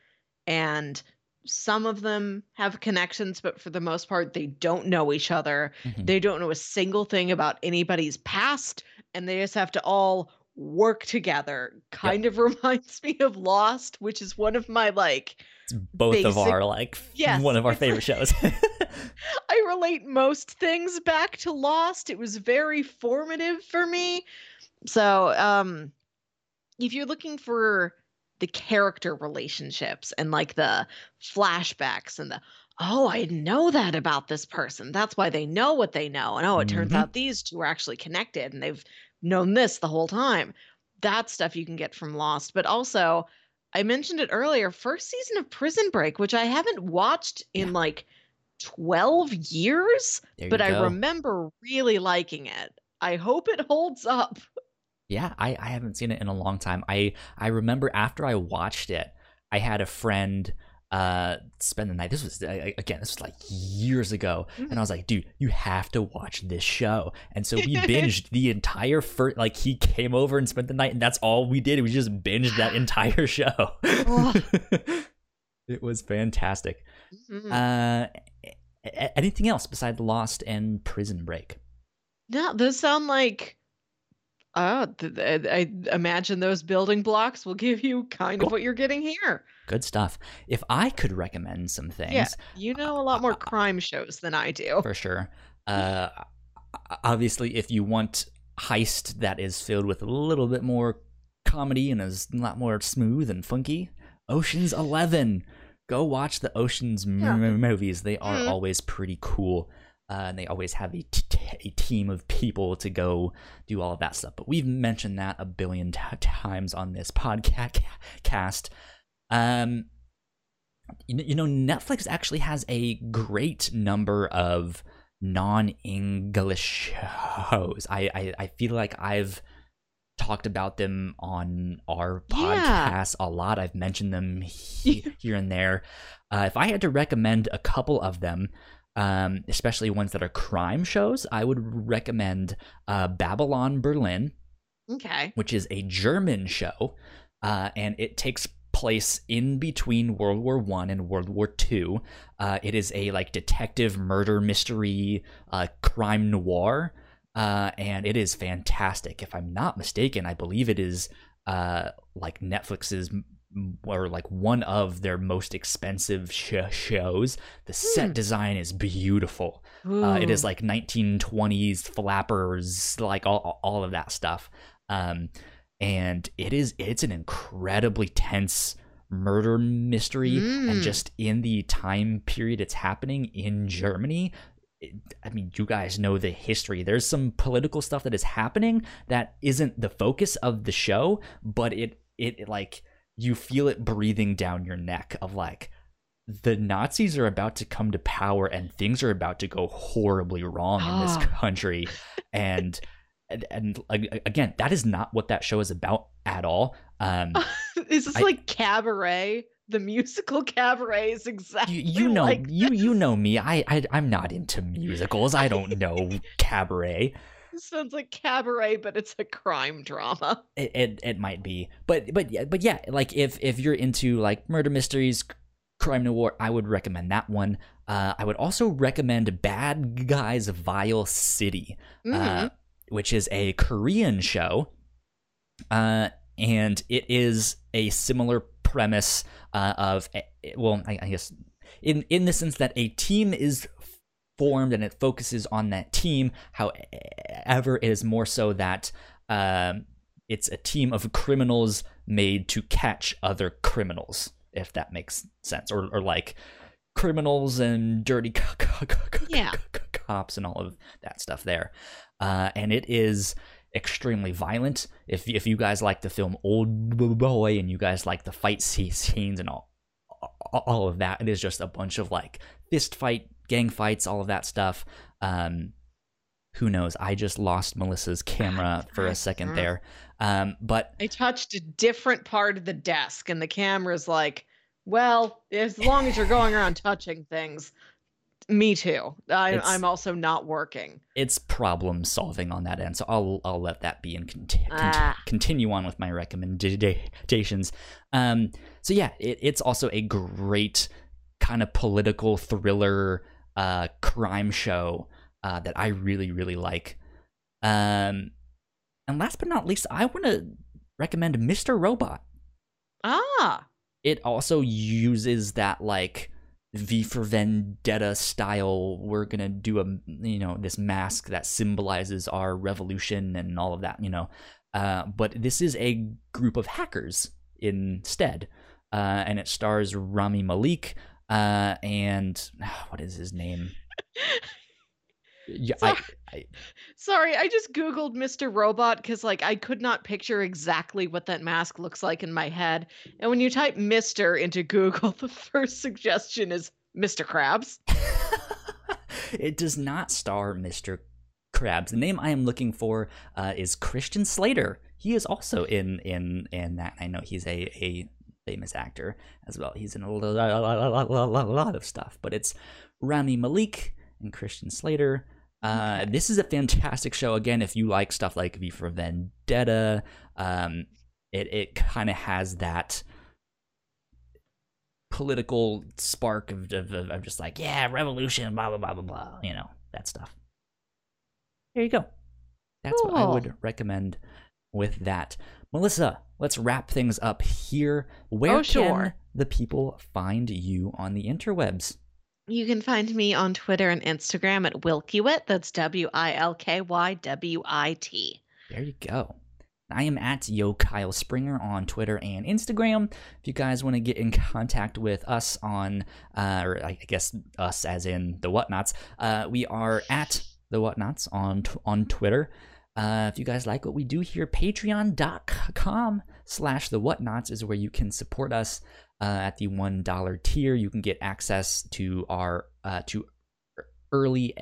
and some of them have connections but for the most part they don't know each other Mhm. they don't know a single thing about anybody's past and they just have to all work together kind of reminds me of lost which is one of my like It's both of our like Yes, one of our favorite shows. I relate most things back to Lost. It was very formative for me. So, um if you're looking for the character relationships and like the flashbacks and the oh, I know that about this person. That's why they know what they know. And oh, it turns Mhm. out these two are actually connected and they've known this the whole time. That stuff you can get from Lost, but also I mentioned it earlier, first season of Prison Break, which I haven't watched in like 12 years, There but I remember really liking it. I hope it holds up. Yeah, I, I haven't seen it in a long time. I I remember after I watched it, I had a friend uh spend the night. This was again, this was like years ago, and I was like, dude, you have to watch this show. And so we binged the entire first. Like he came over and spent the night, and that's all we did. We just binged that entire show. It was fantastic. Mhm. Uh, anything else besides Lost and Prison Break? no, those sound like. Oh, I imagine those building blocks will give you kind of what you're getting here. Good stuff. If I could recommend some things, Yeah, you know a lot more crime shows than I do. for sure. Uh, obviously, if you want heist that is filled with a little bit more comedy and is a lot more smooth and funky, Ocean's Eleven. Go watch the Ocean's Yeah. m- movies. They are Mhm. always pretty cool. Uh, and they always have a, t- t- a team of people to go do all of that stuff. But we've mentioned that a billion t- times on this podcast. Um, you know, Netflix actually has a great number of non-English shows. I, I, I feel like I've talked about them on our Yeah. podcast a lot. I've mentioned them he- here and there. Uh, if I had to recommend a couple of them, um, especially ones that are crime shows, I would recommend uh, Babylon Berlin Okay. which is a German show, uh, and it takes place in between World War One and World War Two. Uh, it is a like detective murder mystery, uh, crime noir, uh, and it is fantastic. If I'm not mistaken, I believe it is uh, like Netflix's or like one of their most expensive sh- shows. The set Hmm. design is beautiful. Uh, it is like 1920s flappers, like all all of that stuff. Um, and it is it's an incredibly tense murder mystery Mm. and just in the time period it's happening in Germany. I mean, you guys know the history. There's some political stuff that is happening that isn't the focus of the show, but it it like you feel it breathing down your neck of like the Nazis are about to come to power and things are about to go horribly wrong in this Ah. country and and, and again that is not what that show is about at all. Um Is this I- like Cabaret? The musical Cabaret is exactly you, you know like you you know me. I, I i'm not into musicals. I don't know cabaret. Sounds like Cabaret, but it's a crime drama. it, it it might be. But but yeah but yeah like if if you're into like murder mysteries crime noir i would recommend that one. Uh i would also recommend bad guys vile city. Mhm. uh, which is a korean show uh and it is a similar premise uh, of well I, I guess in in the sense that a team is formed and it focuses on that team however it is more so that um it's a team of criminals made to catch other criminals if that makes sense or or like criminals and dirty Yeah. Co- cops and all of that stuff there. Uh and it is extremely violent. If if you guys like the film old boy and you guys like the fight sce- scenes and all all of that it is just a bunch of like fist fight gang fights all of that stuff. Um who knows? I just lost melissa's camera for a second there. Um but I touched a different part of the desk, and the camera's like, "Well, as long as you're going around touching things, me too. I, I'm also not working." it's problem solving on that end so i'll i'll let that be and conti- Ah. continue on with my recommendations um so yeah it, it's also a great kind of political thriller uh crime show uh that i really really like um and last but not least i want to recommend mr robot Ah, it also uses that like V for Vendetta style. We're gonna do a you know this mask that symbolizes our revolution and all of that. You know, uh, but this is a group of hackers instead, uh, and it stars Rami Malek uh, and what is his name? Yeah, I, I, sorry. I just googled Mr. Robot because, like, I could not picture exactly what that mask looks like in my head. And when you type "Mr." into Google, the first suggestion is Mr. Krabs. it does not star Mr. Krabs. The name I am looking for uh, is Christian Slater. He is also in in in that. I know he's a a famous actor as well. He's in a lot, lot, lot, lot, lot of stuff, but it's Rami Malek and Christian Slater. Uh, Okay. This is a fantastic show. Again, if you like stuff like V for Vendetta, um, it it kind of has that political spark of, of, of, just like yeah revolution blah blah blah blah blah you know that stuff there you go that's what i would recommend with that melissa let's wrap things up here where Oh, sure. can the people find you on the interwebs You can find me on Twitter and Instagram at Wilkywit. That's W I L K Y W I T. There you go. I am at Yo Kyle Springer on Twitter and Instagram. If you guys want to get in contact with us on, uh, or I guess us as in the Whatnauts, uh, we are at the Whatnauts on on Twitter. Uh, if you guys like what we do here, patreon.com slash the whatnauts is where you can support us uh, at the one dollar tier. You can get access to our uh, to early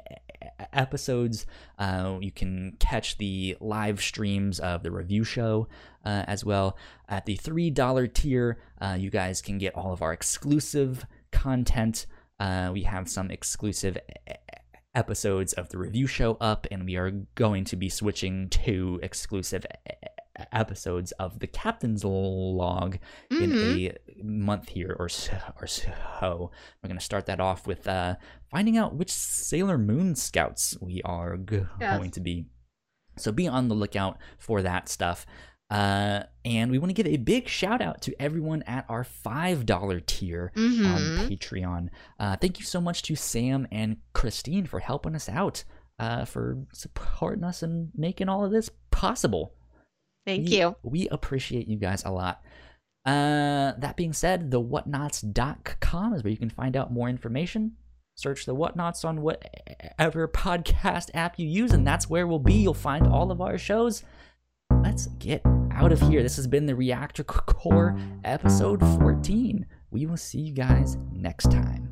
episodes. Uh, you can catch the live streams of the review show uh, as well. At the three dollar tier, uh, you guys can get all of our exclusive content. Uh, we have some exclusive episodes of the review show up, and we are going to be switching to exclusive episodes of the captain's log in Mhm. a month here or so, or so. We're going to start that off with uh, finding out which Sailor Moon scouts we are g- Yes. going to be. So be on the lookout for that stuff. Uh, and we want to give a big shout out to everyone at our $5 tier on Mhm. Patreon. Uh, thank you so much to Sam and Christine for helping us out, uh, for supporting us and making all of this possible. Thank We- you. We appreciate you guys a lot. Uh, that being said, the whatnauts.com is where you can find out more information. Search the whatnauts on whatever podcast app you use, and that's where we'll be. You'll find all of our shows. Let's get out of here. This has been the Reactor Corps episode 14. We will see you guys next time.